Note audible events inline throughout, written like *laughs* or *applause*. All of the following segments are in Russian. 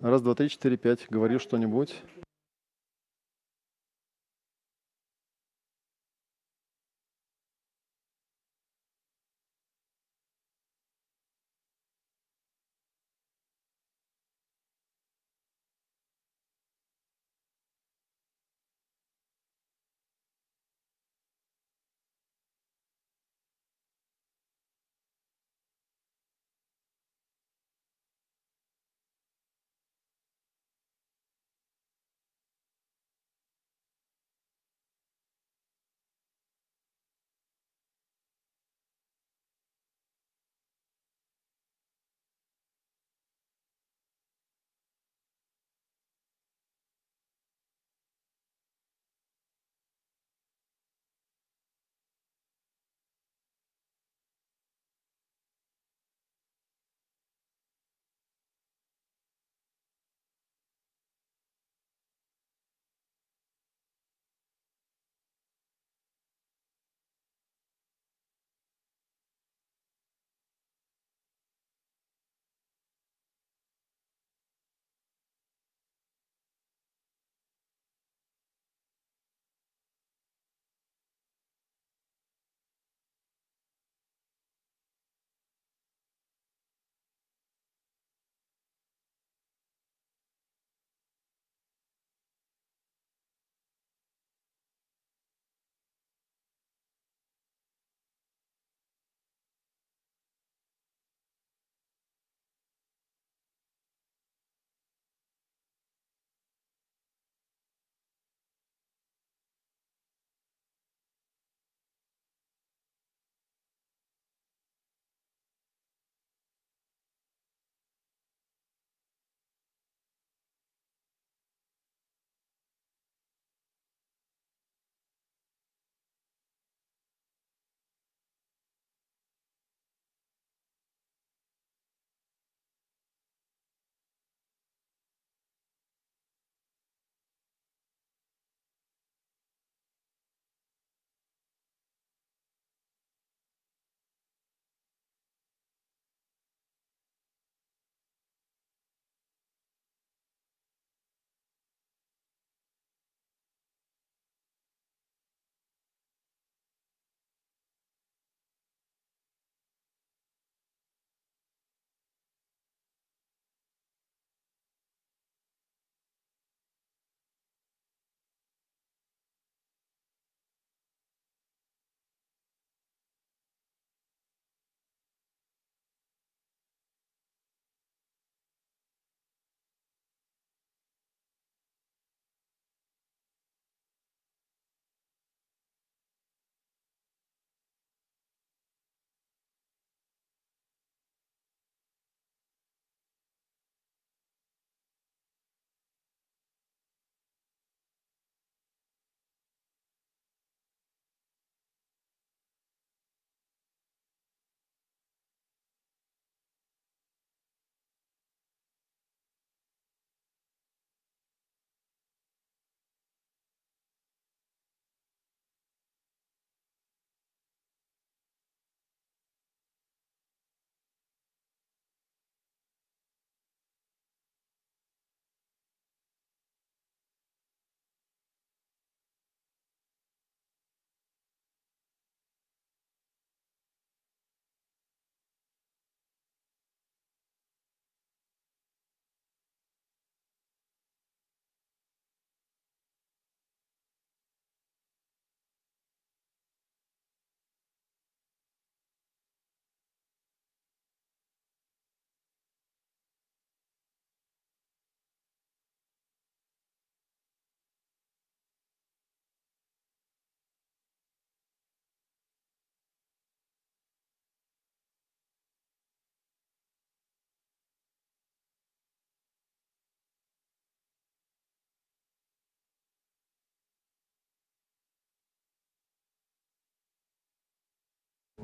Раз, два, три, четыре, пять. Говори что-нибудь.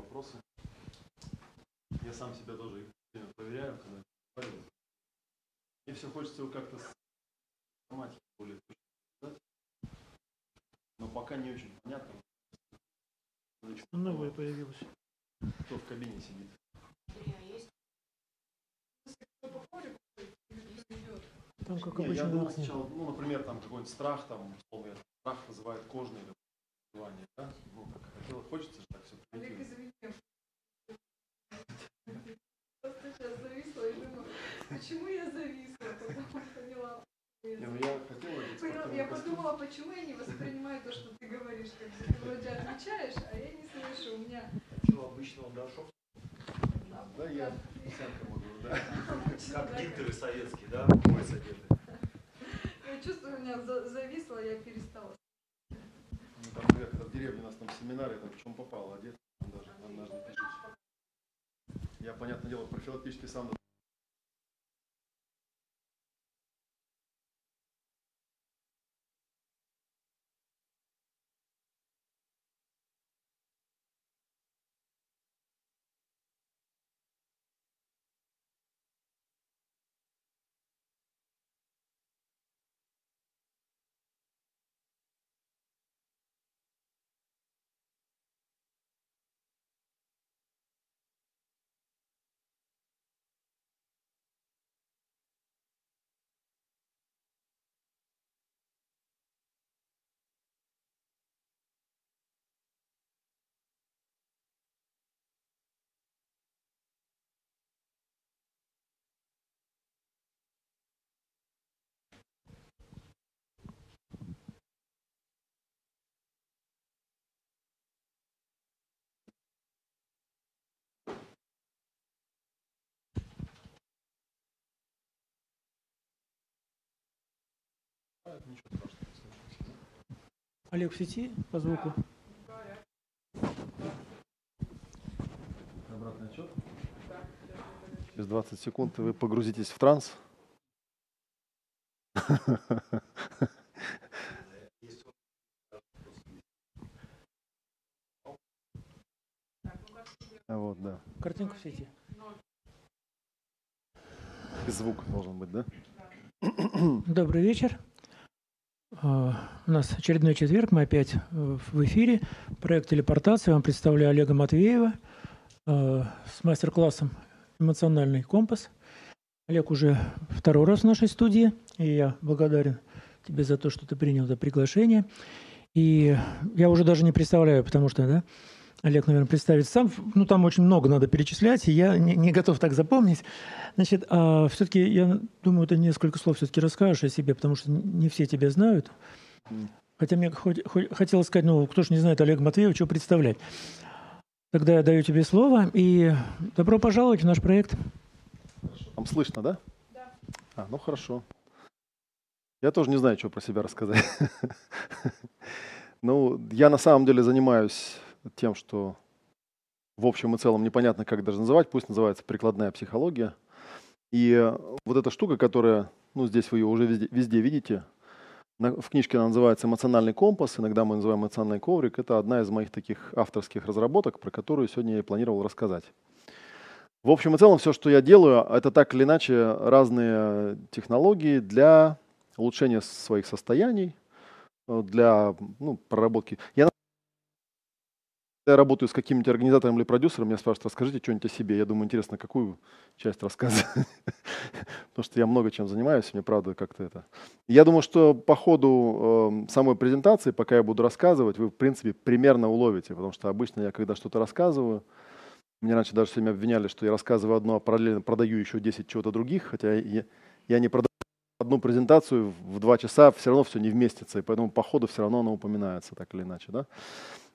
Вопросы. Я сам себя тоже проверяю, когда говорю. Мне все хочется его как-то с информатикой более точно но пока не очень понятно. Новое появилось. Кто в кабине сидит? Там, как Не, я обычно, думал сначала, ну, например, там какой-нибудь страх, там, условно, страх вызывает кожные заболевания, да? Ну, как хотелось, хочется же так все Олег, извини. Просто сейчас зависла и думаю, почему я зависла, потом поняла. я ну я хотел одеть Поняла, спортивный Я костюм. подумала, почему я не воспринимаю то, что ты говоришь, как ты вроде отвечаешь, а я не слышу, у меня... Что обычно он дошел? Да, я десятка могу, да. *laughs* Как да, дикторы советские, да? Пояс одеты. Я чувствую, у меня за- зависло, я перестала. Там, когда в деревне у нас там семинар, я там в чем попало одет, даже однажды пишешь. Я, понятное дело, профилактически сам Олег в сети по звуку? Обратный отчет. Через 20 секунд вы погрузитесь в транс. А Вот, да. Картинка в сети. И звук должен быть, да? Добрый вечер. А, У нас очередной четверг, мы опять э, в эфире. Проект телепортации. Вам представляю Олега Матвеева э, с мастер-классом «Эмоциональный компас». Олег уже второй раз в нашей студии, и я благодарен тебе за то, что ты принял это приглашение. И я уже даже не представляю, потому что, да, Олег, наверное, представит сам. Ну, там очень много надо перечислять, и я не, не готов так запомнить. Значит, а все-таки, я думаю, ты несколько слов все-таки расскажешь о себе, потому что не все тебя знают. Хотя мне хоть- хоть- хотелось сказать, ну, кто ж не знает Олега Матвеева, что представлять. Тогда я даю тебе слово, и добро пожаловать в наш проект. Там слышно, да? Да. А, ну хорошо. Я тоже не знаю, что про себя рассказать. *laughs* Ну, я на самом деле занимаюсь тем, что в общем и целом непонятно, как даже называть, пусть называется прикладная психология. И вот эта штука, которая, ну, здесь вы ее уже везде, везде видите, в книжке она называется «Эмоциональный компас», иногда мы называем «Эмоциональный коврик». Это одна из моих таких авторских разработок, про которую сегодня я и планировал рассказать. В общем и целом, все, что я делаю, это так или иначе разные технологии для улучшения своих состояний, э, для ну, проработки. Я, я работаю с каким-нибудь организатором или продюсером, меня спрашивают, расскажите что-нибудь о себе. Я думаю, интересно, какую часть рассказывать. *laughs* Потому что я много чем занимаюсь, мне правда как-то это. Я думаю, что по ходу э, самой презентации, пока я буду рассказывать, вы, в принципе, примерно уловите, потому что обычно я, когда что-то рассказываю, меня раньше даже все время обвиняли, что я рассказываю одно, а параллельно продаю еще 10 чего-то других, хотя я, я не продаю одну презентацию в два часа, все равно все не вместится, и поэтому по ходу все равно оно упоминается так или иначе. Да?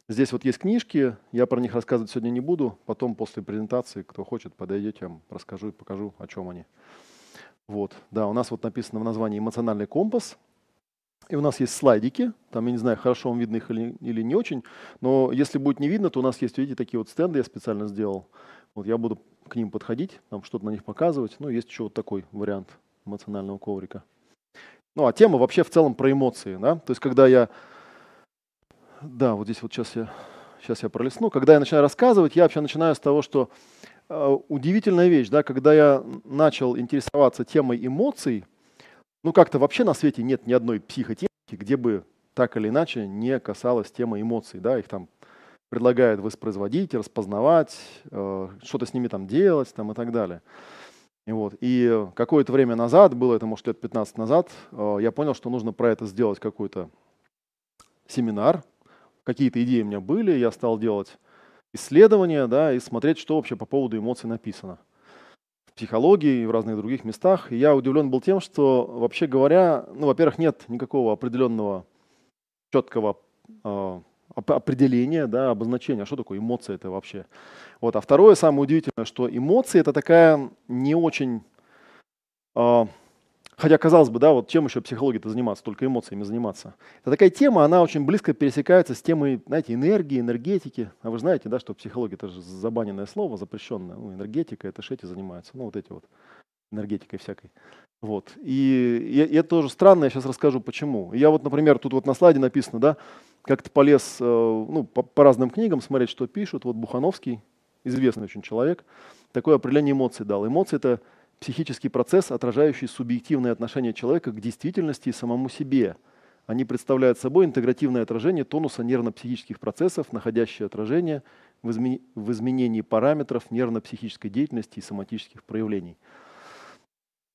Здесь вот есть книжки, я про них рассказывать сегодня не буду, потом после презентации, кто хочет, подойдете, я вам расскажу и покажу, о чем они. Вот, да, у нас вот написано в названии «Эмоциональный компас», и у нас есть слайдики, там, я не знаю, хорошо вам видно их или, или не очень, но если будет не видно, то у нас есть, видите, такие вот стенды я специально сделал. Вот я буду к ним подходить, там что-то на них показывать. Ну, есть еще вот такой вариант эмоционального коврика. Ну, а тема вообще в целом про эмоции, да? То есть, когда я... Да, вот здесь вот сейчас я, сейчас я пролистну. Когда я начинаю рассказывать, я вообще начинаю с того, что э, удивительная вещь, да, когда я начал интересоваться темой эмоций, ну, как-то вообще на свете нет ни одной психотехники, где бы так или иначе не касалась темы эмоций, да, их там предлагают воспроизводить, распознавать, э, что-то с ними там делать там, и так далее. И, вот. и какое-то время назад, было это, может, лет 15 назад, э, я понял, что нужно про это сделать какой-то семинар. Какие-то идеи у меня были, я стал делать исследования, да, и смотреть, что вообще по поводу эмоций написано в психологии и в разных других местах. И я удивлен был тем, что, вообще говоря, ну, во-первых, нет никакого определенного четкого э, определения, да, обозначения, а что такое эмоция это вообще. Вот. А второе, самое удивительное, что эмоции это такая не очень, э, хотя казалось бы, да, вот чем еще психология-то заниматься, только эмоциями заниматься. Это такая тема, она очень близко пересекается с темой, знаете, энергии, энергетики. А вы знаете, да, что психология это же забаненное слово, запрещенное. Ну, энергетика, это же эти занимаются, ну, вот эти вот энергетикой всякой. Вот. И, и, и это тоже странно, я сейчас расскажу почему. Я вот, например, тут вот на слайде написано, да, как-то полез э, ну, по, по разным книгам смотреть, что пишут. Вот Бухановский, известный очень человек, такое определение эмоций дал. Эмоции – это психический процесс, отражающий субъективное отношение человека к действительности и самому себе. Они представляют собой интегративное отражение тонуса нервно-психических процессов, находящее отражение в, измен... в изменении параметров нервно-психической деятельности и соматических проявлений.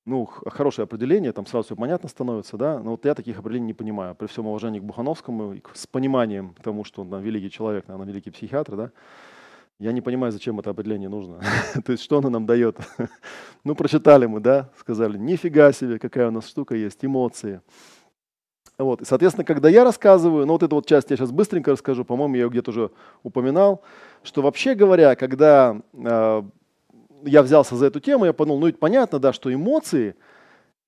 Ну, хорошее определение, там сразу все понятно становится, да, но вот я таких определений не понимаю. При всем уважении к Бухановскому, с пониманием тому, что он там, великий человек, наверное, великий психиатр, да, я не понимаю, зачем это определение нужно. *laughs* То есть что оно нам дает? *laughs* ну, прочитали мы, да, сказали, нифига себе, какая у нас штука есть, эмоции. Вот. И, соответственно, когда я рассказываю, ну вот эту вот часть я сейчас быстренько расскажу, по-моему, я ее где-то уже упоминал, что вообще говоря, когда э, я взялся за эту тему, я подумал, ну ведь понятно, да, что эмоции,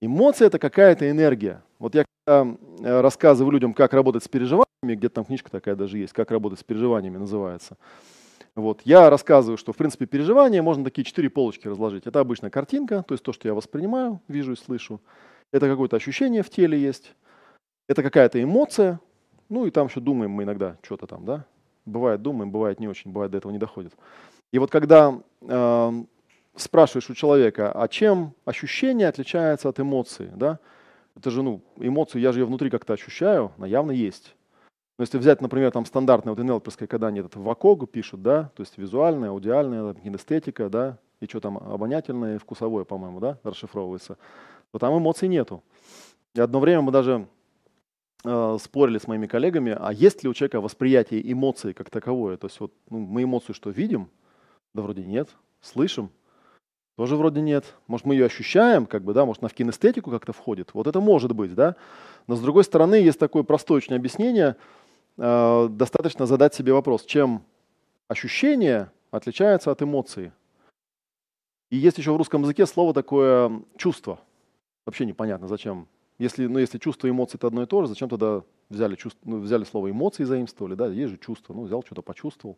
эмоции это какая-то энергия. Вот я когда рассказываю людям, как работать с переживаниями, где-то там книжка такая даже есть, как работать с переживаниями называется, вот. Я рассказываю, что в принципе переживания можно такие четыре полочки разложить. Это обычная картинка, то есть то, что я воспринимаю, вижу и слышу. Это какое-то ощущение в теле есть. Это какая-то эмоция. Ну и там еще думаем мы иногда что-то там, да. Бывает думаем, бывает не очень, бывает до этого не доходит. И вот когда э, спрашиваешь у человека, а чем ощущение отличается от эмоции, да? Это же, ну, эмоцию, я же ее внутри как-то ощущаю, она явно есть. Но если взять, например, там стандартное вот НЛПерское, когда они этот ВАКОГу пишут, да, то есть визуальная, аудиальная, кинестетика, да, и что там, обонятельное вкусовое, по-моему, да, расшифровывается, то там эмоций нету. И одно время мы даже э, спорили с моими коллегами, а есть ли у человека восприятие эмоций как таковое? То есть вот ну, мы эмоцию что, видим? Да вроде нет. Слышим? Тоже вроде нет. Может, мы ее ощущаем, как бы, да, может, она в кинестетику как-то входит. Вот это может быть, да. Но с другой стороны, есть такое простое очень объяснение – Э, достаточно задать себе вопрос, чем ощущение отличается от эмоции. И есть еще в русском языке слово такое чувство. Вообще непонятно, зачем. Если, ну, если чувство и эмоции это одно и то же, зачем тогда взяли, чувство, ну, взяли слово эмоции, заимствовали, да, есть же чувство, ну, взял, что-то почувствовал.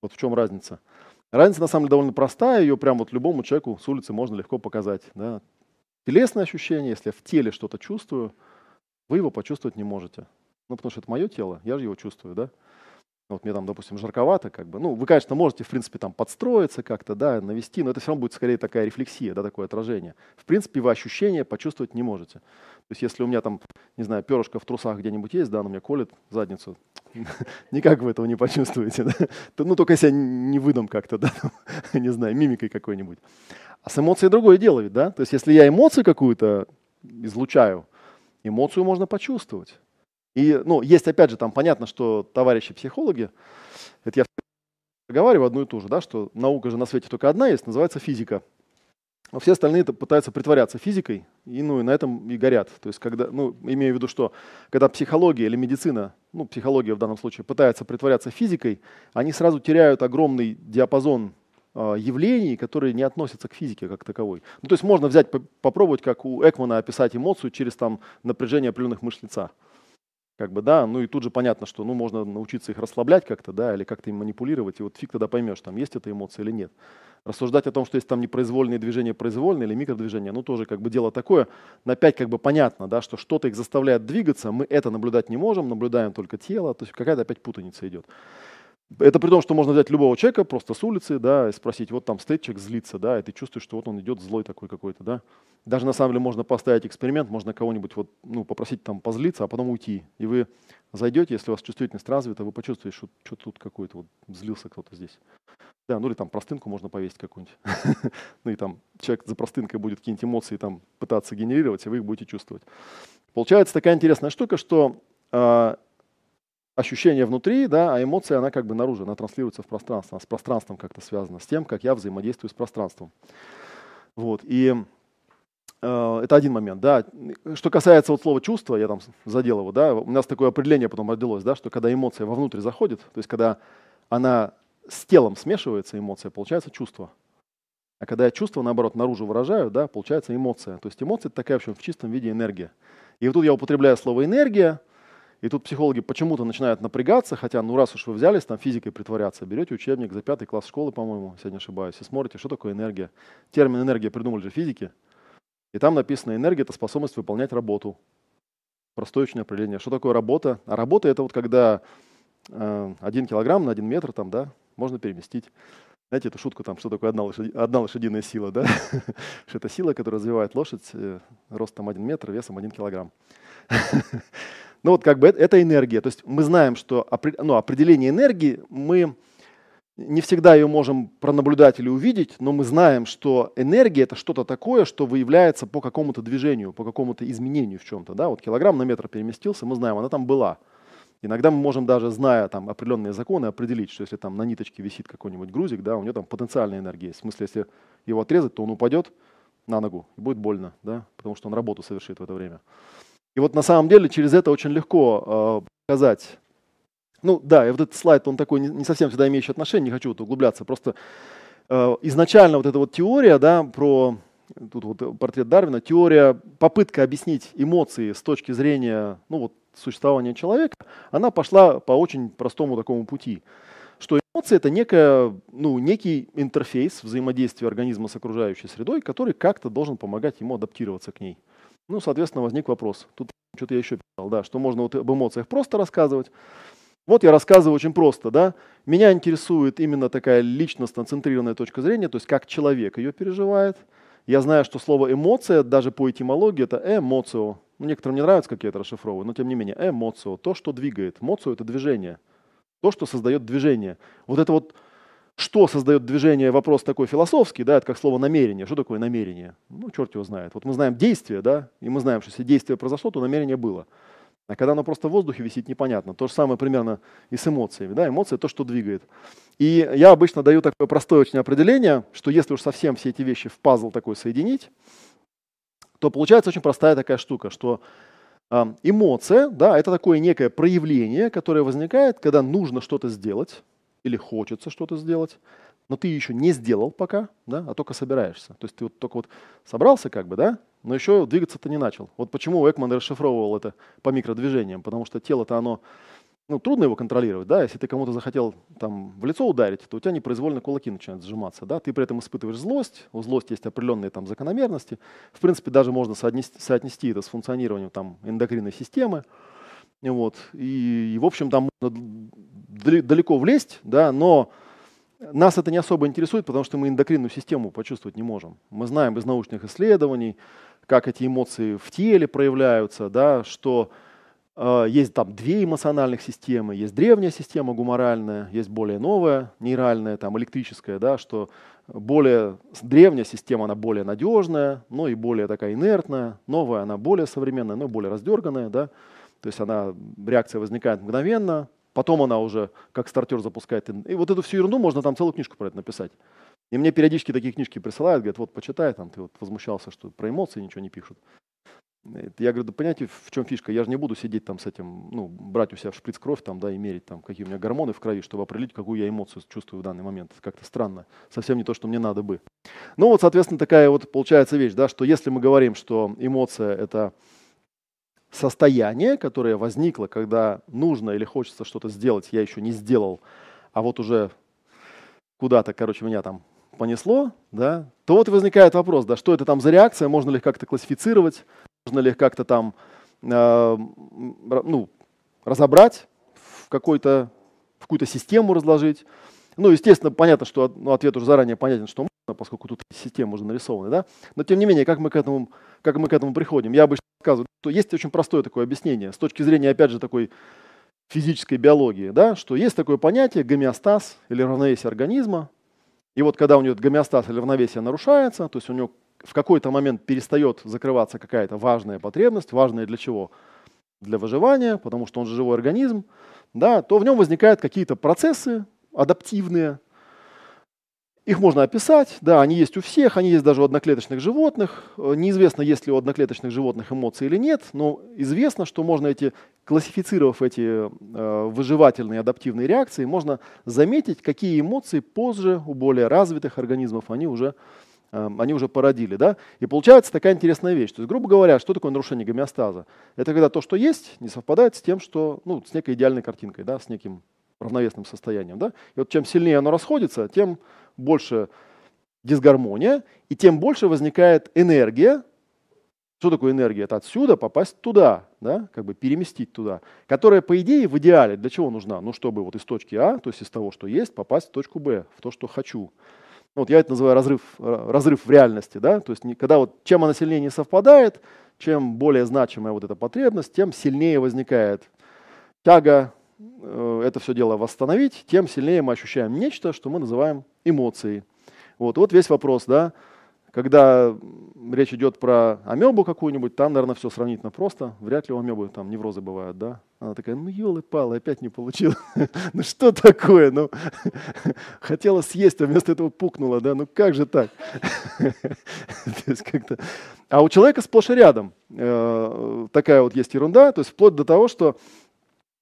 Вот в чем разница. Разница, на самом деле, довольно простая, ее прям вот любому человеку с улицы можно легко показать. Да. Телесное ощущение, если я в теле что-то чувствую, вы его почувствовать не можете. Ну, потому что это мое тело, я же его чувствую, да. Вот мне там, допустим, жарковато, как бы. Ну, вы, конечно, можете, в принципе, там подстроиться как-то, да, навести, но это все равно будет скорее такая рефлексия, да, такое отражение. В принципе, вы ощущения почувствовать не можете. То есть, если у меня там, не знаю, перышко в трусах где-нибудь есть, да, оно меня колет задницу, *laughs* никак вы этого не почувствуете, *laughs* да. Ну, только если я не выдам как-то, да, *laughs* не знаю, мимикой какой-нибудь. А с эмоцией другое дело ведь, да. То есть, если я эмоцию какую-то излучаю, эмоцию можно почувствовать. И, ну, есть, опять же, там понятно, что товарищи психологи, это я проговариваю одну и ту же, да, что наука же на свете только одна есть, называется физика. А все остальные пытаются притворяться физикой, и, ну, и на этом и горят. То есть, когда, ну, имею в виду, что когда психология или медицина, ну, психология в данном случае, пытается притворяться физикой, они сразу теряют огромный диапазон э, явлений, которые не относятся к физике как таковой. Ну, то есть можно взять, попробовать, как у Экмана, описать эмоцию через там, напряжение определенных мышц лица. Как бы, да, ну и тут же понятно, что ну, можно научиться их расслаблять как-то, да, или как-то им манипулировать, и вот фиг тогда поймешь, там есть эта эмоция или нет. Рассуждать о том, что есть там непроизвольные движения, произвольные или микродвижения, ну тоже как бы дело такое, на опять как бы понятно, да, что что-то их заставляет двигаться, мы это наблюдать не можем, наблюдаем только тело, то есть какая-то опять путаница идет. Это при том, что можно взять любого человека просто с улицы, да, и спросить, вот там стоит человек, злится, да, и ты чувствуешь, что вот он идет злой такой какой-то, да. Даже на самом деле можно поставить эксперимент, можно кого-нибудь вот, ну, попросить там позлиться, а потом уйти. И вы зайдете, если у вас чувствительность развита, вы почувствуете, что, что тут какой-то вот злился кто-то здесь. Да, ну или там простынку можно повесить какую-нибудь. *laughs* ну и там человек за простынкой будет какие-нибудь эмоции там пытаться генерировать, и вы их будете чувствовать. Получается такая интересная штука, что э, ощущение внутри, да, а эмоция, она как бы наружу, она транслируется в пространство, она с пространством как-то связана, с тем, как я взаимодействую с пространством. Вот, и э, это один момент, да. Что касается вот слова чувство, я там задел его, да, у нас такое определение потом родилось, да, что когда эмоция вовнутрь заходит, то есть когда она с телом смешивается эмоция, получается чувство. А когда я чувство, наоборот, наружу выражаю, да, получается эмоция. То есть эмоция – это такая, в общем, в чистом виде энергия. И вот тут я употребляю слово «энергия», и тут психологи почему-то начинают напрягаться, хотя, ну раз уж вы взялись там физикой притворяться, берете учебник за пятый класс школы, по-моему, если я не ошибаюсь, и смотрите, что такое энергия. Термин энергия придумали же физики, и там написано энергия – это способность выполнять работу. Простое очень определение. Что такое работа? А работа – это вот когда э, один килограмм на один метр там, да, можно переместить. Знаете эту шутку, там, что такое одна, лошади, одна лошадиная сила, да? *laughs* что это сила, которая развивает лошадь э, ростом 1 метр, весом 1 килограмм. *laughs* ну вот как бы это, энергия. То есть мы знаем, что ну, определение энергии, мы не всегда ее можем пронаблюдать или увидеть, но мы знаем, что энергия это что-то такое, что выявляется по какому-то движению, по какому-то изменению в чем-то. Да? Вот килограмм на метр переместился, мы знаем, она там была. Иногда мы можем даже, зная там определенные законы, определить, что если там на ниточке висит какой-нибудь грузик, да, у него там потенциальная энергия. В смысле, если его отрезать, то он упадет на ногу и будет больно, да, потому что он работу совершит в это время. И вот на самом деле через это очень легко э, показать. Ну да, и вот этот слайд, он такой не, не совсем сюда имеющий отношение, не хочу вот углубляться. Просто э, изначально вот эта вот теория, да, про тут вот портрет Дарвина, теория, попытка объяснить эмоции с точки зрения, ну вот существования человека, она пошла по очень простому такому пути, что эмоции это некая, ну, некий интерфейс взаимодействия организма с окружающей средой, который как-то должен помогать ему адаптироваться к ней. Ну, соответственно, возник вопрос. Тут что-то я еще писал, да, что можно вот об эмоциях просто рассказывать. Вот я рассказываю очень просто, да. Меня интересует именно такая личностно-центрированная точка зрения, то есть как человек ее переживает. Я знаю, что слово эмоция, даже по этимологии, это эмоцио, ну, некоторым не нравится, как я это расшифровываю, но тем не менее, эмоцио, то, что двигает. Моцио – это движение, то, что создает движение. Вот это вот, что создает движение, вопрос такой философский, да, это как слово намерение. Что такое намерение? Ну, черт его знает. Вот мы знаем действие, да, и мы знаем, что если действие произошло, то намерение было. А когда оно просто в воздухе висит, непонятно. То же самое примерно и с эмоциями. Да? Эмоция – то, что двигает. И я обычно даю такое простое очень определение, что если уж совсем все эти вещи в пазл такой соединить, то получается очень простая такая штука, что эмоция, да, это такое некое проявление, которое возникает, когда нужно что-то сделать или хочется что-то сделать, но ты еще не сделал пока, да, а только собираешься. То есть ты вот только вот собрался как бы, да, но еще двигаться-то не начал. Вот почему Экман расшифровывал это по микродвижениям, потому что тело-то оно ну, трудно его контролировать, да, если ты кому-то захотел там в лицо ударить, то у тебя непроизвольно кулаки начинают сжиматься, да, ты при этом испытываешь злость, у злости есть определенные там закономерности, в принципе, даже можно соотнести, соотнести это с функционированием там эндокринной системы, вот, и, и в общем, там можно далеко влезть, да, но нас это не особо интересует, потому что мы эндокринную систему почувствовать не можем. Мы знаем из научных исследований, как эти эмоции в теле проявляются, да, что Э, есть там две эмоциональных системы, есть древняя система гуморальная, есть более новая нейральная, там электрическая, да, что более древняя система, она более надежная, но и более такая инертная, новая, она более современная, но более раздерганная, да, то есть она, реакция возникает мгновенно, потом она уже как стартер запускает. И вот эту всю ерунду можно там целую книжку про это написать. И мне периодически такие книжки присылают, говорят, вот почитай, там ты вот возмущался, что про эмоции ничего не пишут. Я говорю, да понимаете, в чем фишка? Я же не буду сидеть там с этим, ну, брать у себя в шприц кровь там, да, и мерить там, какие у меня гормоны в крови, чтобы определить, какую я эмоцию чувствую в данный момент. Как-то странно. Совсем не то, что мне надо бы. Ну вот, соответственно, такая вот получается вещь, да, что если мы говорим, что эмоция – это состояние, которое возникло, когда нужно или хочется что-то сделать, я еще не сделал, а вот уже куда-то, короче, меня там понесло, да, то вот возникает вопрос, да, что это там за реакция, можно ли как-то классифицировать, можно ли как-то там э, ну, разобрать, в, какой-то, в какую-то систему разложить. Ну, естественно, понятно, что ну, ответ уже заранее понятен, что можно, поскольку тут система уже нарисована, да? Но тем не менее, как мы к этому, как мы к этому приходим? Я обычно рассказываю, что есть очень простое такое объяснение. С точки зрения, опять же, такой физической биологии, да, что есть такое понятие гомеостаз или равновесие организма. И вот когда у него гомеостаз или равновесие нарушается, то есть у него в какой-то момент перестает закрываться какая-то важная потребность, важная для чего? Для выживания, потому что он же живой организм, да, то в нем возникают какие-то процессы адаптивные, их можно описать, да, они есть у всех, они есть даже у одноклеточных животных. Э, неизвестно, есть ли у одноклеточных животных эмоции или нет, но известно, что можно эти, классифицировав эти э, выживательные адаптивные реакции, можно заметить, какие эмоции позже у более развитых организмов они уже, э, они уже породили. Да? И получается такая интересная вещь. То есть, грубо говоря, что такое нарушение гомеостаза? Это когда то, что есть, не совпадает с тем, что, ну, с некой идеальной картинкой, да, с неким равновесным состоянием. Да? И вот чем сильнее оно расходится, тем больше дисгармония, и тем больше возникает энергия. Что такое энергия? Это отсюда попасть туда, да, как бы переместить туда, которая, по идее, в идеале для чего нужна? Ну, чтобы вот из точки А, то есть из того, что есть, попасть в точку Б, в то, что хочу. Вот я это называю разрыв, разрыв в реальности, да, то есть когда вот чем она сильнее не совпадает, чем более значимая вот эта потребность, тем сильнее возникает тяга Э, это все дело восстановить, тем сильнее мы ощущаем нечто, что мы называем эмоцией. Вот, вот весь вопрос, да. Когда речь идет про амебу какую-нибудь, там, наверное, все сравнительно просто. Вряд ли у амебы там неврозы бывают, да. Она такая, ну, елы-палы, опять не получил. *laughs* ну, что такое? Ну, *laughs* хотела съесть, а вместо этого пукнула, да. Ну, как же так? *laughs* А у человека сплошь и рядом э, такая вот есть ерунда, то есть вплоть до того, что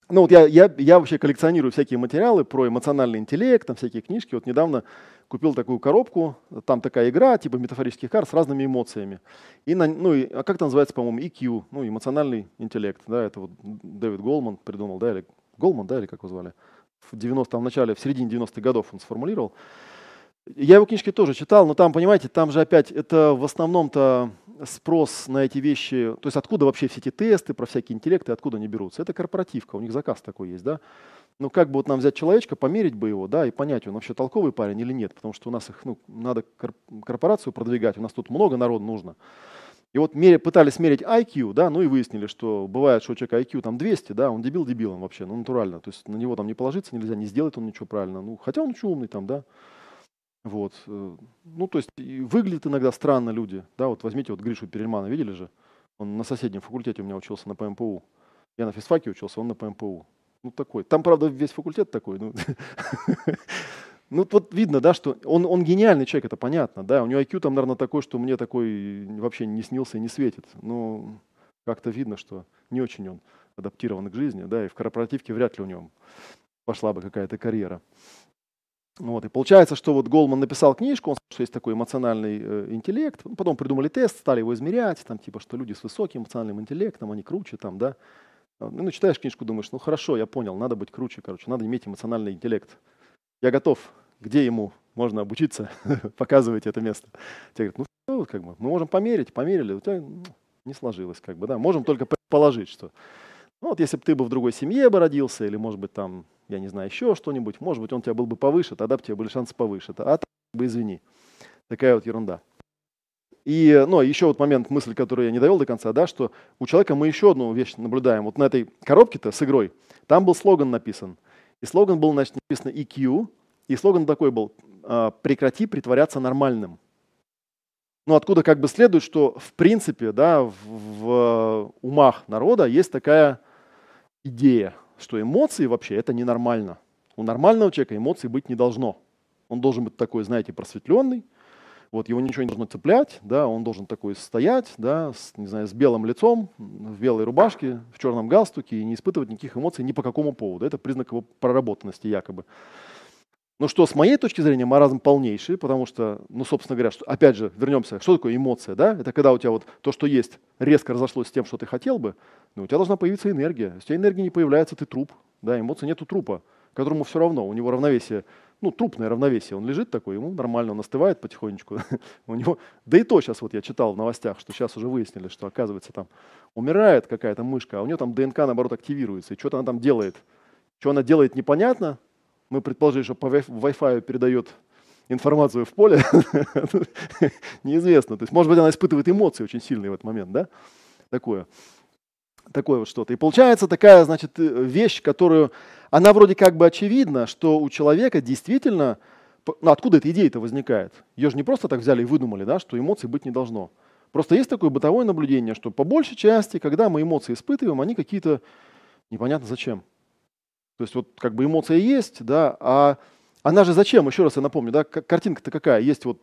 ну вот я, я, я вообще коллекционирую всякие материалы про эмоциональный интеллект, там всякие книжки. Вот недавно купил такую коробку, там такая игра, типа метафорических карт с разными эмоциями. И на, ну, и, а как это называется, по-моему, EQ, ну, эмоциональный интеллект, да, это вот Дэвид Голман придумал, да, или Голман, да, или как его звали? В 90 в начале, в середине 90-х годов он сформулировал. Я его книжки тоже читал, но там, понимаете, там же опять это в основном-то спрос на эти вещи, то есть откуда вообще все эти тесты про всякие интеллекты, откуда они берутся? Это корпоративка, у них заказ такой есть, да? Ну как бы вот нам взять человечка, померить бы его, да, и понять, он вообще толковый парень или нет, потому что у нас их, ну, надо корпорацию продвигать, у нас тут много народу нужно. И вот меря, пытались мерить IQ, да, ну и выяснили, что бывает, что у человека IQ там 200, да, он дебил дебилом вообще, ну натурально, то есть на него там не положиться нельзя, не сделает он ничего правильно, ну хотя он очень умный там, да, вот. Э, ну, то есть выглядят иногда странно люди. Да, вот возьмите вот Гришу Перельмана, видели же? Он на соседнем факультете у меня учился на ПМПУ. Я на физфаке учился, он на ПМПУ. Ну, такой. Там, правда, весь факультет такой. Ну, *laughs* ну вот видно, да, что он, он гениальный человек, это понятно. Да, у него IQ там, наверное, такой, что мне такой вообще не снился и не светит. Но как-то видно, что не очень он адаптирован к жизни, да, и в корпоративке вряд ли у него пошла бы какая-то карьера. Вот, и получается, что вот Голман написал книжку, он сказал, что есть такой эмоциональный э, интеллект, потом придумали тест, стали его измерять, там, типа, что люди с высоким эмоциональным интеллектом, они круче, там, да. Ну, ну, читаешь книжку, думаешь, ну хорошо, я понял, надо быть круче, короче, надо иметь эмоциональный интеллект. Я готов, где ему можно обучиться, *laughs* показывайте это место. Те говорят, ну, как бы, мы можем померить, померили, у тебя ну, не сложилось, как бы, да, можем только предположить, что ну, вот если бы ты бы в другой семье бы родился, или, может быть, там я не знаю, еще что-нибудь, может быть, он тебя был бы повыше, тогда бы у тебя были шансы повыше. А так бы извини. Такая вот ерунда. И ну, еще вот момент, мысль, которую я не довел до конца, да, что у человека мы еще одну вещь наблюдаем. Вот на этой коробке-то с игрой, там был слоган написан. И слоган был, значит, написан EQ, и слоган такой был «А, «Прекрати притворяться нормальным». Ну, откуда как бы следует, что в принципе, да, в, в умах народа есть такая идея – что эмоции вообще это ненормально. У нормального человека эмоций быть не должно. Он должен быть такой, знаете, просветленный, вот его ничего не должно цеплять, да, он должен такой стоять, да, с, не знаю, с белым лицом, в белой рубашке, в черном галстуке и не испытывать никаких эмоций ни по какому поводу. Это признак его проработанности якобы. Но что с моей точки зрения маразм полнейший, потому что, ну, собственно говоря, что, опять же, вернемся, что такое эмоция, да? Это когда у тебя вот то, что есть, резко разошлось с тем, что ты хотел бы, но у тебя должна появиться энергия. Если у тебя энергия не появляется, ты труп, да, эмоции нету трупа, которому все равно, у него равновесие, ну, трупное равновесие, он лежит такой, ему нормально, он остывает потихонечку. *laughs* у него, да и то сейчас вот я читал в новостях, что сейчас уже выяснили, что оказывается там умирает какая-то мышка, а у нее там ДНК наоборот активируется, и что-то она там делает. Что она делает, непонятно, мы предположили, что по Wi-Fi передает информацию в поле, *laughs* неизвестно. То есть, может быть, она испытывает эмоции очень сильные в этот момент, да? Такое. Такое вот что-то. И получается такая, значит, э, вещь, которую, она вроде как бы очевидна, что у человека действительно, ну, откуда эта идея-то возникает? Ее же не просто так взяли и выдумали, да, что эмоций быть не должно. Просто есть такое бытовое наблюдение, что по большей части, когда мы эмоции испытываем, они какие-то непонятно зачем. То есть вот как бы эмоция есть, да, а она же зачем? Еще раз я напомню, да, картинка-то какая? Есть вот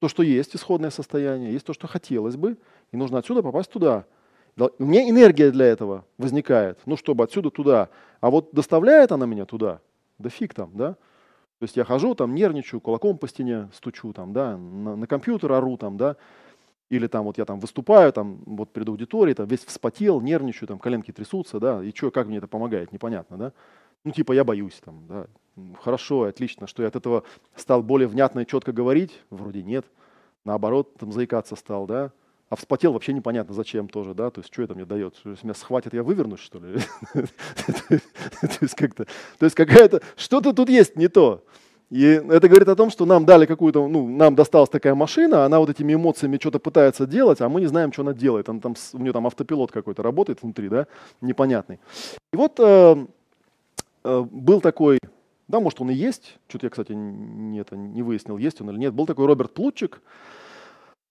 то, что есть исходное состояние, есть то, что хотелось бы, и нужно отсюда попасть туда. У меня энергия для этого возникает, ну, чтобы отсюда туда. А вот доставляет она меня туда, да фиг там, да. То есть я хожу, там нервничаю, кулаком по стене стучу, там, да, на, на компьютер ору, там, да, или там вот я там выступаю, там вот перед аудиторией, там весь вспотел, нервничаю, там коленки трясутся, да, и что, как мне это помогает, непонятно, да. Ну, типа, я боюсь, там, да. Хорошо, отлично, что я от этого стал более внятно и четко говорить, вроде нет. Наоборот, там заикаться стал, да. А вспотел вообще непонятно зачем тоже, да, то есть что это мне дает? Если меня схватят, я вывернусь, что ли? *laughs* То есть как-то, то есть какая-то, что-то тут есть не то. И это говорит о том, что нам дали какую-то, ну, нам досталась такая машина, она вот этими эмоциями что-то пытается делать, а мы не знаем, что она делает. Она там, у нее там автопилот какой-то работает внутри, да, непонятный. И вот э, э, был такой, да, может он и есть, что-то я, кстати, не, это, не выяснил, есть он или нет, был такой Роберт Плутчик,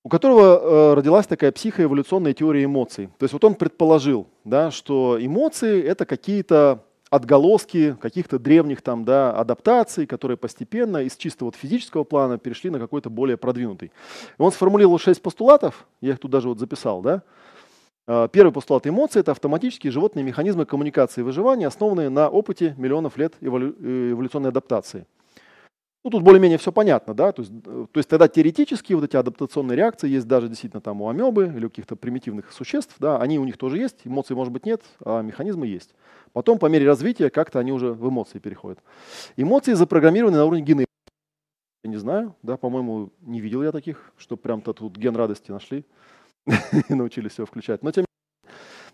у которого э, родилась такая психоэволюционная теория эмоций. То есть вот он предположил, да, что эмоции — это какие-то отголоски каких-то древних там, да, адаптаций, которые постепенно из чисто вот физического плана перешли на какой-то более продвинутый. И он сформулировал шесть постулатов, я их тут даже вот записал. Да? А, первый постулат эмоций – это автоматические животные механизмы коммуникации и выживания, основанные на опыте миллионов лет эволю эволюционной адаптации. Ну, тут более-менее все понятно, да, то есть, э, то есть тогда теоретически вот эти адаптационные реакции есть даже действительно там у амебы или у каких-то примитивных существ, да, они у них тоже есть, эмоции может быть нет, а механизмы есть. Потом по мере развития как-то они уже в эмоции переходят. Эмоции запрограммированы на уровне гены. Я не знаю, да, по-моему, не видел я таких, что прям-то тут ген радости нашли *laughs* и научились все включать. Но тем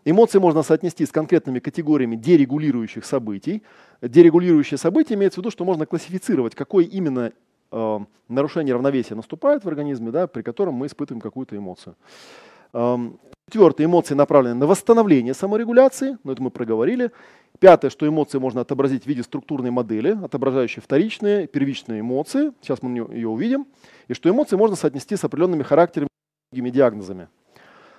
Эмоции можно соотнести с конкретными категориями дерегулирующих событий. Дерегулирующие события имеется в виду, что можно классифицировать, какое именно э, нарушение равновесия наступает в организме, да, при котором мы испытываем какую-то эмоцию. Эм, четвертое, эмоции направлены на восстановление саморегуляции, но это мы проговорили. Пятое, что эмоции можно отобразить в виде структурной модели, отображающей вторичные, первичные эмоции. Сейчас мы ее увидим. И что эмоции можно соотнести с определенными характерами диагнозами.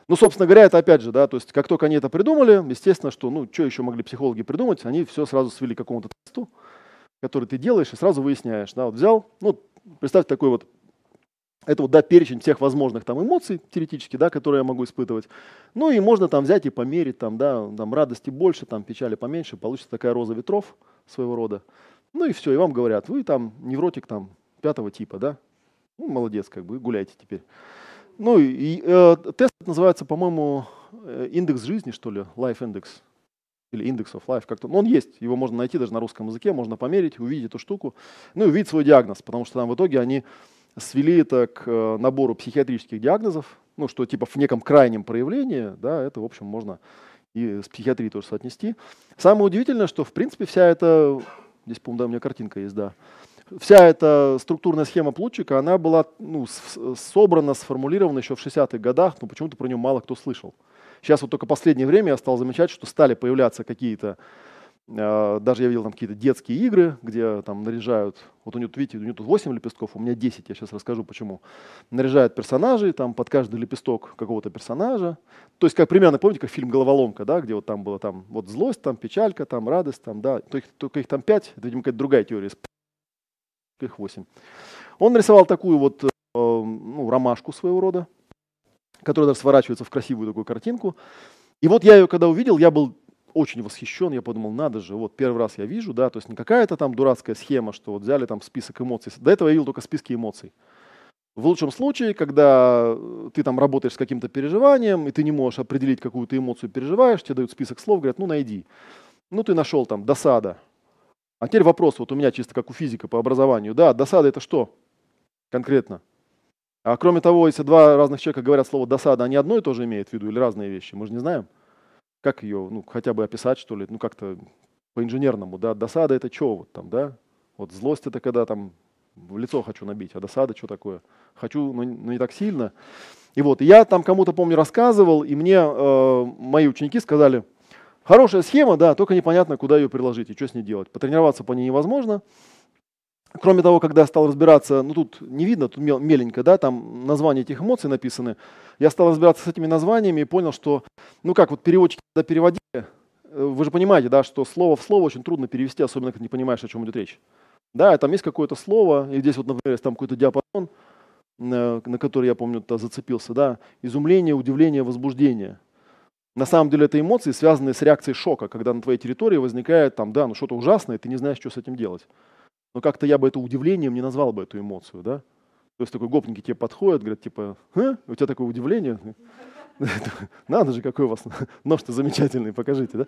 Ну, собственно говоря, это опять же, да, то есть как только они это придумали, естественно, что, ну, что еще могли психологи придумать, они все сразу свели к какому-то тесту, который ты делаешь и сразу выясняешь, да, вот взял, ну, представьте такой вот, это вот, да, перечень всех возможных там эмоций теоретически, да, которые я могу испытывать. Ну, и можно там взять и померить, там, да, там радости больше, там печали поменьше, получится такая роза ветров своего рода. Ну и все, и вам говорят, вы там невротик там пятого типа, да, ну, молодец, как бы, гуляйте теперь. Ну и э, тест называется, по-моему, э, индекс жизни, что ли, Life Index или Index of Life, как-то. Ну, он есть, его можно найти даже на русском языке, можно померить, увидеть эту штуку, ну и увидеть свой диагноз, потому что там в итоге они свели это к э, набору психиатрических диагнозов, ну, что типа в неком крайнем проявлении, да, это, в общем, можно и с психиатрией тоже соотнести. Самое удивительное, что, в принципе, вся эта, здесь, по-моему, да, у меня картинка есть, да, вся эта структурная схема Плутчика, она была ну, собрана, сформулирована еще в 60-х годах, но почему-то про нее мало кто слышал. Сейчас вот только последнее время я стал замечать, что стали появляться какие-то, э, даже я видел там какие-то детские игры, где там наряжают, вот у нее, видите, у нее тут 8 лепестков, у меня 10, я сейчас расскажу почему. Наряжают персонажей, там под каждый лепесток какого-то персонажа. То есть как примерно, помните, как фильм «Головоломка», да, где вот там было там вот злость, там печалька, там радость, там, да, только, только их там 5, это, видимо, какая-то другая теория их 8. Он нарисовал такую вот э, ну, ромашку своего рода, которая даже сворачивается в красивую такую картинку. И вот я ее когда увидел, я был очень восхищен, я подумал, надо же, вот первый раз я вижу, да, то есть не какая-то там дурацкая схема, что вот взяли там список эмоций. До этого я видел только списки эмоций. В лучшем случае, когда ты там работаешь с каким-то переживанием, и ты не можешь определить, какую ты эмоцию переживаешь, тебе дают список слов, говорят, ну найди. Ну ты нашел там досада, а теперь вопрос, вот у меня чисто как у физика по образованию. Да, досада это что конкретно? А кроме того, если два разных человека говорят слово досада, они одно и то же имеют в виду или разные вещи? Мы же не знаем. Как ее, ну, хотя бы описать, что ли, ну, как-то по-инженерному, да, досада это что вот там, да? Вот злость это когда там в лицо хочу набить, а досада что такое? Хочу, но, но не так сильно. И вот, я там кому-то, помню, рассказывал, и мне э, мои ученики сказали, хорошая схема, да, только непонятно, куда ее приложить и что с ней делать. Потренироваться по ней невозможно. Кроме того, когда стал разбираться, ну тут не видно, тут мел, меленько, да, там названия этих эмоций написаны, я стал разбираться с этими названиями и понял, что, ну как вот переводчики когда переводили, э, вы же понимаете, да, что слово в слово очень трудно перевести, особенно когда не понимаешь, о чем идет речь. Да, там есть какое-то слово, и здесь вот, например, есть там какой-то диапазон, на, на который я помню, зацепился, да, изумление, удивление, возбуждение. На самом деле это эмоции, связанные с реакцией шока, когда на твоей территории возникает там, да, ну что-то ужасное, ты не знаешь, что с этим делать. Но как-то я бы это удивлением не назвал бы эту эмоцию, да. То есть такой гопники тебе подходят, говорят, типа, Ха? у тебя такое удивление, *laughs* надо же, какой у вас *laughs* нож-то замечательный, покажите, да.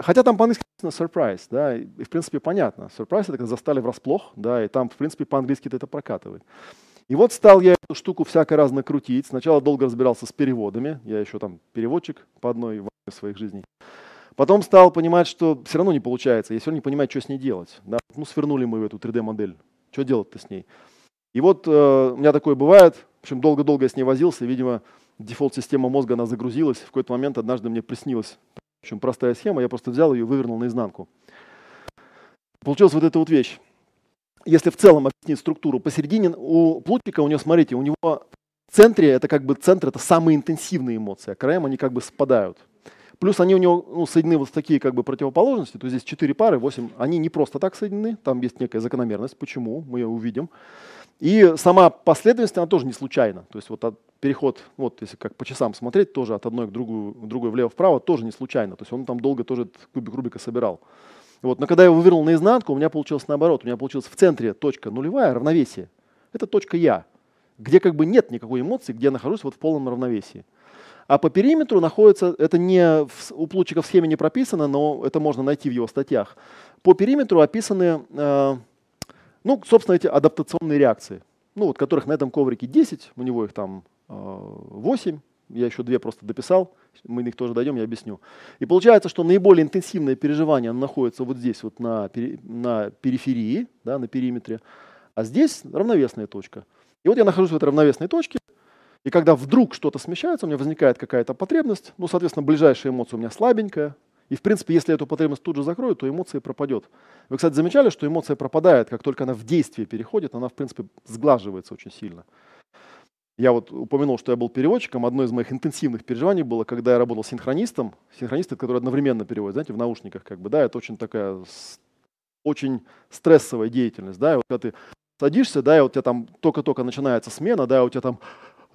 Хотя там по-английски surprise, да, и в принципе понятно. Surprise это когда застали врасплох, да, и там в принципе по-английски это прокатывает. И вот стал я эту штуку всяко раз накрутить. Сначала долго разбирался с переводами. Я еще там переводчик по одной из своих жизней. Потом стал понимать, что все равно не получается. Я все равно не понимаю, что с ней делать. Да? Ну, свернули мы эту 3D-модель. Что делать-то с ней? И вот э, у меня такое бывает. В общем, долго-долго я с ней возился. Видимо, дефолт-система мозга, она загрузилась. В какой-то момент однажды мне приснилась в общем, простая схема. Я просто взял ее и вывернул наизнанку. Получилась вот эта вот вещь если в целом объяснить структуру, посередине у плутика, у него, смотрите, у него в центре, это как бы центр, это самые интенсивные эмоции, а краем они как бы спадают. Плюс они у него ну, соединены вот в такие как бы противоположности, то есть здесь 4 пары, 8, они не просто так соединены, там есть некая закономерность, почему, мы ее увидим. И сама последовательность, она тоже не случайна. То есть вот от, переход, вот если как по часам смотреть, тоже от одной к другой, другой влево-вправо, тоже не случайно. То есть он там долго тоже кубик Рубика собирал. Вот. Но когда я его вывернул наизнанку, у меня получилось наоборот. У меня получилось в центре точка нулевая, равновесие. Это точка «я», где как бы нет никакой эмоции, где я нахожусь вот в полном равновесии. А по периметру находится, это не в, у Плутчика в схеме не прописано, но это можно найти в его статьях. По периметру описаны, э, ну, собственно, эти адаптационные реакции, ну, вот которых на этом коврике 10, у него их там э, 8, я еще две просто дописал, мы их тоже дойдем, я объясню. И получается, что наиболее интенсивное переживание находится вот здесь, вот на, на периферии, да, на периметре, а здесь равновесная точка. И вот я нахожусь в этой равновесной точке, и когда вдруг что-то смещается, у меня возникает какая-то потребность, ну, соответственно, ближайшая эмоция у меня слабенькая, и, в принципе, если эту потребность тут же закрою, то эмоция пропадет. Вы, кстати, замечали, что эмоция пропадает, как только она в действие переходит, она, в принципе, сглаживается очень сильно. Я вот упомянул, что я был переводчиком. Одно из моих интенсивных переживаний было, когда я работал синхронистом. Синхронист, который одновременно переводит, знаете, в наушниках, как бы, да, это очень такая очень стрессовая деятельность, да, и вот когда ты садишься, да, и вот у тебя там только-только начинается смена, да, у тебя там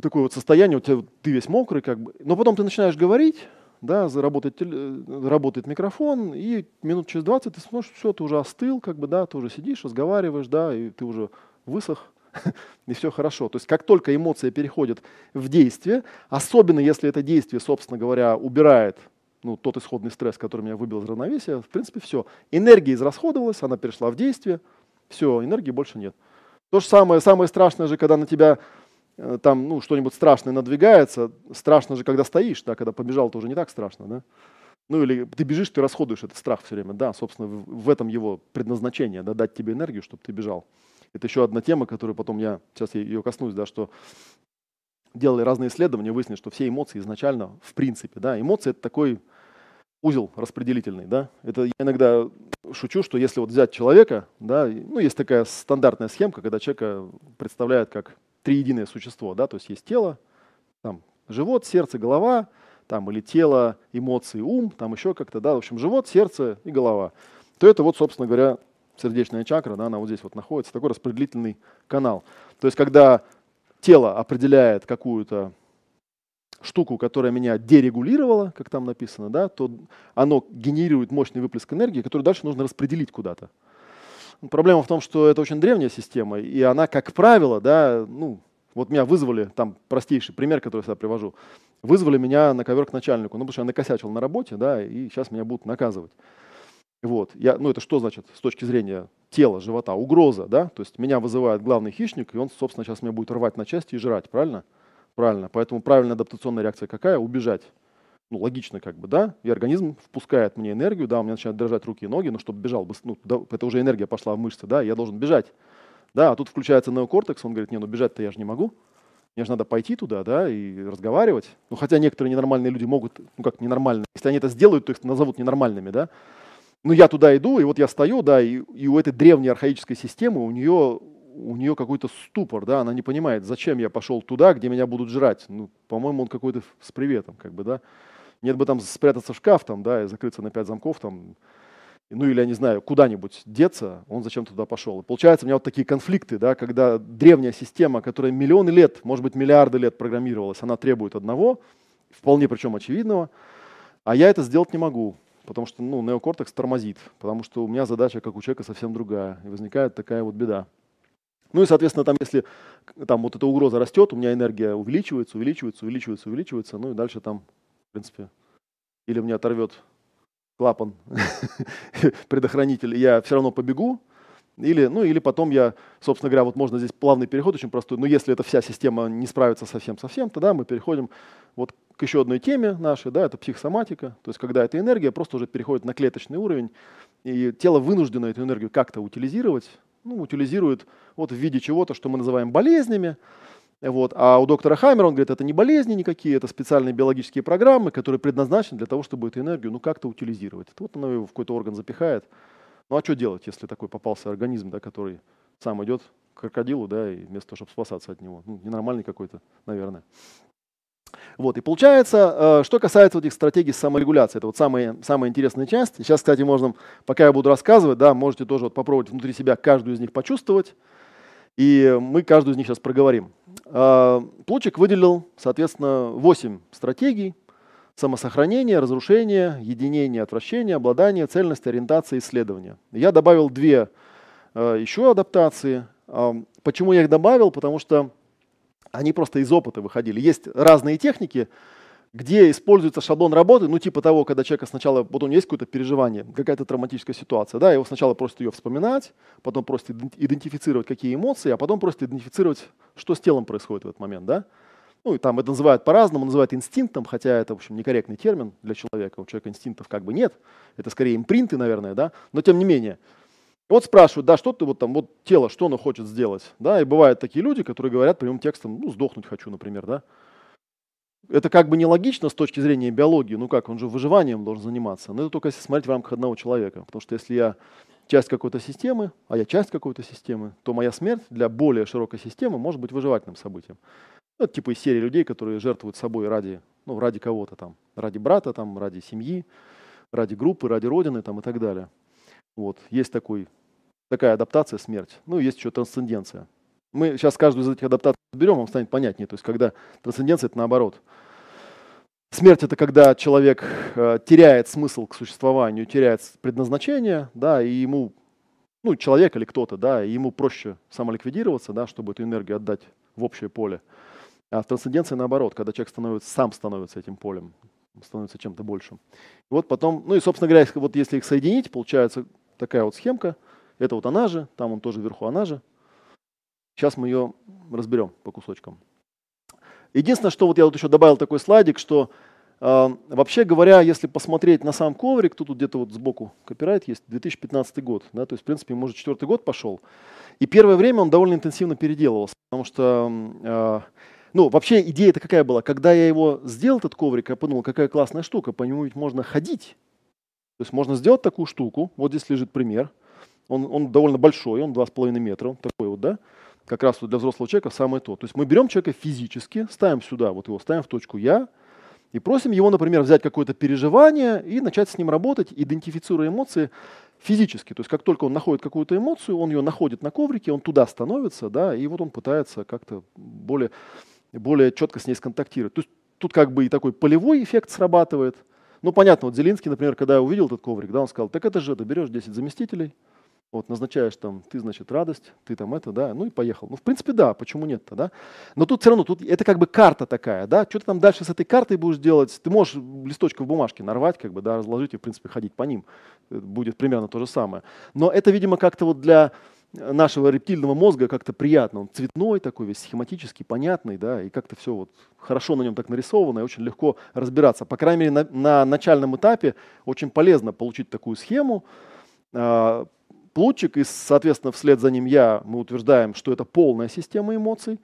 такое вот состояние, у тебя ты весь мокрый, как бы, но потом ты начинаешь говорить, да, заработает, работает микрофон, и минут через 20 ты смотришь, все, ты уже остыл, как бы, да, ты уже сидишь, разговариваешь, да, и ты уже высох, *laughs* и все хорошо. То есть как только эмоция переходит в действие, особенно если это действие, собственно говоря, убирает ну, тот исходный стресс, который меня выбил из равновесия, в принципе, все. Энергия израсходовалась, она перешла в действие, все, энергии больше нет. То же самое, самое страшное же, когда на тебя э, там, ну, что-нибудь страшное надвигается, страшно же, когда стоишь, да, когда побежал, то уже не так страшно, да. Ну или ты бежишь, ты расходуешь этот страх все время, да, собственно, в, в этом его предназначение, да, дать тебе энергию, чтобы ты бежал. Это еще одна тема, которую потом я, сейчас ее коснусь, да, что делали разные исследования, выяснили, что все эмоции изначально, в принципе, да, эмоции это такой узел распределительный, да. Это я иногда шучу, что если вот взять человека, да, ну есть такая стандартная схемка, когда человека представляют как триединое существо, да, то есть есть тело, там живот, сердце, голова, там или тело, эмоции, ум, там еще как-то, да, в общем, живот, сердце и голова. То это вот, собственно говоря, сердечная чакра, да, она вот здесь вот находится, такой распределительный канал. То есть когда тело определяет какую-то штуку, которая меня дерегулировала, как там написано, да, то оно генерирует мощный выплеск энергии, который дальше нужно распределить куда-то. Проблема в том, что это очень древняя система, и она, как правило, да, ну, вот меня вызвали, там простейший пример, который я всегда привожу, вызвали меня на ковер к начальнику, ну, потому что я накосячил на работе, да, и сейчас меня будут наказывать. Вот. Я, ну это что значит с точки зрения тела, живота? Угроза, да? То есть меня вызывает главный хищник, и он, собственно, сейчас меня будет рвать на части и жрать, правильно? Правильно. Поэтому правильная адаптационная реакция какая? Убежать. Ну, логично как бы, да? И организм впускает мне энергию, да, у меня начинают дрожать руки и ноги, но чтобы бежал, ну, это уже энергия пошла в мышцы, да, я должен бежать. Да, а тут включается неокортекс, он говорит, не, ну бежать-то я же не могу. Мне же надо пойти туда, да, и разговаривать. Ну, хотя некоторые ненормальные люди могут, ну как ненормальные, если они это сделают, то их назовут ненормальными, да. Ну, я туда иду, и вот я стою, да, и, и у этой древней архаической системы у нее, у нее какой-то ступор, да, она не понимает, зачем я пошел туда, где меня будут жрать. Ну, по-моему, он какой-то с приветом, как бы, да. Нет бы там спрятаться в шкаф, там, да, и закрыться на пять замков, там, ну или, я не знаю, куда-нибудь деться, он зачем туда пошел. И получается у меня вот такие конфликты, да, когда древняя система, которая миллионы лет, может быть, миллиарды лет программировалась, она требует одного, вполне причем очевидного, а я это сделать не могу, потому что ну, неокортекс тормозит, потому что у меня задача, как у человека, совсем другая, и возникает такая вот беда. Ну и, соответственно, там, если там вот эта угроза растет, у меня энергия увеличивается, увеличивается, увеличивается, увеличивается, ну и дальше там, в принципе, или меня оторвет клапан, *laughs* предохранитель, я все равно побегу, или, ну, или потом я, собственно говоря, вот можно здесь плавный переход очень простой, но если эта вся система не справится совсем-совсем, тогда мы переходим вот к еще одной теме нашей, да, это психосоматика, то есть когда эта энергия просто уже переходит на клеточный уровень, и тело вынуждено эту энергию как-то утилизировать, ну, утилизирует вот в виде чего-то, что мы называем болезнями, вот. А у доктора Хаммера, он говорит, это не болезни никакие, это специальные биологические программы, которые предназначены для того, чтобы эту энергию ну, как-то утилизировать. Это вот она его в какой-то орган запихает. Ну а что делать, если такой попался организм, да, который сам идет к крокодилу, да, и вместо того, чтобы спасаться от него. Ну, ненормальный какой-то, наверное. Вот, и получается, э, что касается вот этих стратегий саморегуляции, это вот самая, самая интересная часть. Сейчас, кстати, можно, пока я буду рассказывать, да, можете тоже вот попробовать внутри себя каждую из них почувствовать. И мы каждую из них сейчас проговорим. А, Плучик выделил, соответственно, 8 стратегий. Самосохранение, разрушение, единение, отвращение, обладание, цельность, ориентация, исследование. Я добавил две а, еще адаптации. А, почему я их добавил? Потому что они просто из опыта выходили. Есть разные техники, где используется шаблон работы, ну типа того, когда человека сначала, вот у него есть какое-то переживание, какая-то травматическая ситуация, да, его сначала просят ее вспоминать, потом просят идентифицировать, какие эмоции, а потом просят идентифицировать, что с телом происходит в этот момент, да. Ну и там это называют по-разному, называют инстинктом, хотя это, в общем, некорректный термин для человека, у человека инстинктов как бы нет, это скорее импринты, наверное, да, но тем не менее. Вот спрашивают, да, что ты вот там, вот тело, что оно хочет сделать, да, и бывают такие люди, которые говорят прямым текстом, ну, сдохнуть хочу, например, да, это как бы нелогично с точки зрения биологии, ну как, он же выживанием должен заниматься, но это только если смотреть в рамках одного человека, потому что если я часть какой-то системы, а я часть какой-то системы, то моя смерть для более широкой системы может быть выживательным событием. Ну, это типа из серии людей, которые жертвуют собой ради, ну, ради кого-то там, ради брата, там, ради семьи, ради группы, ради родины там, и так далее. Вот. Есть такой, такая адаптация, смерть. Ну, есть еще трансценденция. Мы сейчас каждую из этих адаптаций разберем, вам станет понятнее. То есть когда трансценденция – это наоборот. Смерть – это когда человек э, теряет смысл к существованию, теряет предназначение, да, и ему, ну, человек или кто-то, да, и ему проще самоликвидироваться, да, чтобы эту энергию отдать в общее поле. А в трансценденции наоборот, когда человек становится, сам становится этим полем, становится чем-то большим. И вот потом, ну и, собственно говоря, вот если их соединить, получается такая вот схемка. Это вот она же, там он тоже вверху она же. Сейчас мы ее разберем по кусочкам. Единственное, что вот я вот еще добавил такой слайдик, что э, вообще говоря, если посмотреть на сам коврик, то тут где-то вот сбоку копирайт есть, 2015 год, да, то есть в принципе ему уже четвертый год пошел. И первое время он довольно интенсивно переделывался, потому что, э, ну вообще идея это какая была, когда я его сделал, этот коврик, я подумал, какая классная штука, по нему ведь можно ходить. То есть можно сделать такую штуку, вот здесь лежит пример, он, он довольно большой, он 2,5 метра, такой вот, да, как раз вот для взрослого человека самое то. То есть мы берем человека физически, ставим сюда, вот его ставим в точку «я», и просим его, например, взять какое-то переживание и начать с ним работать, идентифицируя эмоции физически. То есть как только он находит какую-то эмоцию, он ее находит на коврике, он туда становится, да, и вот он пытается как-то более, более четко с ней сконтактировать. То есть тут как бы и такой полевой эффект срабатывает. Ну, понятно, вот Зеленский, например, когда увидел этот коврик, да, он сказал, так это же, ты берешь 10 заместителей, вот, назначаешь там, ты, значит, радость, ты там это, да, ну и поехал. Ну, в принципе, да, почему нет-то, да? Но тут все равно, тут это как бы карта такая, да, что ты там дальше с этой картой будешь делать, ты можешь листочков бумажки нарвать, как бы, да, разложить и, в принципе, ходить по ним. Будет примерно то же самое. Но это, видимо, как-то вот для нашего рептильного мозга как-то приятно. Он цветной такой, весь схематический, понятный, да, и как-то все вот хорошо на нем так нарисовано, и очень легко разбираться. По крайней мере, на, на начальном этапе очень полезно получить такую схему, а, Плутчик, и, соответственно, вслед за ним я, мы утверждаем, что это полная система эмоций.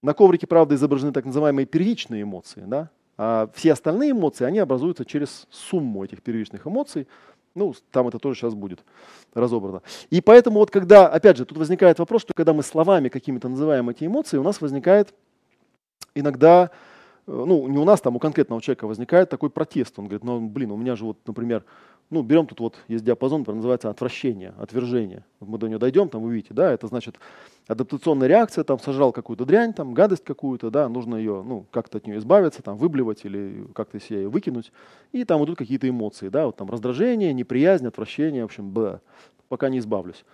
На коврике, правда, изображены так называемые первичные эмоции, да? а все остальные эмоции, они образуются через сумму этих первичных эмоций. Ну, там это тоже сейчас будет разобрано. И поэтому вот когда, опять же, тут возникает вопрос, что когда мы словами какими-то называем эти эмоции, у нас возникает иногда, э, ну, не у нас, там у конкретного человека возникает такой протест. Он говорит, ну, блин, у меня же вот, например, ну, берем тут вот, есть диапазон, который называется отвращение, отвержение. Мы до него дойдем, там вы видите, да, это значит адаптационная реакция, там сожрал какую-то дрянь, там гадость какую-то, да, нужно ее, ну, как-то от нее избавиться, там, выблевать или как-то себе ее выкинуть. И там идут какие-то эмоции, да, вот там раздражение, неприязнь, отвращение, в общем, б, пока не избавлюсь.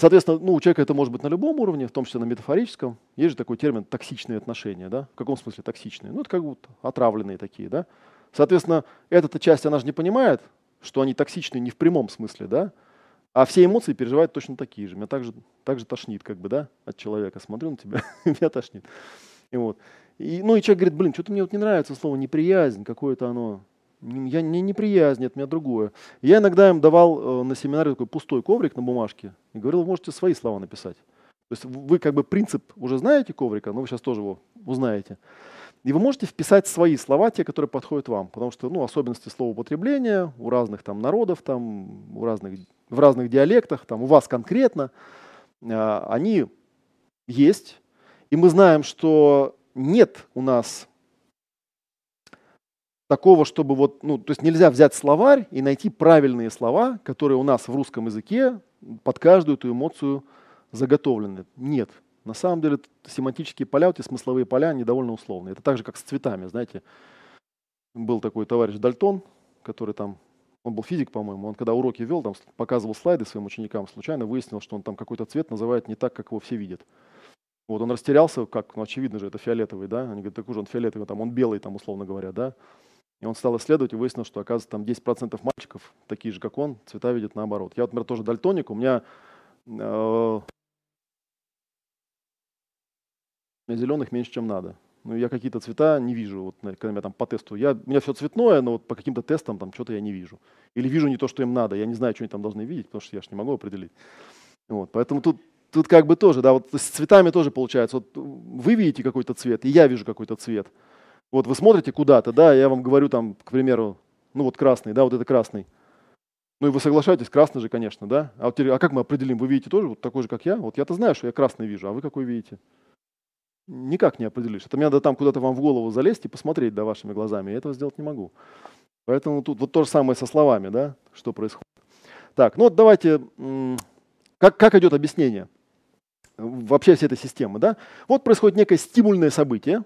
Соответственно, ну, у человека это может быть на любом уровне, в том числе на метафорическом. Есть же такой термин токсичные отношения, да? В каком смысле токсичные? Ну, это как будто отравленные такие, да? Соответственно, эта часть, она же не понимает, что они токсичны не в прямом смысле, да, а все эмоции переживают точно такие же. Меня также, также тошнит, как бы, да, от человека. Смотрю на тебя, *laughs* меня тошнит. И вот. И, ну и человек говорит, блин, что-то мне вот не нравится слово неприязнь, какое-то оно. Я не неприязнь, это меня другое. Я иногда им давал э, на семинаре такой пустой коврик на бумажке и говорил, вы можете свои слова написать. То есть вы как бы принцип уже знаете коврика, но вы сейчас тоже его узнаете. И вы можете вписать свои слова, те, которые подходят вам, потому что ну, особенности слова употребления у разных там, народов, там, у разных, в разных диалектах, там, у вас конкретно, э, они есть. И мы знаем, что нет у нас такого, чтобы вот, ну, то есть нельзя взять словарь и найти правильные слова, которые у нас в русском языке под каждую эту эмоцию заготовлены. Нет. На самом деле семантические поля, эти смысловые поля, они довольно условные. Это так же, как с цветами, знаете. Был такой товарищ Дальтон, который там, он был физик, по-моему, он когда уроки вел, там показывал слайды своим ученикам, случайно выяснил, что он там какой-то цвет называет не так, как его все видят. Вот он растерялся, как, ну, очевидно же, это фиолетовый, да? Они говорят, так уже он фиолетовый, там, он белый, там, условно говоря, да? И он стал исследовать и выяснил, что, оказывается, там 10% мальчиков, такие же, как он, цвета видят наоборот. Я, например, тоже дальтоник, у меня э, зеленых меньше, чем надо. Ну, я какие-то цвета не вижу, вот, когда я там по тесту. Я, у меня все цветное, но вот по каким-то тестам там что-то я не вижу. Или вижу не то, что им надо. Я не знаю, что они там должны видеть, потому что я же не могу определить. Вот, поэтому тут, тут как бы тоже, да, вот с цветами тоже получается. Вот вы видите какой-то цвет, и я вижу какой-то цвет. Вот вы смотрите куда-то, да, я вам говорю там, к примеру, ну вот красный, да, вот это красный. Ну и вы соглашаетесь, красный же, конечно, да? А, вот а как мы определим? Вы видите тоже вот такой же, как я? Вот я-то знаю, что я красный вижу, а вы какой видите? Никак не определишь. Это мне надо там куда-то вам в голову залезть и посмотреть да, вашими глазами. Я этого сделать не могу. Поэтому тут вот то же самое со словами, да, что происходит. Так, ну вот давайте, как, как идет объяснение вообще всей этой системы, да? Вот происходит некое стимульное событие,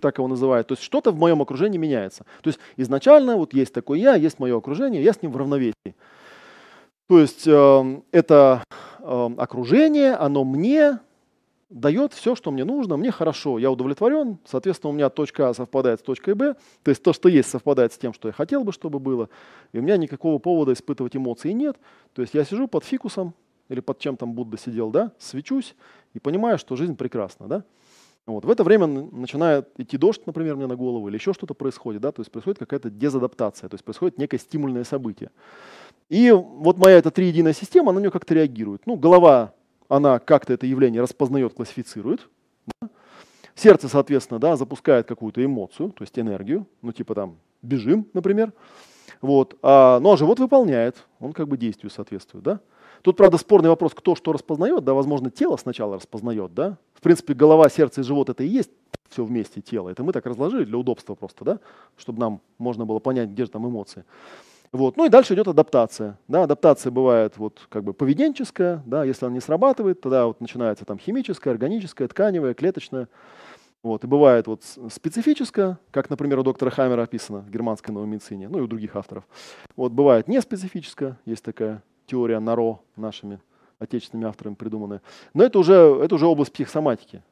так его называют, то есть что-то в моем окружении меняется. То есть изначально вот есть такой я, есть мое окружение, я с ним в равновесии. То есть э, это э, окружение, оно мне дает все, что мне нужно, мне хорошо, я удовлетворен, соответственно, у меня точка А совпадает с точкой Б, то есть то, что есть, совпадает с тем, что я хотел бы, чтобы было, и у меня никакого повода испытывать эмоции нет, то есть я сижу под фикусом или под чем там Будда сидел, да, свечусь и понимаю, что жизнь прекрасна, да. Вот. В это время начинает идти дождь, например, мне на голову, или еще что-то происходит, да, то есть происходит какая-то дезадаптация, то есть происходит некое стимульное событие. И вот моя эта триединая система, она на нее как-то реагирует. Ну, голова она как-то это явление распознает, классифицирует. Да? Сердце, соответственно, да, запускает какую-то эмоцию, то есть энергию, ну типа там бежим, например. Вот. А, ну а живот выполняет, он как бы действию соответствует. Да? Тут, правда, спорный вопрос, кто что распознает. Да, возможно, тело сначала распознает. Да? В принципе, голова, сердце и живот это и есть все вместе тело. Это мы так разложили для удобства просто, да? чтобы нам можно было понять, где же там эмоции. Вот. Ну и дальше идет адаптация. Да, адаптация бывает вот как бы поведенческая, да, если она не срабатывает, тогда вот начинается там химическая, органическая, тканевая, клеточная. Вот. И бывает вот специфическая, как, например, у доктора Хаммера описано в германской новой медицине, ну и у других авторов. Вот бывает неспецифическая, есть такая теория НАРО нашими отечественными авторами придуманная. Но это уже, это уже область психосоматики.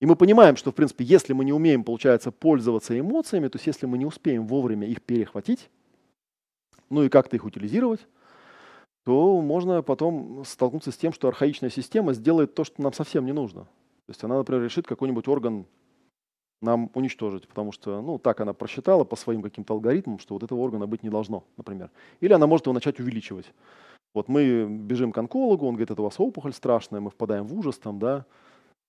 И мы понимаем, что, в принципе, если мы не умеем, получается, пользоваться эмоциями, то есть если мы не успеем вовремя их перехватить, ну и как-то их утилизировать, то можно потом столкнуться с тем, что архаичная система сделает то, что нам совсем не нужно. То есть она, например, решит какой-нибудь орган нам уничтожить, потому что, ну, так она просчитала по своим каким-то алгоритмам, что вот этого органа быть не должно, например. Или она может его начать увеличивать. Вот мы бежим к онкологу, он говорит, это у вас опухоль страшная, мы впадаем в ужас там, да,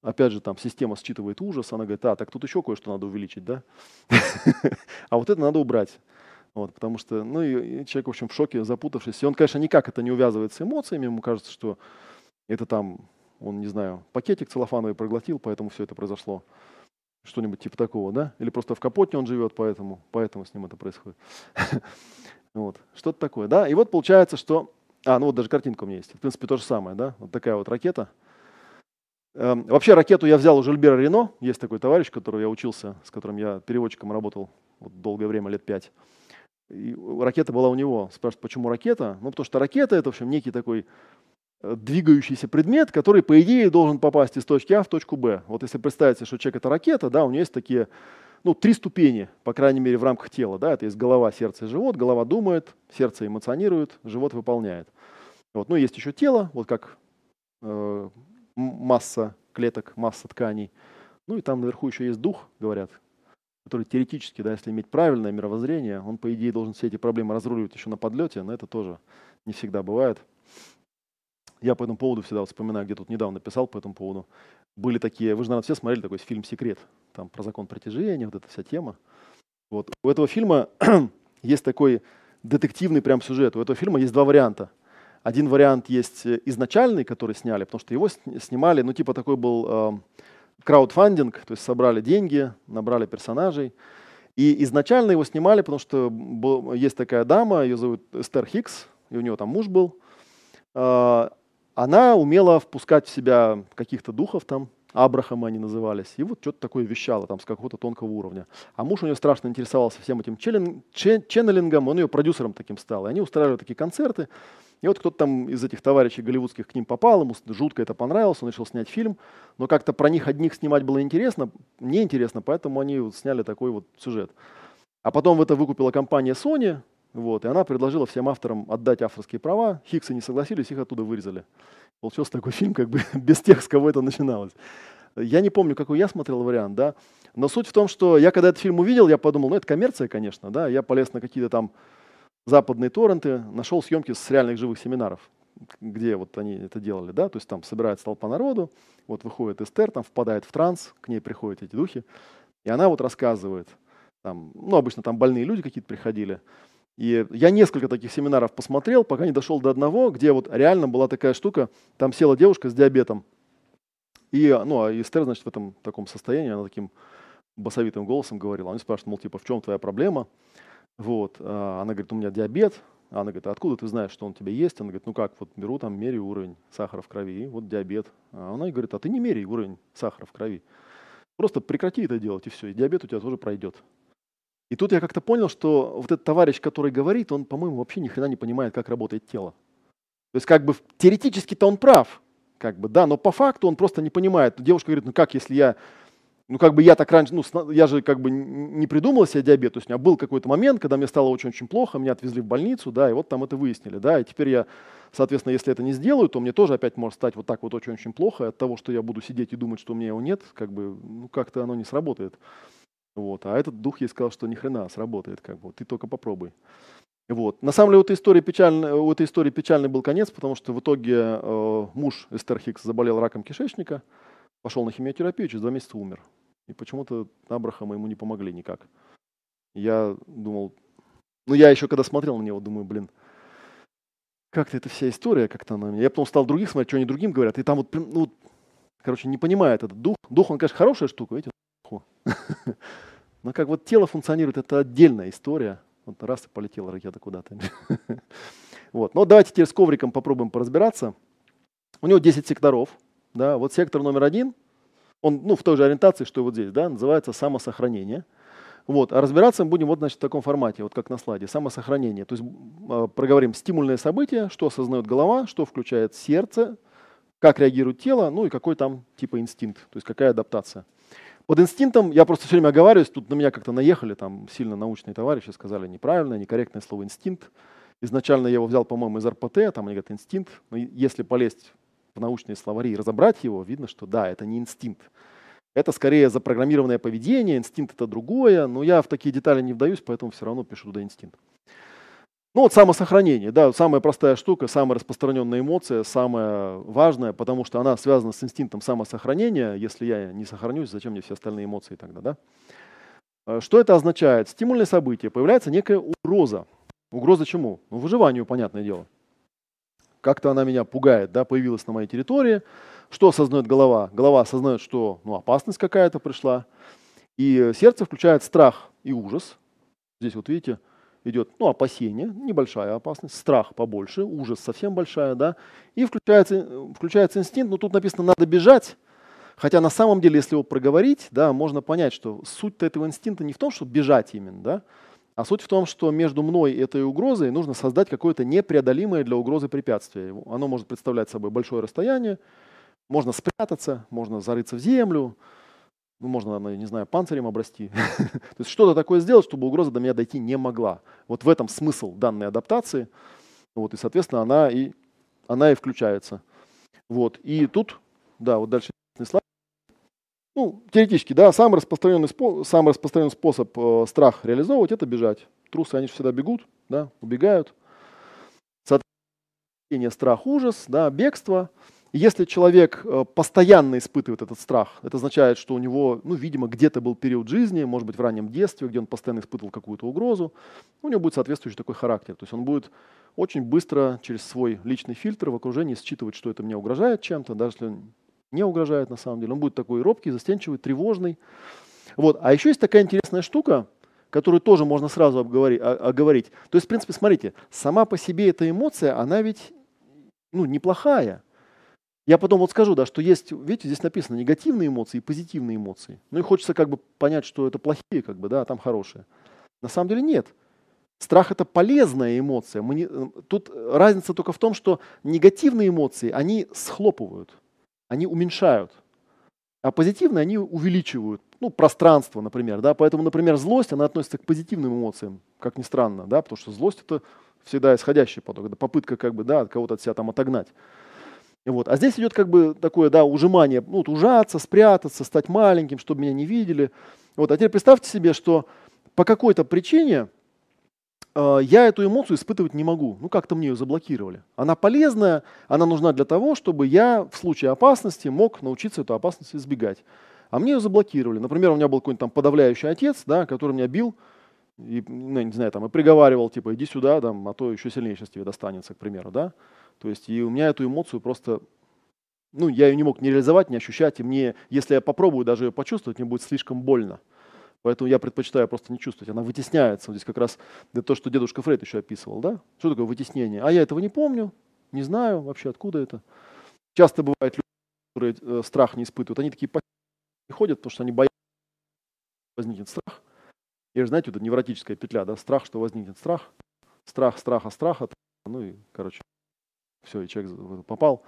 опять же, там система считывает ужас, она говорит, а, так тут еще кое-что надо увеличить, да? *laughs* А вот это надо убрать. Вот, потому что, ну, и, и человек, в общем, в шоке, запутавшись. И он, конечно, никак это не увязывает с эмоциями. Ему кажется, что это там, он, не знаю, пакетик целлофановый проглотил, поэтому все это произошло. Что-нибудь типа такого, да? Или просто в капотне он живет, поэтому, поэтому с ним это происходит. *laughs* Вот, что-то такое, да? И вот получается, что... А, ну вот даже картинка у меня есть. В принципе, то же самое, да? Вот такая вот ракета. Эм, вообще ракету я взял у Жильбера Рено. Есть такой товарищ, которого я учился, с которым я переводчиком работал вот долгое время, лет пять. И ракета была у него. Спрашивают, почему ракета? Ну, потому что ракета – это, в общем, некий такой э, двигающийся предмет, который, по идее, должен попасть из точки А в точку Б. Вот если представить что человек – это ракета, да, у него есть такие, ну, три ступени, по крайней мере, в рамках тела. Да, это есть голова, сердце и живот. Голова думает, сердце эмоционирует, живот выполняет. Вот. Ну, есть еще тело, вот как э, масса клеток, масса тканей. Ну и там наверху еще есть дух, говорят, который теоретически, да, если иметь правильное мировоззрение, он, по идее, должен все эти проблемы разруливать еще на подлете, но это тоже не всегда бывает. Я по этому поводу всегда вспоминаю, где тут недавно писал по этому поводу. Были такие, вы же, наверное, все смотрели такой фильм «Секрет», там про закон притяжения, вот эта вся тема. Вот. У этого фильма *clears throat* есть такой детективный прям сюжет. У этого фильма есть два варианта. Один вариант есть изначальный, который сняли, потому что его снимали, ну типа такой был э, краудфандинг, то есть собрали деньги, набрали персонажей. И изначально его снимали, потому что был, есть такая дама, ее зовут Эстер Хикс, и у нее там муж был. А, она умела впускать в себя каких-то духов там, Абрахама они назывались, и вот что-то такое вещало там с какого-то тонкого уровня. А муж у нее страшно интересовался всем этим ченнелингом, он ее продюсером таким стал. И они устраивали такие концерты, и вот кто-то там из этих товарищей голливудских к ним попал, ему жутко это понравилось, он решил снять фильм, но как-то про них одних снимать было интересно, неинтересно, поэтому они вот сняли такой вот сюжет. А потом в это выкупила компания Sony, вот, и она предложила всем авторам отдать авторские права, Хиксы не согласились, их оттуда вырезали. Получился такой фильм, как бы *laughs* без тех, с кого это начиналось. Я не помню, какой я смотрел вариант, да, но суть в том, что я когда этот фильм увидел, я подумал, ну это коммерция, конечно, да, я полез на какие-то там западные торренты, нашел съемки с реальных живых семинаров, где вот они это делали, да, то есть там собирается толпа народу, вот выходит Эстер, там впадает в транс, к ней приходят эти духи, и она вот рассказывает, там, ну, обычно там больные люди какие-то приходили, и я несколько таких семинаров посмотрел, пока не дошел до одного, где вот реально была такая штука, там села девушка с диабетом, и, ну, а Эстер, значит, в этом таком состоянии, она таким басовитым голосом говорила, они спрашивают, мол, типа, в чем твоя проблема? Вот. А она говорит, у меня диабет. Она говорит, а откуда ты знаешь, что он у тебя есть? Она говорит, ну как, вот беру там, меряю уровень сахара в крови, вот диабет. А она говорит, а ты не меряй уровень сахара в крови. Просто прекрати это делать, и все, и диабет у тебя тоже пройдет. И тут я как-то понял, что вот этот товарищ, который говорит, он, по-моему, вообще ни хрена не понимает, как работает тело. То есть как бы теоретически-то он прав, как бы, да, но по факту он просто не понимает. Девушка говорит, ну как, если я ну, как бы я так раньше, ну, я же как бы не придумал себе диабет, то есть у меня был какой-то момент, когда мне стало очень-очень плохо, меня отвезли в больницу, да, и вот там это выяснили, да, и теперь я, соответственно, если это не сделаю, то мне тоже опять может стать вот так вот очень-очень плохо, и от того, что я буду сидеть и думать, что у меня его нет, как бы, ну, как-то оно не сработает. Вот, а этот дух ей сказал, что ни хрена сработает, как бы, ты только попробуй. Вот. На самом деле у этой, истории печальный, у этой истории печальный был конец, потому что в итоге э, муж Эстер Хикс заболел раком кишечника, пошел на химиотерапию, через два месяца умер. И почему-то Абрахама ему не помогли никак. Я думал, ну я еще когда смотрел на него, думаю, блин, как-то эта вся история как-то на меня. Я потом стал других смотреть, что они другим говорят. И там вот, ну, короче, не понимает этот дух. Дух, он, конечно, хорошая штука, видите, *laughs* но как вот тело функционирует, это отдельная история. Вот раз и полетела ракета куда-то. *laughs* вот. Но давайте теперь с ковриком попробуем поразбираться. У него 10 секторов. Да, вот сектор номер один, он ну, в той же ориентации, что и вот здесь, да, называется самосохранение. Вот, а разбираться мы будем вот значит, в таком формате, вот как на слайде, самосохранение. То есть э, проговорим стимульное событие, что осознает голова, что включает сердце, как реагирует тело, ну и какой там типа инстинкт, то есть какая адаптация. Под инстинктом я просто все время оговариваюсь, тут на меня как-то наехали там сильно научные товарищи, сказали неправильное, некорректное слово инстинкт. Изначально я его взял, по-моему, из РПТ, там они говорят инстинкт. Но если полезть в научные словари и разобрать его, видно, что да, это не инстинкт. Это скорее запрограммированное поведение, инстинкт это другое, но я в такие детали не вдаюсь, поэтому все равно пишу туда инстинкт. Ну вот самосохранение, да, самая простая штука, самая распространенная эмоция, самая важная, потому что она связана с инстинктом самосохранения. Если я не сохранюсь, зачем мне все остальные эмоции тогда, да? Э, что это означает? Стимульное событие, появляется некая угроза. Угроза чему? Ну, выживанию, понятное дело. Как-то она меня пугает, да, появилась на моей территории. Что осознает голова? Голова осознает, что ну, опасность какая-то пришла. И сердце включает страх и ужас. Здесь вот видите, идет ну, опасение, небольшая опасность, страх побольше, ужас совсем большая, да, и включается, включается инстинкт, но тут написано «надо бежать», хотя на самом деле, если его проговорить, да, можно понять, что суть-то этого инстинкта не в том, чтобы бежать именно, да, а суть в том, что между мной и этой угрозой нужно создать какое-то непреодолимое для угрозы препятствие. Оно может представлять собой большое расстояние, можно спрятаться, можно зарыться в землю, ну, можно, не знаю, панцирем обрасти. *laughs* То есть что-то такое сделать, чтобы угроза до меня дойти не могла. Вот в этом смысл данной адаптации. Вот, и, соответственно, она и, она и включается. Вот. И тут, да, вот дальше. Ну, теоретически, да, самый распространенный, спо- самый распространенный способ э, страх реализовывать – это бежать. Трусы, они же всегда бегут, да, убегают. Соответственно, страх, ужас, да, бегство – если человек э, постоянно испытывает этот страх, это означает, что у него, ну, видимо, где-то был период жизни, может быть, в раннем детстве, где он постоянно испытывал какую-то угрозу, у него будет соответствующий такой характер. То есть он будет очень быстро через свой личный фильтр в окружении считывать, что это мне угрожает чем-то, даже если не угрожает на самом деле. Он будет такой робкий, застенчивый, тревожный. Вот. А еще есть такая интересная штука, которую тоже можно сразу обговорить, оговорить. То есть, в принципе, смотрите, сама по себе эта эмоция, она ведь ну, неплохая. Я потом вот скажу, да, что есть, видите, здесь написано негативные эмоции и позитивные эмоции. Ну и хочется как бы понять, что это плохие, как бы, да, а там хорошие. На самом деле нет. Страх это полезная эмоция. Мы не, э, тут разница только в том, что негативные эмоции, они схлопывают, они уменьшают. А позитивные, они увеличивают. Ну, пространство, например, да. Поэтому, например, злость, она относится к позитивным эмоциям, как ни странно, да, потому что злость это всегда исходящий поток, это попытка как бы, да, от кого-то от себя там отогнать. Вот. А здесь идет как бы такое, да, ужимание, ну, вот ужаться, спрятаться, стать маленьким, чтобы меня не видели. Вот. А теперь представьте себе, что по какой-то причине я эту эмоцию испытывать не могу. Ну, как-то мне ее заблокировали. Она полезная, она нужна для того, чтобы я в случае опасности мог научиться эту опасность избегать. А мне ее заблокировали. Например, у меня был какой-нибудь там подавляющий отец, да, который меня бил, и, ну, не знаю, там, и приговаривал, типа, иди сюда, там, а то еще сильнее сейчас тебе достанется, к примеру, да. То есть и у меня эту эмоцию просто, ну, я ее не мог не реализовать, не ощущать, и мне, если я попробую даже ее почувствовать, мне будет слишком больно. Поэтому я предпочитаю просто не чувствовать. Она вытесняется. Вот здесь как раз это то, что дедушка Фрейд еще описывал. Да? Что такое вытеснение? А я этого не помню, не знаю вообще, откуда это. Часто бывает люди, которые э, страх не испытывают, они такие ходят, потому что они боятся, возникнет страх. И знаете, вот эта невротическая петля, да, страх, что возникнет страх, страх, страха, страха, ну и, короче, все, и человек попал.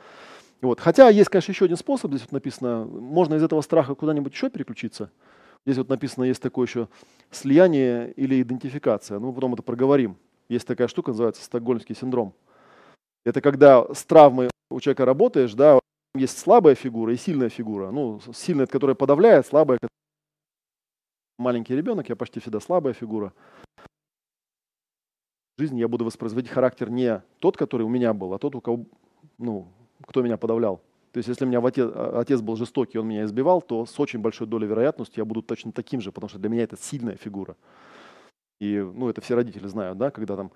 Вот. Хотя есть, конечно, еще один способ, здесь вот написано, можно из этого страха куда-нибудь еще переключиться. Здесь вот написано, есть такое еще слияние или идентификация. Ну, потом это проговорим. Есть такая штука, называется стокгольмский синдром. Это когда с травмой у человека работаешь, да, есть слабая фигура и сильная фигура. Ну, сильная, которая подавляет, слабая, маленький ребенок, я почти всегда слабая фигура жизни я буду воспроизводить характер не тот, который у меня был, а тот, у кого, ну, кто меня подавлял. То есть если у меня отец, отец был жестокий, он меня избивал, то с очень большой долей вероятности я буду точно таким же, потому что для меня это сильная фигура. И ну, это все родители знают, да, когда там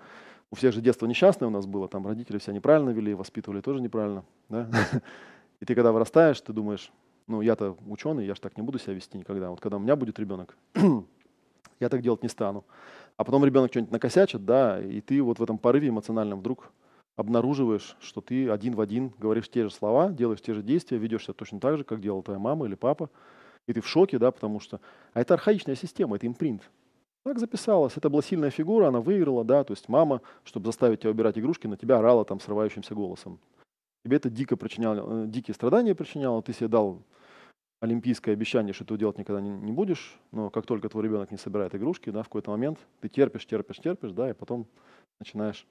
у всех же детство несчастное у нас было, там родители себя неправильно вели, воспитывали тоже неправильно. Да? *laughs* И ты когда вырастаешь, ты думаешь, ну я-то ученый, я же так не буду себя вести никогда. Вот когда у меня будет ребенок, *clears throat* я так делать не стану а потом ребенок что-нибудь накосячит, да, и ты вот в этом порыве эмоциональном вдруг обнаруживаешь, что ты один в один говоришь те же слова, делаешь те же действия, ведешь себя точно так же, как делала твоя мама или папа, и ты в шоке, да, потому что... А это архаичная система, это импринт. Так записалось. Это была сильная фигура, она выиграла, да, то есть мама, чтобы заставить тебя убирать игрушки, на тебя орала там срывающимся голосом. Тебе это дико причиняло, э, дикие страдания причиняло, ты себе дал олимпийское обещание, что ты делать никогда не, не будешь, но как только твой ребенок не собирает игрушки, да, в какой-то момент ты терпишь, терпишь, терпишь, да, и потом начинаешь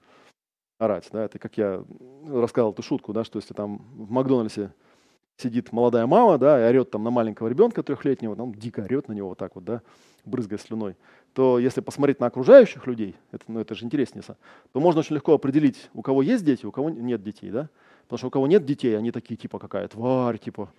орать, да, это как я рассказывал эту шутку, да, что если там в Макдональдсе сидит молодая мама, да, и орет там на маленького ребенка трехлетнего, там дико орет на него вот так вот, да, брызгая слюной, то если посмотреть на окружающих людей, это, ну, это же интереснее, то можно очень легко определить, у кого есть дети, у кого нет детей, да. Потому что у кого нет детей, они такие, типа, какая тварь, типа,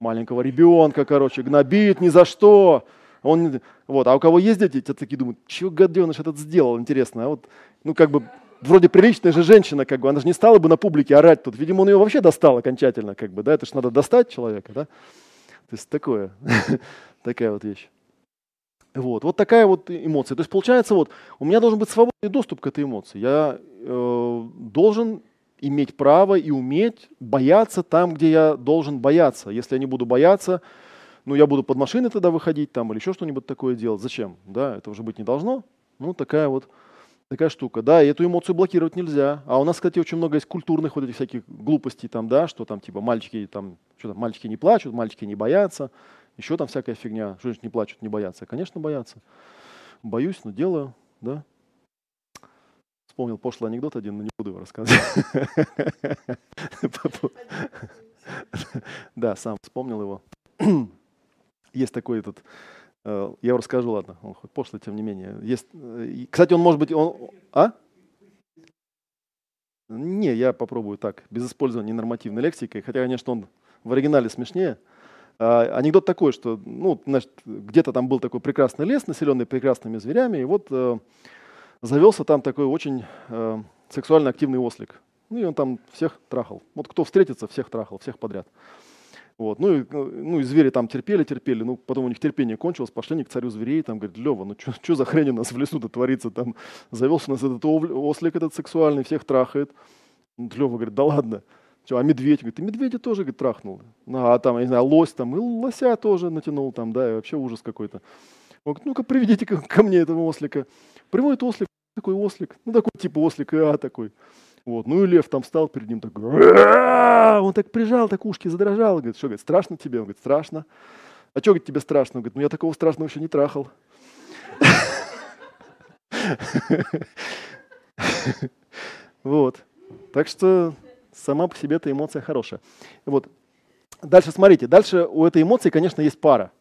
маленького ребенка, короче, гнобит ни за что. Он, вот, а у кого есть дети, те такие думают, что гаденыш этот сделал, интересно. А вот, ну, как бы, вроде приличная же женщина, как бы, она же не стала бы на публике орать тут. Видимо, он ее вообще достал окончательно, как бы, да, это же надо достать человека, да. То есть такое, *laughs* такая вот вещь. Вот, вот такая вот эмоция. То есть получается, вот, у меня должен быть свободный доступ к этой эмоции. Я э, должен иметь право и уметь бояться там, где я должен бояться. Если я не буду бояться, ну, я буду под машиной тогда выходить там или еще что-нибудь такое делать. Зачем? Да, это уже быть не должно. Ну, такая вот такая штука. Да, и эту эмоцию блокировать нельзя. А у нас, кстати, очень много есть культурных вот этих всяких глупостей там, да, что там типа мальчики там, что там, мальчики не плачут, мальчики не боятся, еще там всякая фигня. Что значит не плачут, не боятся? Конечно, боятся. Боюсь, но делаю, да. Вспомнил пошлый анекдот один, но не буду его рассказывать. *laughs* Да, сам вспомнил его. *clears throat* Есть такой этот, я его расскажу, ладно, он хоть пошлый, тем не менее. Есть, э, кстати, он может быть, он, а? Не, я попробую так, без использования нормативной лексики, хотя, конечно, он в оригинале смешнее. А, анекдот такой, что ну, значит, где-то там был такой прекрасный лес, населенный прекрасными зверями, и вот э, завелся там такой очень э, сексуально активный ослик. Ну и он там всех трахал. Вот кто встретится, всех трахал, всех подряд. Вот. Ну, и, ну и звери там терпели, терпели, ну потом у них терпение кончилось, пошли они к царю зверей, там говорят, Лева, ну что за хрень у нас в лесу-то творится, там завелся у нас этот ослик этот сексуальный, всех трахает. Лева говорит, да ладно, что, а медведь? Говорит, и медведя тоже, говорит, трахнул. Ну, а там, я не знаю, лось там, и лося тоже натянул там, да, и вообще ужас какой-то. Он говорит, ну-ка, приведите ко, ко мне этого ослика. Приводит ослик, такой ослик, ну такой типа ослик, а такой. Вот. Ну и лев там встал перед ним, так, он так прижал, так ушки задрожал. Говорит, что, говорит, страшно тебе? Он говорит, страшно. А что, говорит, тебе страшно? Он говорит, ну я такого страшного еще не трахал. Вот. Так что сама по себе эта эмоция хорошая. Вот. Дальше смотрите, дальше у этой эмоции, конечно, есть пара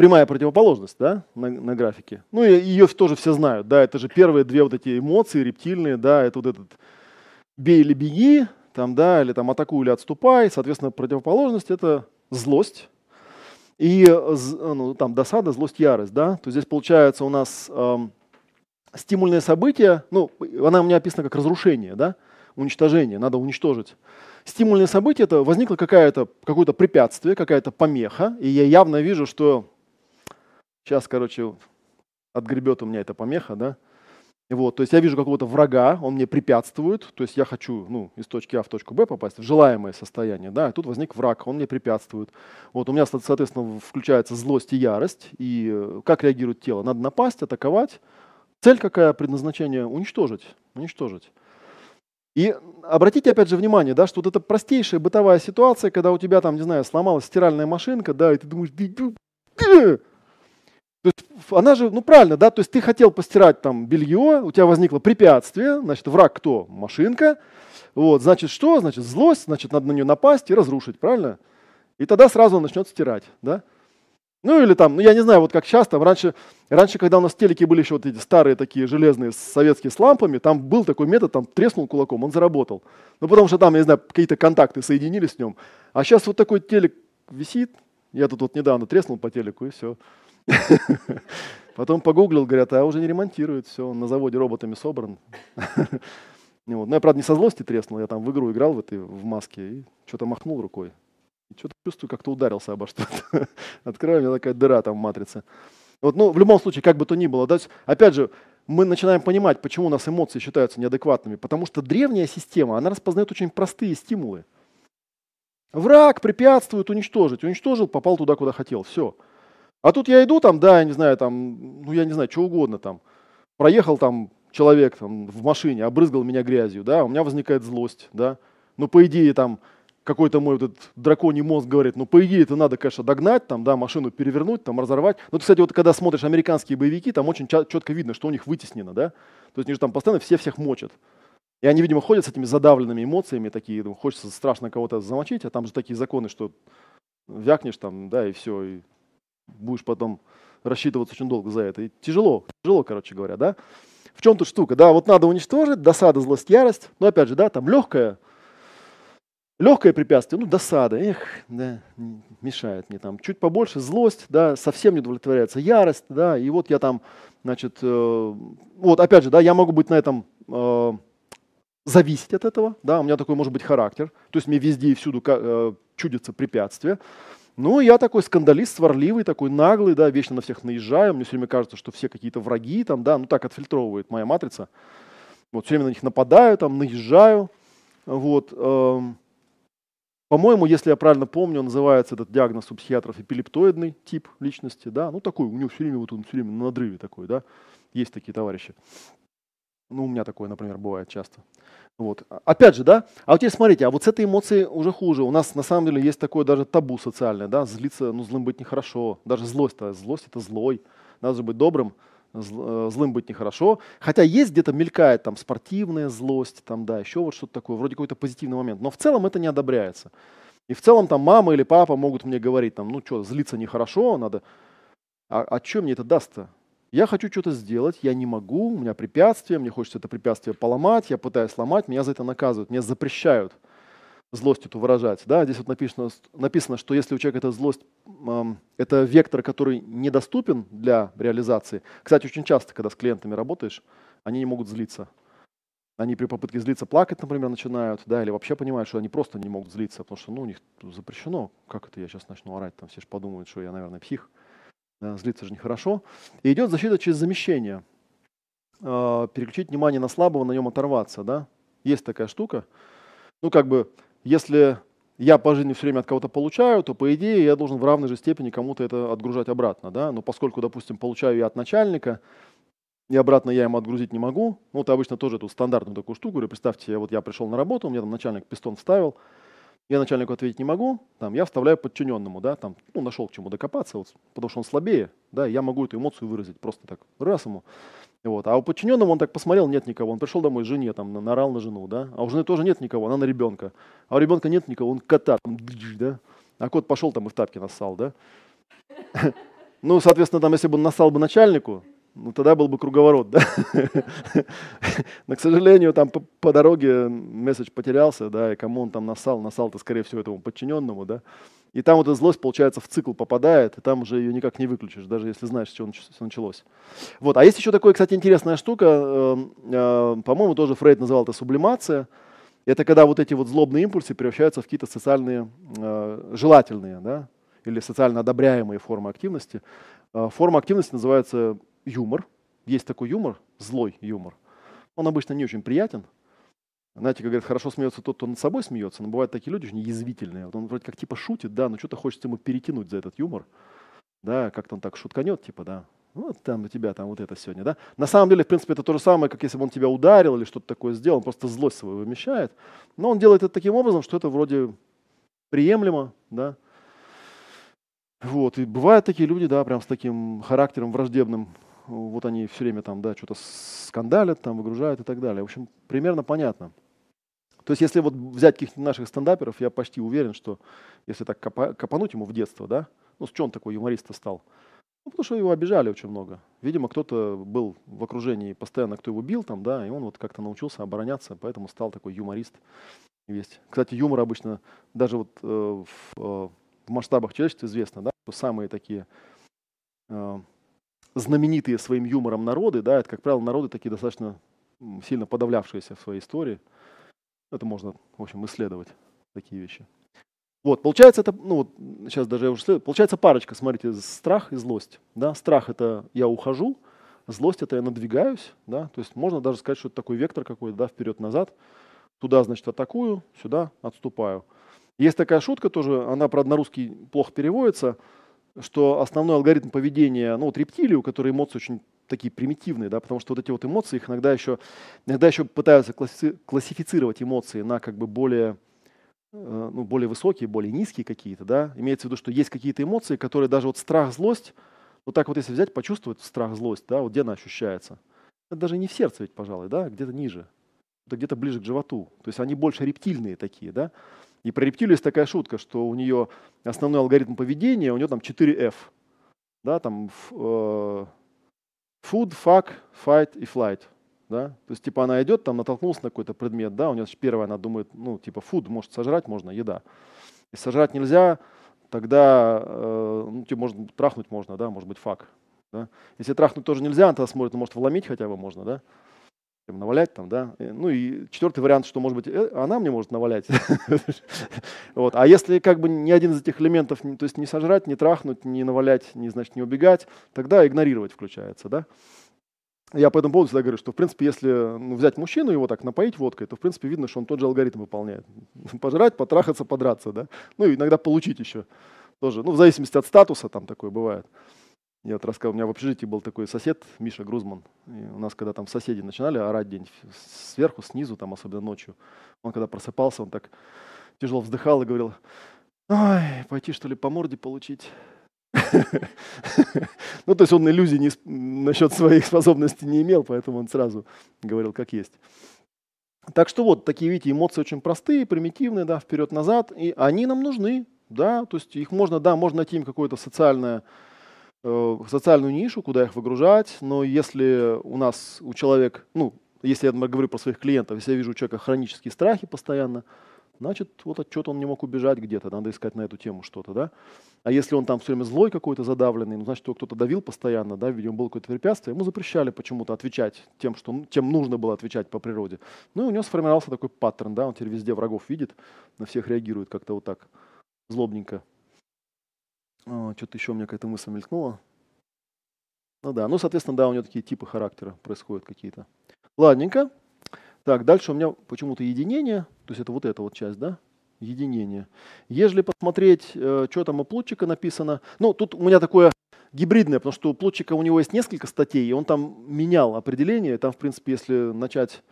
прямая противоположность да, на, на графике. Ну и ее тоже все знают, да, это же первые две вот эти эмоции рептильные, да, это вот этот бей или беги, там, да, или там атакуй или отступай, соответственно, противоположность это злость и ну, там досада, злость, ярость, да, то здесь получается у нас эм, стимульное событие, ну, она у меня описана как разрушение, да, уничтожение, надо уничтожить. Стимульное событие это возникло какое-то какое препятствие, какая-то помеха, и я явно вижу, что Сейчас, короче, отгребет у меня эта помеха, да. Вот, то есть я вижу какого-то врага, он мне препятствует, то есть я хочу ну, из точки А в точку Б попасть, в желаемое состояние, да, и тут возник враг, он мне препятствует. Вот у меня, соответственно, включается злость и ярость, и э, как реагирует тело? Надо напасть, атаковать. Цель какая? Предназначение? Уничтожить. Уничтожить. И обратите опять же внимание, да, что вот это простейшая бытовая ситуация, когда у тебя там, не знаю, сломалась стиральная машинка, да, и ты думаешь, то есть она же, ну правильно, да, то есть ты хотел постирать там белье, у тебя возникло препятствие, значит, враг кто? Машинка. Вот, значит, что? Значит, злость, значит, надо на нее напасть и разрушить, правильно? И тогда сразу он начнет стирать, да? Ну или там, ну я не знаю, вот как там раньше, раньше, когда у нас телеки были еще вот эти старые такие железные советские с лампами, там был такой метод, там треснул кулаком, он заработал. Ну потому что там, я не знаю, какие-то контакты соединились с ним. А сейчас вот такой телек висит, я тут вот недавно треснул по телеку и все. *laughs* Потом погуглил, говорят, а уже не ремонтируют, все, он на заводе роботами собран. *laughs* Вот. Ну, я, правда, не со злости треснул, я там в игру играл в этой в маске и что-то махнул рукой. И что-то чувствую, как-то ударился обо что-то. *laughs* Открываю, у меня такая дыра там в матрице. Вот, ну, в любом случае, как бы то ни было, да, опять же, мы начинаем понимать, почему у нас эмоции считаются неадекватными. Потому что древняя система, она распознает очень простые стимулы. Враг препятствует уничтожить. Уничтожил, попал туда, куда хотел. Все. А тут я иду там, да, я не знаю, там, ну я не знаю, что угодно там. Проехал там человек там, в машине, обрызгал меня грязью, да, у меня возникает злость, да. Ну, по идее, там, какой-то мой вот этот драконий мозг говорит, ну, по идее, это надо, конечно, догнать, там, да, машину перевернуть, там, разорвать. Ну, кстати, вот когда смотришь американские боевики, там очень четко видно, что у них вытеснено, да. То есть они же там постоянно все всех мочат. И они, видимо, ходят с этими задавленными эмоциями, такие, ну, хочется страшно кого-то замочить, а там же такие законы, что вякнешь там, да, и все, и будешь потом рассчитываться очень долго за это. И тяжело, тяжело, короче говоря, да. В чем тут штука? Да, вот надо уничтожить, досада, злость, ярость. Но опять же, да, там легкая, легкое препятствие, ну, досада, эх, да, мешает мне там. Чуть побольше злость, да, совсем не удовлетворяется ярость, да, и вот я там, значит, э, вот опять же, да, я могу быть на этом э, зависеть от этого, да, у меня такой может быть характер, то есть мне везде и всюду э, чудится препятствие. Ну, я такой скандалист, сварливый, такой наглый, да, вечно на всех наезжаю, мне все время кажется, что все какие-то враги, там, да, ну так отфильтровывает моя матрица. Вот, все время на них нападаю, там, наезжаю, вот. Эм, по-моему, если я правильно помню, называется этот диагноз у психиатров эпилептоидный тип личности, да, ну такой, у него все время вот он все время на надрыве такой, да, есть такие товарищи. Ну, у меня такое, например, бывает часто. Вот. Опять же, да, а вот теперь смотрите, а вот с этой эмоцией уже хуже. У нас на самом деле есть такое даже табу социальное, да, злиться, ну, злым быть нехорошо. Даже злость-то, злость это злой. Надо же быть добрым, э, злым быть нехорошо. Хотя есть где-то мелькает там спортивная злость, там, да, еще вот что-то такое, вроде какой-то позитивный момент. Но в целом это не одобряется. И в целом там мама или папа могут мне говорить, там, ну что, злиться нехорошо, надо... А, а что мне это даст-то? Я хочу что-то сделать, я не могу, у меня препятствие, мне хочется это препятствие поломать, я пытаюсь сломать, меня за это наказывают, мне запрещают злость эту выражать. Да? Здесь вот написано, написано, что если у человека эта злость, это вектор, который недоступен для реализации. Кстати, очень часто, когда с клиентами работаешь, они не могут злиться. Они при попытке злиться плакать, например, начинают, да, или вообще понимают, что они просто не могут злиться, потому что ну, у них запрещено. Как это я сейчас начну орать? Там все же подумают, что я, наверное, псих. Да, злиться же нехорошо. И идет защита через замещение. Э, переключить внимание на слабого, на нем оторваться. Да? Есть такая штука. Ну, как бы, если я по жизни все время от кого-то получаю, то, по идее, я должен в равной же степени кому-то это отгружать обратно. Да? Но поскольку, допустим, получаю я от начальника, и обратно я ему отгрузить не могу, ну, вот обычно тоже эту стандартную такую штуку, говорю, представьте, вот я пришел на работу, у меня там начальник пистон вставил, я начальнику ответить не могу, там, я вставляю подчиненному, да, там, ну, нашел к чему докопаться, вот, потому что он слабее, да, я могу эту эмоцию выразить просто так, раз ему. Вот. А у подчиненного он так посмотрел, нет никого, он пришел домой жене, там, нарал на жену, да, а у жены тоже нет никого, она на ребенка, а у ребенка нет никого, он кота, там, да, а кот пошел там и в тапки нассал, да. *laughs* Ну, соответственно, там, если бы он нассал бы начальнику, ну тогда был бы круговорот, да. *laughs* Но, к сожалению, там по, по дороге месседж потерялся, да, и кому он там насал, насал-то, скорее всего, этому подчиненному, да. И там вот эта злость, получается, в цикл попадает, и там уже ее никак не выключишь, даже если знаешь, с чего началось. Вот. А есть еще такая, кстати, интересная штука, э, э, по-моему, тоже Фрейд называл это сублимация. Это когда вот эти вот злобные импульсы превращаются в какие-то социальные, э, желательные, да, или социально одобряемые формы активности. Э, форма активности называется юмор. Есть такой юмор, злой юмор. Он обычно не очень приятен. Знаете, как говорят, хорошо смеется тот, кто над собой смеется, но бывают такие люди очень язвительные. Вот он вроде как типа шутит, да, но что-то хочется ему перетянуть за этот юмор. Да, как-то он так шутканет, типа, да, вот там у тебя там вот это сегодня, да. На самом деле, в принципе, это то же самое, как если бы он тебя ударил или что-то такое сделал, он просто злость свою вымещает. Но он делает это таким образом, что это вроде приемлемо, да. Вот, и бывают такие люди, да, прям с таким характером враждебным, вот они все время там, да, что-то скандалят, там, выгружают и так далее. В общем, примерно понятно. То есть, если вот взять каких-то наших стендаперов, я почти уверен, что если так копа- копануть ему в детство, да, ну, с чего он такой юморист стал? Ну, потому что его обижали очень много. Видимо, кто-то был в окружении постоянно, кто его бил там, да, и он вот как-то научился обороняться, поэтому стал такой юморист. Есть. Кстати, юмор обычно даже вот э, в, э, в масштабах человечества известно, да, что самые такие э, знаменитые своим юмором народы, да, это, как правило, народы такие достаточно сильно подавлявшиеся в своей истории. Это можно, в общем, исследовать, такие вещи. Вот, получается, это, ну вот, сейчас даже я уже следую, получается парочка, смотрите, страх и злость. Да? Страх – это я ухожу, злость – это я надвигаюсь, да, то есть можно даже сказать, что это такой вектор какой-то, да, вперед-назад. Туда, значит, атакую, сюда отступаю. Есть такая шутка тоже, она, правда, на русский плохо переводится – что основной алгоритм поведения, ну вот рептилии, у которой эмоции очень такие примитивные, да, потому что вот эти вот эмоции, их иногда еще, иногда еще пытаются классифицировать эмоции на как бы более, э, ну, более высокие, более низкие какие-то, да, имеется в виду, что есть какие-то эмоции, которые даже вот страх, злость, вот так вот если взять, почувствовать страх, злость, да, вот где она ощущается. Это даже не в сердце ведь, пожалуй, да, где-то ниже. где-то ближе к животу. То есть они больше рептильные такие, да. И про рептилию есть такая шутка, что у нее основной алгоритм поведения, у нее там 4F. Да, там э, food, fuck, fight и flight. Да? То есть, типа, она идет, там натолкнулась на какой-то предмет, да, у нее первое, она думает, ну, типа, food, может, сожрать можно, еда. Если сожрать нельзя, тогда, э, ну, типа, может, трахнуть можно, да, может быть, фак. Да? Если трахнуть тоже нельзя, она тогда смотрит, ну, может, вломить хотя бы можно, да навалять там, да. Ну и четвертый вариант, что, может быть, э, она мне может навалять. *laughs* вот. А если как бы ни один из этих элементов, то есть не сожрать, не трахнуть, не навалять, не, значит, не убегать, тогда игнорировать включается, да. Я по этому поводу всегда говорю, что, в принципе, если ну, взять мужчину, его так напоить водкой, то, в принципе, видно, что он тот же алгоритм выполняет. *laughs* Пожрать, потрахаться, подраться, да. Ну и иногда получить еще тоже. Ну, в зависимости от статуса там такое бывает. Я вот рассказывал, у меня в общежитии был такой сосед, Миша Грузман. И у нас, когда там соседи начинали орать день сверху, снизу, там, особенно ночью, он когда просыпался, он так тяжело вздыхал и говорил, ой, пойти что ли по морде получить. *laughs* Ну, то есть он иллюзий не, насчет своих способностей не имел, поэтому он сразу говорил как есть. Так что вот, такие, видите, эмоции очень простые, примитивные, да, вперед-назад, и они нам нужны, да, то есть их можно, да, можно найти им какое-то социальное социальную нишу, куда их выгружать, но если у нас, у человека, ну, если я говорю про своих клиентов, если я вижу у человека хронические страхи постоянно, значит, вот от чего-то он не мог убежать где-то, надо искать на эту тему что-то, да. А если он там все время злой какой-то задавленный, ну, значит, его кто-то давил постоянно, да, видимо, было какое-то препятствие, ему запрещали почему-то отвечать тем, что, тем нужно было отвечать по природе. Ну, и у него сформировался такой паттерн, да, он теперь везде врагов видит, на всех реагирует как-то вот так, злобненько. А, Что-то еще у меня какая-то мысль мелькнула. Ну да, ну, соответственно, да, у него такие типы характера происходят какие-то. Ладненько. Так, дальше у меня почему-то единение, то есть это вот эта вот часть, да, единение. Ежели посмотреть, э, что там у Плутчика написано, ну, тут у меня такое гибридное, потому что у Плутчика у него есть несколько статей, и он там менял определение, там, в принципе, если начать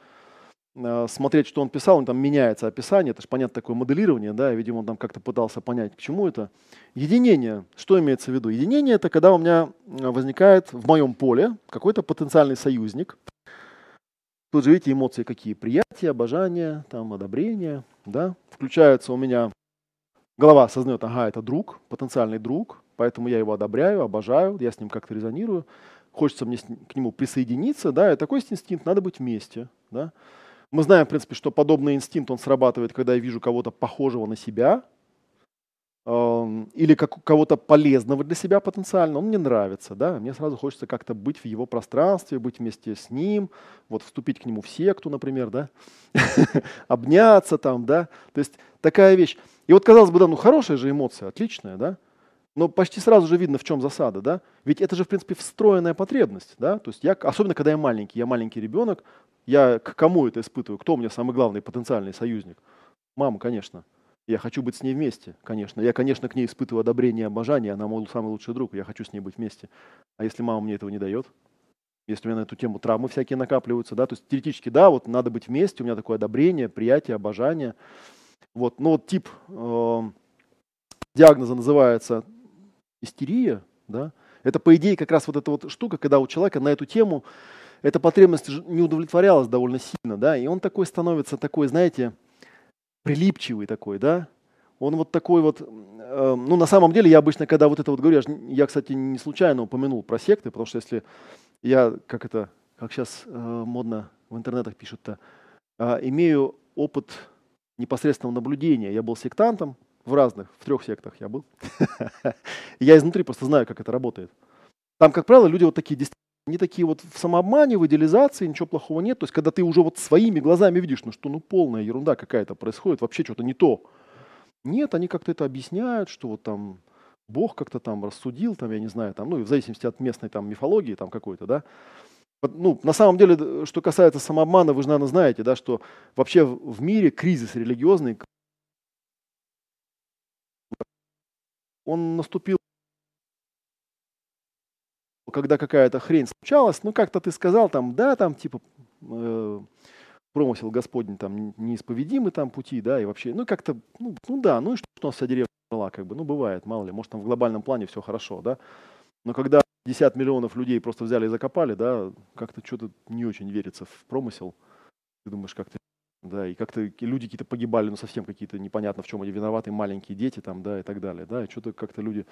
смотреть, что он писал, он там меняется описание, это же понятно такое моделирование, да, видимо, он там как-то пытался понять, к чему это. Единение, что имеется в виду? Единение – это когда у меня э, возникает в моем поле какой-то потенциальный союзник. Тут же видите эмоции какие? Приятие, обожание, там, одобрение, да. Включается у меня, голова осознает, ага, это друг, потенциальный друг, поэтому я его одобряю, обожаю, я с ним как-то резонирую, хочется мне к нему присоединиться, да, и такой инстинкт, надо быть вместе, да. Мы знаем, в принципе, что подобный инстинкт, он срабатывает, когда я вижу кого-то похожего на себя, эм, или как, кого-то полезного для себя потенциально, он мне нравится, да, мне сразу хочется как-то быть в его пространстве, быть вместе с ним, вот вступить к нему в секту, например, да, *laughs* обняться там, да, то есть такая вещь. И вот казалось бы, да, ну хорошая же эмоция, отличная, да, но почти сразу же видно, в чем засада, да, ведь это же, в принципе, встроенная потребность, да, то есть я, особенно когда я маленький, я маленький ребенок, я к кому это испытываю? Кто у меня самый главный потенциальный союзник? Мама, конечно. Я хочу быть с ней вместе, конечно. Я, конечно, к ней испытываю одобрение и обожание. Она мой самый лучший друг. Я хочу с ней быть вместе. А если мама мне этого не дает? Если у меня на эту тему травмы всякие накапливаются, да, то есть теоретически, да, вот надо быть вместе, у меня такое одобрение, приятие, обожание. Вот, но вот тип э, диагноза называется истерия, да, это по идее как раз вот эта вот штука, когда у человека на эту тему эта потребность не удовлетворялась довольно сильно, да, и он такой становится такой, знаете, прилипчивый такой, да, он вот такой вот, э, ну, на самом деле, я обычно, когда вот это вот говорю, я, я, кстати, не случайно упомянул про секты, потому что если я, как это, как сейчас э, модно в интернетах пишут-то, э, имею опыт непосредственного наблюдения, я был сектантом в разных, в трех сектах я был, *laughs* я изнутри просто знаю, как это работает. Там, как правило, люди вот такие они такие вот в самообмане, в идеализации, ничего плохого нет. То есть, когда ты уже вот своими глазами видишь, ну что, ну полная ерунда какая-то происходит, вообще что-то не то. Нет, они как-то это объясняют, что вот там Бог как-то там рассудил, там, я не знаю, там, ну, в зависимости от местной там мифологии там какой-то, да. Ну, на самом деле, что касается самообмана, вы же, наверное, знаете, да, что вообще в мире кризис религиозный, он наступил когда какая-то хрень случалась, ну как-то ты сказал там, да, там типа э, промысел Господень там неисповедимы там пути, да, и вообще, ну как-то, ну, ну да, ну и что, у нас вся деревня жила, как бы, ну бывает, мало ли, может там в глобальном плане все хорошо, да, но когда 50 миллионов людей просто взяли и закопали, да, как-то что-то не очень верится в промысел, ты думаешь, как-то да, и как-то люди какие-то погибали, ну, совсем какие-то непонятно в чем они виноваты, маленькие дети там, да, и так далее, да, и что-то как-то люди,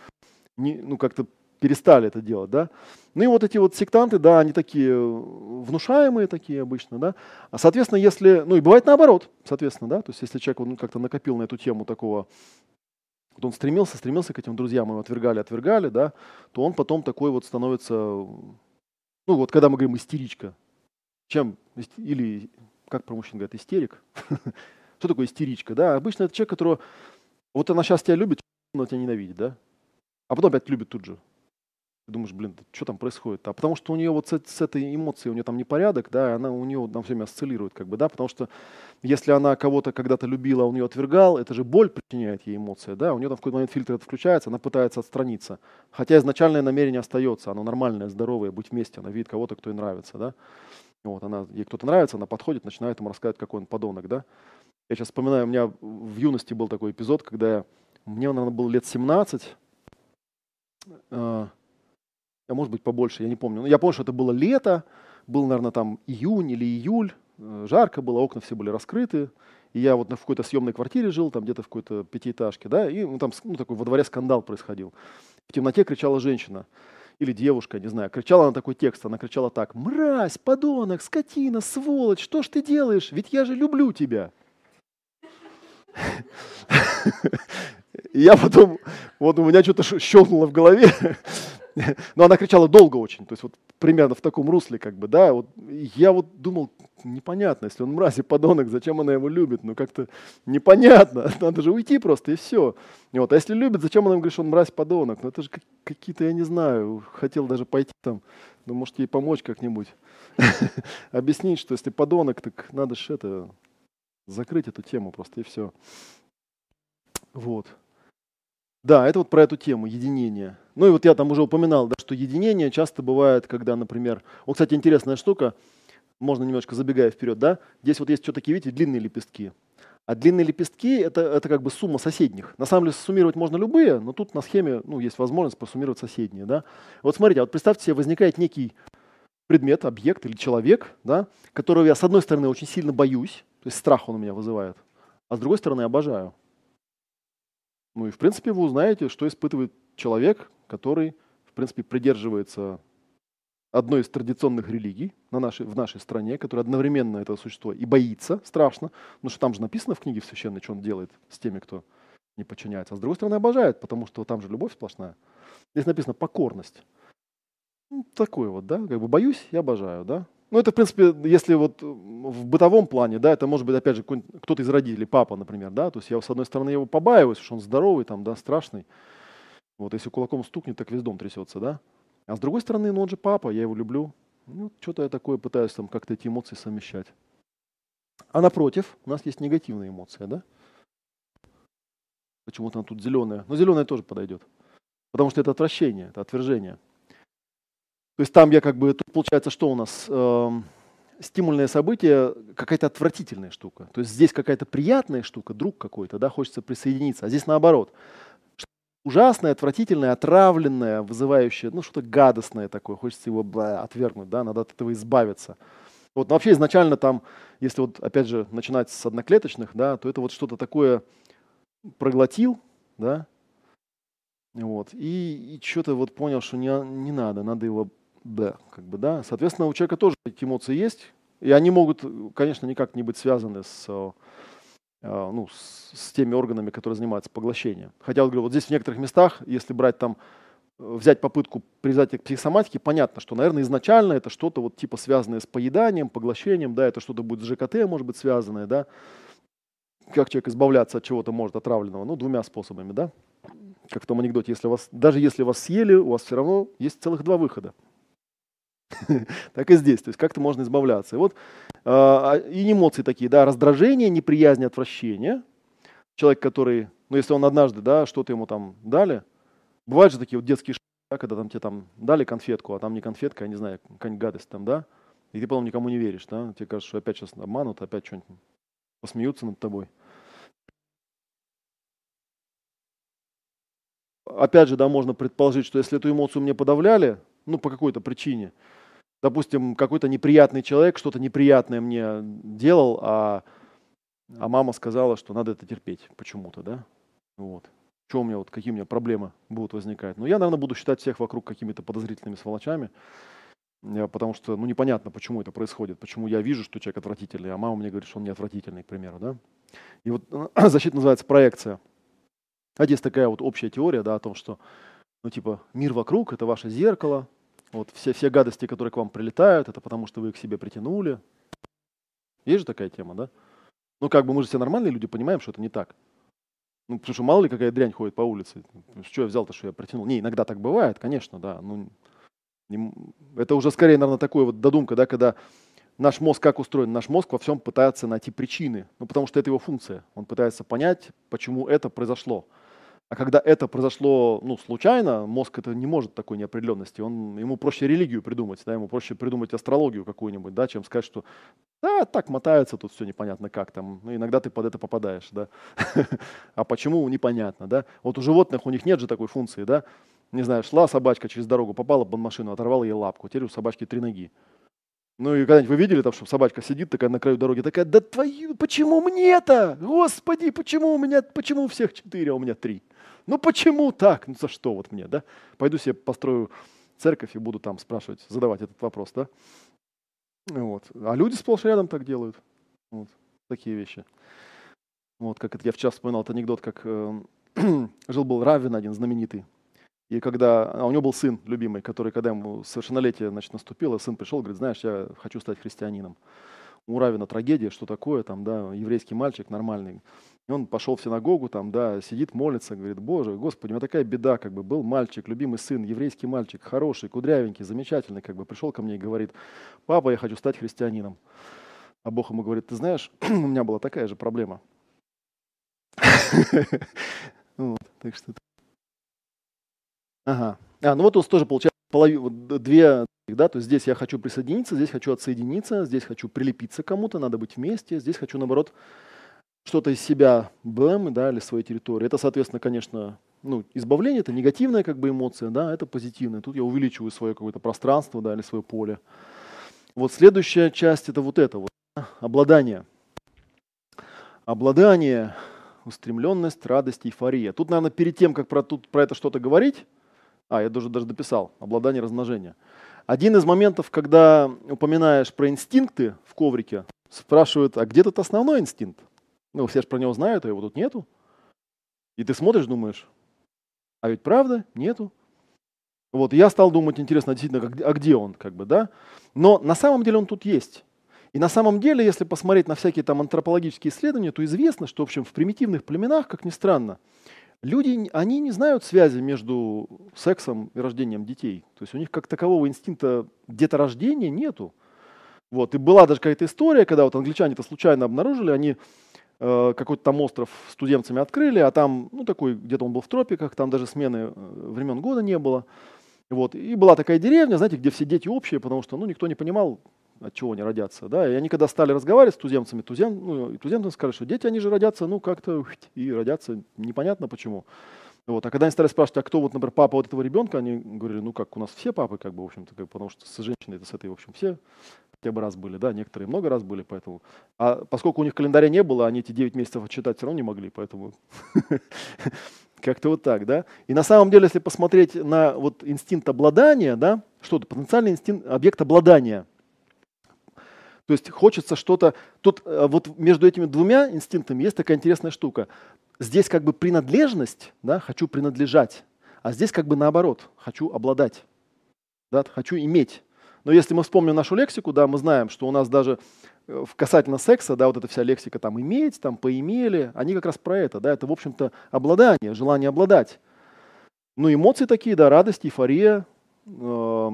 не, ну, как-то перестали это делать, да. Ну и вот эти вот сектанты, да, они такие внушаемые такие обычно, да. А, соответственно, если, ну и бывает наоборот, соответственно, да, то есть если человек ну, как-то накопил на эту тему такого, вот он стремился, стремился к этим друзьям, его отвергали, отвергали, да, то он потом такой вот становится, ну вот когда мы говорим истеричка, чем, или как про мужчин говорят, истерик, *laughs* что такое истеричка, да, обычно это человек, которого, вот она сейчас тебя любит, но тебя ненавидит, да, а потом опять любит тут же. Ты думаешь, блин, что там происходит? А потому что у нее вот с, с этой эмоцией, у нее там непорядок, да, она у нее там все время осциллирует, как бы, да, потому что если она кого-то когда-то любила, а он ее отвергал, это же боль причиняет ей эмоция, да, у нее там в какой-то момент фильтр это включается, она пытается отстраниться. Хотя изначальное намерение остается, оно нормальное, здоровое, быть вместе, она видит кого-то, кто ей нравится, да. Вот, она, ей кто-то нравится, она подходит, начинает ему рассказывать, какой он подонок, да. Я сейчас вспоминаю, у меня в юности был такой эпизод, когда я, мне, наверное, было лет 17, а а может быть побольше, я не помню. Но я помню, что это было лето, был, наверное, там июнь или июль, э, жарко было, окна все были раскрыты. И я вот в какой-то съемной квартире жил, там где-то в какой-то пятиэтажке, да, и ну, там ну, такой во дворе скандал происходил. В темноте кричала женщина или девушка, не знаю, кричала она такой текст, она кричала так, «Мразь, подонок, скотина, сволочь, что ж ты делаешь? Ведь я же люблю тебя». *laughs* Я потом, вот у меня что-то щелкнуло в голове, *laughs* но она кричала долго очень, то есть вот примерно в таком русле, как бы, да, вот и я вот думал, непонятно, если он мразь и подонок, зачем она его любит, ну как-то непонятно, *laughs* надо же уйти просто и все. Вот, а если любит, зачем она ему говорит, что он мразь, подонок, ну это же как- какие-то, я не знаю, хотел даже пойти там, ну может ей помочь как-нибудь, *laughs* объяснить, что если подонок, так надо же это, закрыть эту тему просто и все. Вот. Да, это вот про эту тему, единение. Ну и вот я там уже упоминал, да, что единение часто бывает, когда, например... Вот, кстати, интересная штука, можно немножко забегая вперед, да? Здесь вот есть что такие, видите, длинные лепестки. А длинные лепестки это, это как бы сумма соседних. На самом деле суммировать можно любые, но тут на схеме ну, есть возможность просуммировать соседние. Да? Вот смотрите, вот представьте себе, возникает некий предмет, объект или человек, да, которого я с одной стороны очень сильно боюсь, то есть страх он у меня вызывает, а с другой стороны обожаю. Ну и в принципе вы узнаете, что испытывает человек, который в принципе придерживается одной из традиционных религий на нашей, в нашей стране, которая одновременно это существо и боится страшно, потому что там же написано в книге священной, что он делает с теми, кто не подчиняется, а с другой стороны обожает, потому что там же любовь сплошная. Здесь написано покорность. Ну, такое вот, да, как бы боюсь и обожаю, да. Ну, это, в принципе, если вот в бытовом плане, да, это может быть, опять же, кто-то из родителей, папа, например, да, то есть я, с одной стороны, его побаиваюсь, что он здоровый, там, да, страшный. Вот, если кулаком стукнет, так весь дом трясется, да. А с другой стороны, ну, он же папа, я его люблю. Ну, что-то я такое пытаюсь там как-то эти эмоции совмещать. А напротив, у нас есть негативная эмоция, да? Почему-то она тут зеленая. Но зеленая тоже подойдет. Потому что это отвращение, это отвержение. То есть там я как бы, тут получается, что у нас? Эм, стимульное событие, какая-то отвратительная штука. То есть здесь какая-то приятная штука, друг какой-то, да, хочется присоединиться. А здесь наоборот. Ужасное, отвратительное, отравленное, вызывающее, ну, что-то гадостное такое, хочется его бля, отвергнуть, да, надо от этого избавиться. Вот, вообще изначально там, если вот, опять же, начинать с одноклеточных, да, то это вот что-то такое проглотил, да, вот, и, и что-то вот понял, что не, не надо, надо его, да, как бы, да. Соответственно, у человека тоже эти эмоции есть, и они могут, конечно, никак не быть связаны с, э, э, ну, с, теми органами, которые занимаются поглощением. Хотя, вот, говорю, вот здесь в некоторых местах, если брать там, э, взять попытку привязать к психосоматике, понятно, что, наверное, изначально это что-то вот типа связанное с поеданием, поглощением, да, это что-то будет с ЖКТ, может быть, связанное, да. Как человек избавляться от чего-то может отравленного? Ну, двумя способами, да как в том анекдоте, если вас, даже если вас съели, у вас все равно есть целых два выхода. *laughs* Так и здесь, то есть как-то можно избавляться. И вот а, и эмоции такие, да, раздражение, неприязнь, отвращение. Человек, который, ну если он однажды, да, что-то ему там дали, бывают же такие вот детские ш***, да, когда там тебе там дали конфетку, а там не конфетка, я не знаю, какая-нибудь гадость там, да, и ты потом никому не веришь, да, тебе кажется, что опять сейчас обманут, опять что-нибудь посмеются над тобой. опять же, да, можно предположить, что если эту эмоцию мне подавляли, ну, по какой-то причине, допустим, какой-то неприятный человек что-то неприятное мне делал, а а мама сказала, что надо это терпеть почему-то, да? Вот. Что у меня, вот, какие у меня проблемы будут возникать? Ну, я, наверное, буду считать всех вокруг какими-то подозрительными сволочами, э, потому что, ну, непонятно, почему это происходит, почему я вижу, что человек отвратительный, а мама мне говорит, что он не отвратительный, к примеру, да? И вот *clears throat* защита называется проекция. А здесь такая вот общая теория, да, о том, что, ну, типа, мир вокруг – это ваше зеркало, вот все, все гадости, которые к вам прилетают, это потому, что вы их к себе притянули. Есть же такая тема, да? Ну, как бы мы же все нормальные люди, понимаем, что это не так. Ну, потому что мало ли какая дрянь ходит по улице. Что я взял-то, что я притянул? Не, иногда так бывает, конечно, да. Ну, не, это уже скорее, наверное, такой вот додумка, да, когда наш мозг как устроен? Наш мозг во всем пытается найти причины, ну, потому что это его функция. Он пытается понять, почему это произошло. А когда это произошло ну, случайно, мозг это не может такой неопределенности. Он, ему проще религию придумать, да, ему проще придумать астрологию какую-нибудь, да, чем сказать, что да, так мотается, тут все непонятно как там. Ну, иногда ты под это попадаешь, да. *laughs* а почему, непонятно, да. Вот у животных у них нет же такой функции, да. Не знаю, шла собачка через дорогу, попала под машину, оторвала ей лапку, теперь у собачки три ноги. Ну и когда-нибудь вы видели, там, что собачка сидит такая на краю дороги, такая, да твою, почему мне-то? Господи, почему у меня, почему у всех четыре, а у меня три? Ну почему так? Ну за что вот мне, да? Пойду себе построю церковь и буду там спрашивать, задавать этот вопрос, да? Вот. А люди сплошь рядом так делают. Вот. Такие вещи. Вот, как это я вчера вспоминал этот анекдот, как э, *clears throat* жил-был Равин один знаменитый, и когда, а у него был сын любимый, который, когда ему совершеннолетие значит, наступило, сын пришел, говорит, знаешь, я хочу стать христианином. У Равина трагедия, что такое, там, да, еврейский мальчик нормальный. И он пошел в синагогу, там, да, сидит, молится, говорит, Боже, Господи, у меня такая беда, как бы, был мальчик, любимый сын, еврейский мальчик, хороший, кудрявенький, замечательный, как бы, пришел ко мне и говорит, папа, я хочу стать христианином. А Бог ему говорит, ты знаешь, *clears throat* у меня была такая же проблема. *laughs* Так что Ага. А, ну вот у нас тоже получается половина, две, да, то есть здесь я хочу присоединиться, здесь хочу отсоединиться, здесь хочу прилепиться кому-то, надо быть вместе, здесь хочу, наоборот, что-то из себя бэм, да, или своей территории. Это, соответственно, конечно, ну, избавление, это негативная как бы эмоция, да, это позитивная. Тут я увеличиваю свое какое-то пространство, да, или свое поле. Вот следующая часть это вот это вот, да, обладание. Обладание, устремленность, радость, эйфория. Тут, наверное, перед тем, как про, тут, про это что-то говорить, а, я даже, даже дописал. Обладание, размножение. Один из моментов, когда упоминаешь про инстинкты в коврике, спрашивают, а где тут основной инстинкт? Ну, все же про него знают, а его тут нету. И ты смотришь, думаешь, а ведь правда, нету. Вот, я стал думать, интересно, действительно, а где он, как бы, да? Но на самом деле он тут есть. И на самом деле, если посмотреть на всякие там антропологические исследования, то известно, что, в общем, в примитивных племенах, как ни странно, люди, они не знают связи между сексом и рождением детей. То есть у них как такового инстинкта деторождения нету. Вот. И была даже какая-то история, когда вот англичане это случайно обнаружили, они э, какой-то там остров с туземцами открыли, а там, ну такой, где-то он был в тропиках, там даже смены э, времен года не было. Вот. И была такая деревня, знаете, где все дети общие, потому что ну, никто не понимал, от чего они родятся. Да? И они когда стали разговаривать с туземцами, тузем, ну, и туземцы сказали, что дети, они же родятся, ну, как-то, и родятся непонятно почему. Вот. А когда они стали спрашивать, а кто, вот, например, папа вот этого ребенка, они говорили, ну, как у нас все папы, как бы, в общем-то, как, потому что с женщиной, это с этой, в общем, все хотя бы раз были, да, некоторые много раз были, поэтому. А поскольку у них календаря не было, они эти 9 месяцев отчитать все равно не могли, поэтому *laughs* как-то вот так, да. И на самом деле, если посмотреть на вот инстинкт обладания, да, что это потенциальный инстинкт, объект обладания – то есть хочется что-то... Тут э, вот между этими двумя инстинктами есть такая интересная штука. Здесь как бы принадлежность, да, хочу принадлежать, а здесь как бы наоборот, хочу обладать, да, хочу иметь. Но если мы вспомним нашу лексику, да, мы знаем, что у нас даже э, касательно секса, да, вот эта вся лексика там иметь, там поимели, они как раз про это, да, это в общем-то обладание, желание обладать. Ну эмоции такие, да, радость, эйфория, э,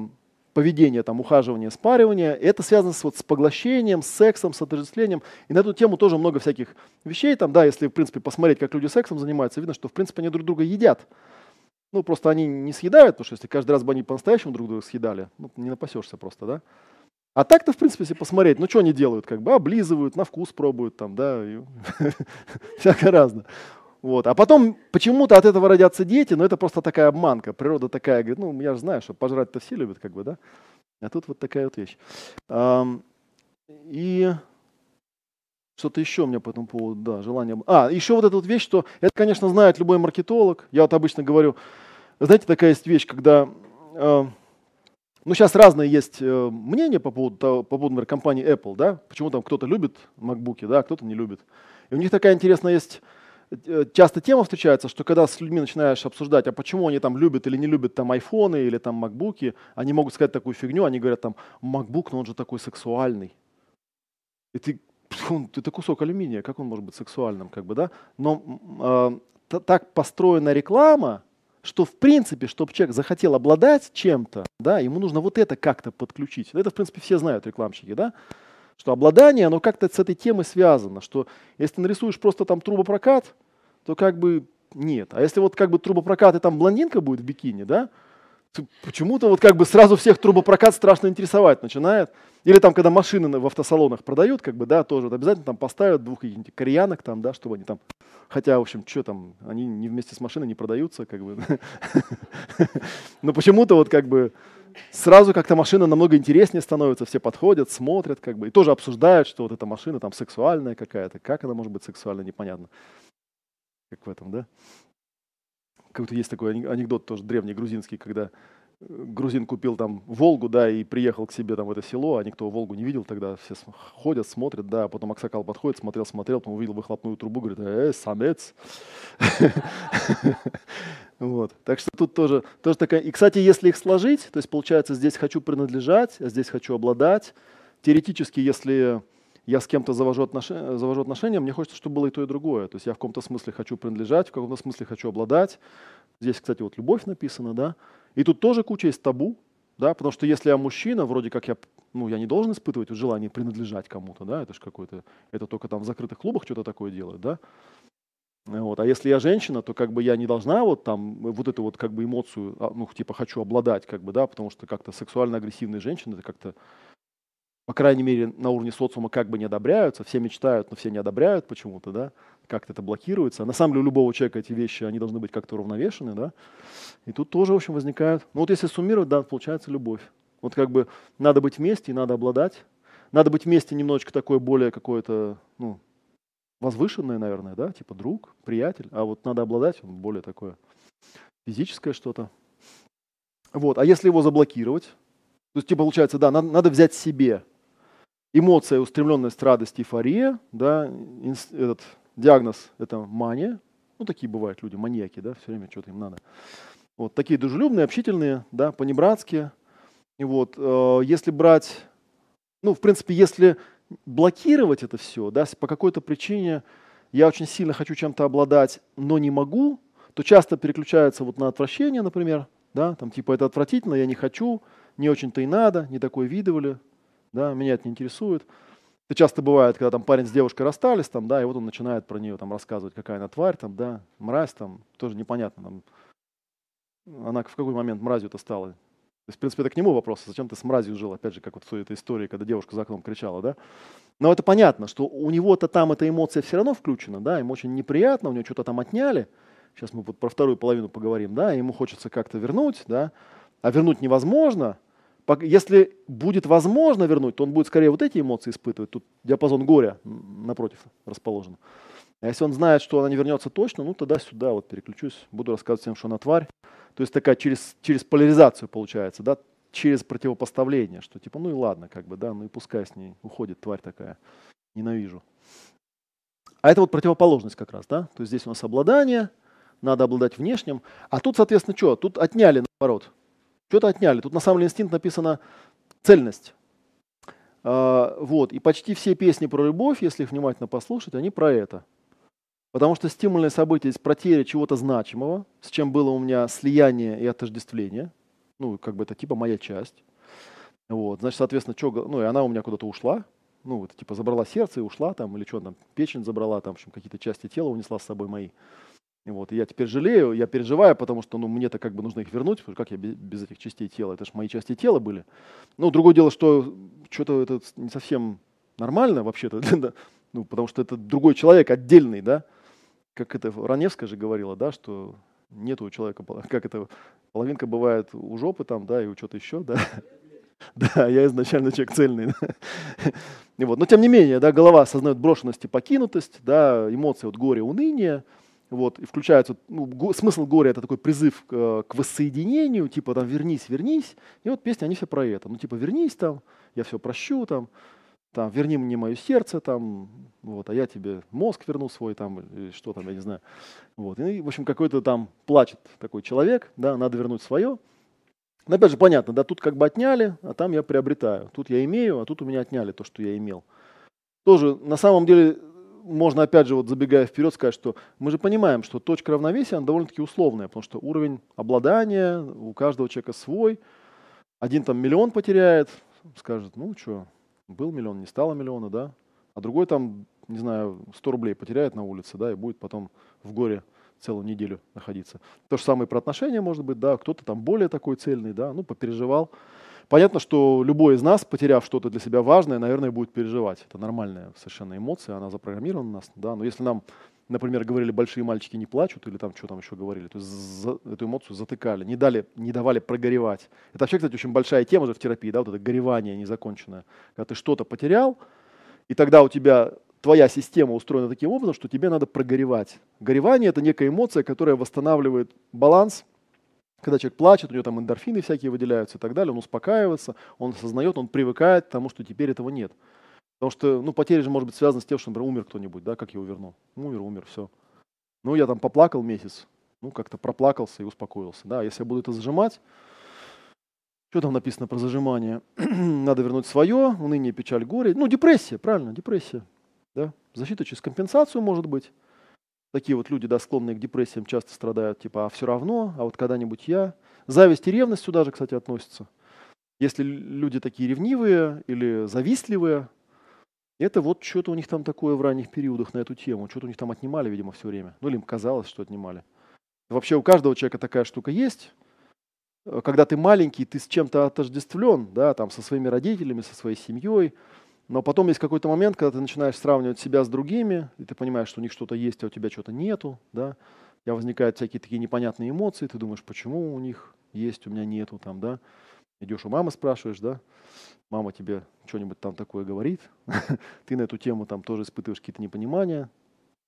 поведение, там, ухаживание, спаривание, это связано с, вот, с поглощением, с сексом, с отождествлением. И на эту тему тоже много всяких вещей. Там, да, если, в принципе, посмотреть, как люди сексом занимаются, видно, что, в принципе, они друг друга едят. Ну, просто они не съедают, потому что если каждый раз бы они по-настоящему друг друга съедали, ну, не напасешься просто, да. А так-то, в принципе, если посмотреть, ну, что они делают, как бы облизывают, на вкус пробуют, там, да, *laughs* всякое разное. Вот. А потом почему-то от этого родятся дети, но это просто такая обманка. Природа такая, говорит, ну, я же знаю, что пожрать-то все любят, как бы, да? А тут вот такая вот вещь. И Что-то еще у меня по этому поводу, да, желание. А, еще вот эта вот вещь, что это, конечно, знает любой маркетолог. Я вот обычно говорю, знаете, такая есть вещь, когда, ну, сейчас разные есть э, мнения по поводу, по поводу, например, компании Apple, да, почему там кто-то любит MacBook, да, а кто-то не любит. И у них такая интересная есть часто тема встречается, что когда с людьми начинаешь обсуждать, а почему они там любят или не любят там айфоны или там макбуки, они могут сказать такую фигню, они говорят там, MacBook, но он же такой сексуальный. И ты *laughs* он, это кусок алюминия, как он может быть сексуальным, как бы, да? Но э, так построена реклама, что в принципе, чтобы человек захотел обладать чем-то, да, ему нужно вот это как-то подключить. Это, в принципе, все знают рекламщики, да? Что обладание, оно как-то с этой темой связано, что если ты нарисуешь просто там трубопрокат, то как бы нет. А если вот как бы трубопрокат и там блондинка будет в бикини, да, почему-то вот как бы сразу всех трубопрокат страшно интересовать начинает. Или там, когда машины в автосалонах продают, как бы, да, тоже вот обязательно там поставят двух каких-нибудь кореянок там, да, чтобы они там, хотя, в общем, что там, они не вместе с машиной не продаются, как бы. *laughs* Но почему-то вот как бы сразу как-то машина намного интереснее становится, все подходят, смотрят, как бы, и тоже обсуждают, что вот эта машина там сексуальная какая-то, как она может быть сексуальной, непонятно. Как в этом, да? Как-то есть такой анекдот тоже древний грузинский, когда грузин купил там Волгу, да, и приехал к себе там в это село, а никто Волгу не видел тогда, все ходят, смотрят, да, а потом Аксакал подходит, смотрел, смотрел, потом увидел выхлопную трубу, говорит, э, самец. *laughs* Вот. Так что тут тоже, тоже такая... И, кстати, если их сложить, то есть получается, здесь хочу принадлежать, а здесь хочу обладать. Теоретически, если я с кем-то завожу, отношения, завожу отношения, мне хочется, чтобы было и то, и другое. То есть я в каком-то смысле хочу принадлежать, в каком-то смысле хочу обладать. Здесь, кстати, вот любовь написана, да. И тут тоже куча есть табу, да, потому что если я мужчина, вроде как я, ну, я не должен испытывать желание принадлежать кому-то, да, это же какой-то, это только там в закрытых клубах что-то такое делают, да. Вот. А если я женщина, то как бы я не должна вот там вот эту вот как бы эмоцию, а, ну, типа хочу обладать, как бы, да, потому что как-то сексуально агрессивные женщины, это как-то по крайней мере, на уровне социума как бы не одобряются, все мечтают, но все не одобряют почему-то, да, как-то это блокируется. на самом деле у любого человека эти вещи, они должны быть как-то уравновешены, да, и тут тоже, в общем, возникают, ну вот если суммировать, да, получается любовь. Вот как бы надо быть вместе и надо обладать. Надо быть вместе немножечко такое более какое-то, ну, возвышенное, наверное, да, типа друг, приятель, а вот надо обладать, более такое физическое что-то. Вот, а если его заблокировать, то есть, типа, получается, да, надо, надо взять себе, эмоция, устремленность, радость, эйфория, да, этот диагноз – это мания, ну, такие бывают люди, маньяки, да, все время что-то им надо. Вот, такие дружелюбные, общительные, да, понебратские. И вот, э, если брать, ну, в принципе, если блокировать это все, да, по какой-то причине я очень сильно хочу чем-то обладать, но не могу, то часто переключается вот на отвращение, например, да, там типа это отвратительно, я не хочу, не очень-то и надо, не такое видывали, да, меня это не интересует. Это часто бывает, когда там парень с девушкой расстались, там, да, и вот он начинает про нее там рассказывать, какая она тварь, там, да, мразь, там, тоже непонятно, там, она в какой момент мразью-то стала. То есть, в принципе, это к нему вопрос, зачем ты с мразью жил, опять же, как вот в той этой истории, когда девушка за окном кричала, да. Но это понятно, что у него-то там эта эмоция все равно включена, да, ему очень неприятно, у него что-то там отняли, сейчас мы вот про вторую половину поговорим, да, ему хочется как-то вернуть, да, а вернуть невозможно, если будет возможно вернуть, то он будет скорее вот эти эмоции испытывать. Тут диапазон горя напротив расположен. А если он знает, что она не вернется точно, ну тогда сюда вот переключусь, буду рассказывать всем, что она тварь. То есть такая через, через поляризацию получается, да, через противопоставление, что типа, ну и ладно, как бы, да, ну и пускай с ней уходит тварь такая, ненавижу. А это вот противоположность как раз, да, то есть здесь у нас обладание, надо обладать внешним, а тут, соответственно, что? Тут отняли наоборот – что-то отняли. Тут на самом деле инстинкт написано цельность. А, вот. И почти все песни про любовь, если их внимательно послушать, они про это. Потому что стимульное событие есть потеря чего-то значимого, с чем было у меня слияние и отождествление. Ну, как бы это типа моя часть. Вот. Значит, соответственно, что, ну, и она у меня куда-то ушла. Ну, вот, типа забрала сердце и ушла там, или что там, печень забрала, там, в общем, какие-то части тела унесла с собой мои. Вот, и я теперь жалею, я переживаю, потому что ну, мне-то как бы нужно их вернуть, как я без, этих частей тела, это же мои части тела были. Ну, другое дело, что что-то это не совсем нормально вообще-то, *laughs* ну, потому что это другой человек, отдельный, да, как это Раневская же говорила, да, что нет у человека, *laughs* как это, половинка бывает у жопы там, да, и у чего-то еще, да. *laughs* Да, я изначально человек цельный. И вот. Но тем не менее, да, голова осознает брошенность и покинутость, да, эмоции, вот горе, уныние, вот, и включается, ну, го, смысл горя – это такой призыв к, к воссоединению, типа там «вернись, вернись», и вот песни, они все про это, ну, типа «вернись там, я все прощу там, там, верни мне мое сердце, там, вот, а я тебе мозг верну свой, там, или что там, я не знаю. Вот. И, в общем, какой-то там плачет такой человек, да, надо вернуть свое. Но опять же, понятно, да, тут как бы отняли, а там я приобретаю. Тут я имею, а тут у меня отняли то, что я имел. Тоже, на самом деле, можно, опять же, вот забегая вперед, сказать, что мы же понимаем, что точка равновесия, она довольно-таки условная, потому что уровень обладания у каждого человека свой. Один там миллион потеряет, скажет, ну что, был миллион, не стало миллиона, да, а другой там, не знаю, 100 рублей потеряет на улице, да, и будет потом в горе целую неделю находиться. То же самое про отношения, может быть, да, кто-то там более такой цельный, да, ну, попереживал. Понятно, что любой из нас, потеряв что-то для себя важное, наверное, будет переживать. Это нормальная совершенно эмоция, она запрограммирована у нас, да, но если нам например, говорили, большие мальчики не плачут, или там что там еще говорили, то за, эту эмоцию затыкали, не, дали, не давали прогоревать. Это вообще, кстати, очень большая тема же в терапии, да, вот это горевание незаконченное. Когда ты что-то потерял, и тогда у тебя твоя система устроена таким образом, что тебе надо прогоревать. Горевание – это некая эмоция, которая восстанавливает баланс, когда человек плачет, у него там эндорфины всякие выделяются и так далее, он успокаивается, он осознает, он привыкает к тому, что теперь этого нет. Потому что, ну, потеря же может быть связана с тем, что, например, умер кто-нибудь, да, как я его верну? Умер, умер, все. Ну, я там поплакал месяц, ну, как-то проплакался и успокоился. Да, если я буду это зажимать, что там написано про зажимание? *clears throat* Надо вернуть свое, уныние, печаль, горе. Ну, депрессия, правильно, депрессия. Да? Защита через компенсацию может быть. Такие вот люди, да, склонные к депрессиям, часто страдают, типа, а все равно, а вот когда-нибудь я. Зависть и ревность сюда же, кстати, относятся. Если люди такие ревнивые или завистливые, это вот что-то у них там такое в ранних периодах на эту тему. Что-то у них там отнимали, видимо, все время. Ну, или им казалось, что отнимали. Вообще у каждого человека такая штука есть. Э, когда ты маленький, ты с чем-то отождествлен, да, там, со своими родителями, со своей семьей. Но потом есть какой-то момент, когда ты начинаешь сравнивать себя с другими, и ты понимаешь, что у них что-то есть, а у тебя что-то нету, да. У тебя возникают всякие такие непонятные эмоции, ты думаешь, почему у них есть, у меня нету, там, да. Идешь у мамы, спрашиваешь, да мама тебе что-нибудь там такое говорит, *laughs* ты на эту тему там тоже испытываешь какие-то непонимания,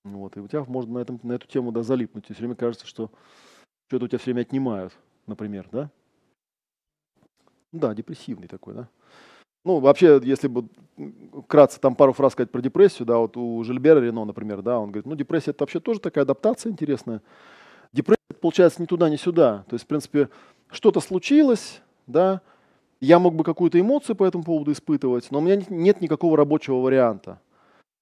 вот, и у тебя можно на, этом, на эту тему да, залипнуть. И все время кажется, что что-то у тебя все время отнимают, например, да? Да, депрессивный такой, да? Ну, вообще, если бы вкратце там пару фраз сказать про депрессию, да, вот у Жильбера Рено, например, да, он говорит, ну, депрессия это вообще тоже такая адаптация интересная. Депрессия, получается, ни туда, ни сюда. То есть, в принципе, что-то случилось, да, я мог бы какую-то эмоцию по этому поводу испытывать, но у меня нет никакого рабочего варианта.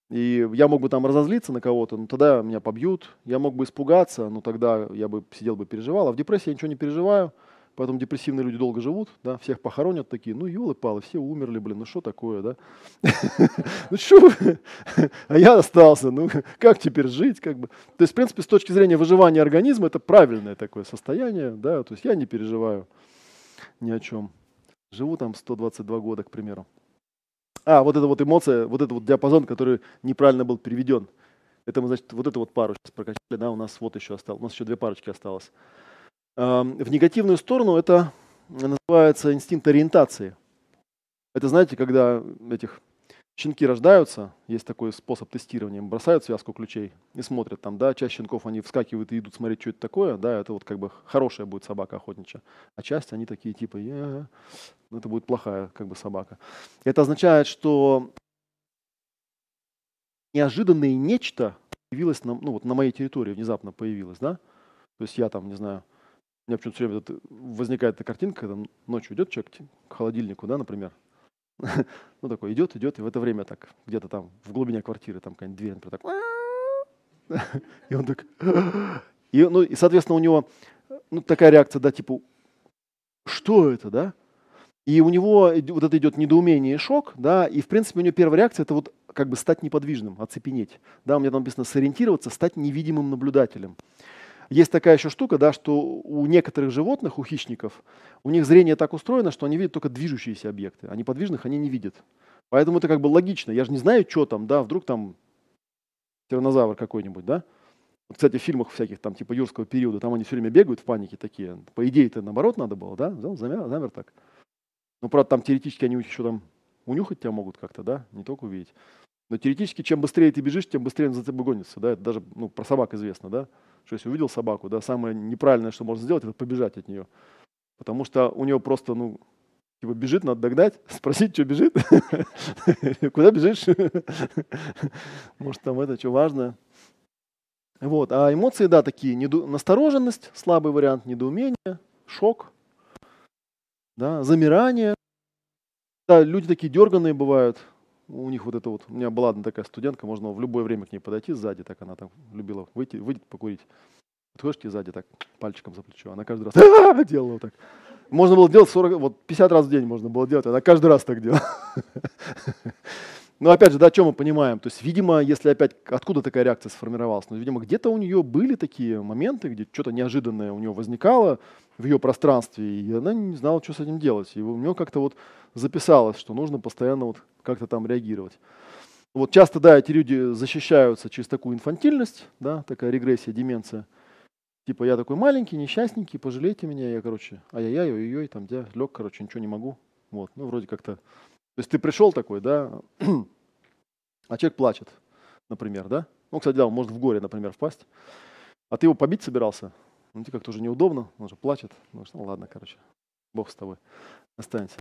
И я мог бы там разозлиться на кого-то, но тогда меня побьют. Я мог бы испугаться, но тогда я бы сидел бы переживал. А в депрессии я ничего не переживаю, поэтому депрессивные люди долго живут, да, всех похоронят такие, ну елы-палы, все умерли, блин, ну что такое, да? *laughs* Ну что *laughs* А я остался, ну *laughs* как теперь жить, как бы? То есть, в принципе, с точки зрения выживания организма, это правильное такое состояние, да, то есть я не переживаю ни о чем живу там 122 года, к примеру. А, вот эта вот эмоция, вот этот вот диапазон, который неправильно был переведен. Это мы, значит, вот эту вот пару сейчас прокачали, да, у нас вот еще осталось, у нас еще две парочки осталось. В негативную сторону это называется инстинкт ориентации. Это, знаете, когда этих щенки рождаются, есть такой способ тестирования, бросают связку ключей и смотрят там, да, часть щенков, они вскакивают и идут смотреть, что это такое, да, это вот как бы хорошая будет собака охотничья, а часть, они такие типа, я, ну, это будет плохая как бы собака. Это означает, что неожиданное нечто появилось на, ну, вот на моей территории, внезапно появилось, да, то есть я там, не знаю, у меня почему-то все время возникает эта картинка, когда ночью идет человек к холодильнику, да, например, *laughs* ну, такой идет, идет, и в это время так, где-то там в глубине квартиры, там какая-нибудь дверь, например, так, *laughs* и он так, *gasps* и, ну, и, соответственно, у него ну, такая реакция, да, типа, что это, да? И у него вот это идет недоумение и шок, да, и, в принципе, у него первая реакция – это вот как бы стать неподвижным, оцепенеть. Да, у меня там написано сориентироваться, стать невидимым наблюдателем. Есть такая еще штука, да, что у некоторых животных, у хищников, у них зрение так устроено, что они видят только движущиеся объекты, а неподвижных они не видят. Поэтому это как бы логично. Я же не знаю, что там, да, вдруг там тиранозавр какой-нибудь, да. Вот, кстати, в фильмах всяких там типа юрского периода, там они все время бегают в панике такие. По идее это наоборот надо было, да, замер, замер так. Но, правда, там теоретически они еще там унюхать тебя могут как-то, да, не только увидеть. Но теоретически, чем быстрее ты бежишь, тем быстрее он за тобой гонится, да, это даже ну, про собак известно, да, что если увидел собаку, да, самое неправильное, что можно сделать, это побежать от нее. Потому что у него просто, ну, типа бежит, надо догнать, *laughs* спросить, что бежит, *laughs* куда бежишь, *laughs* может там это, что важно. Вот, а эмоции, да, такие, неду... настороженность, слабый вариант, недоумение, шок, да, замирание. Да, люди такие дерганные бывают, у них вот это вот, у меня была одна такая студентка, можно в любое время к ней подойти сзади, так она там любила выйти, выйти покурить. Подходишь к ней сзади, так, пальчиком за плечо, она каждый раз *laughs* делала вот так. Можно было делать 40, вот 50 раз в день можно было делать, она каждый раз так делала. *laughs* Но опять же, да, что мы понимаем? То есть, видимо, если опять, откуда такая реакция сформировалась? Ну, видимо, где-то у нее были такие моменты, где что-то неожиданное у нее возникало в ее пространстве, и она не знала, что с этим делать. И у нее как-то вот записалось, что нужно постоянно вот как-то там реагировать. Вот часто, да, эти люди защищаются через такую инфантильность, да, такая регрессия, деменция. Типа, я такой маленький, несчастненький, пожалейте меня, я, короче, ай-яй-яй, ой-ой, там, я лег, короче, ничего не могу. Вот, ну, вроде как-то то есть ты пришел такой, да, *clears throat* а человек плачет, например, да? Ну, кстати, да, он может в горе, например, впасть. А ты его побить собирался, ну, тебе как-то уже неудобно, он же плачет. Ну, ладно, короче, бог с тобой, останется.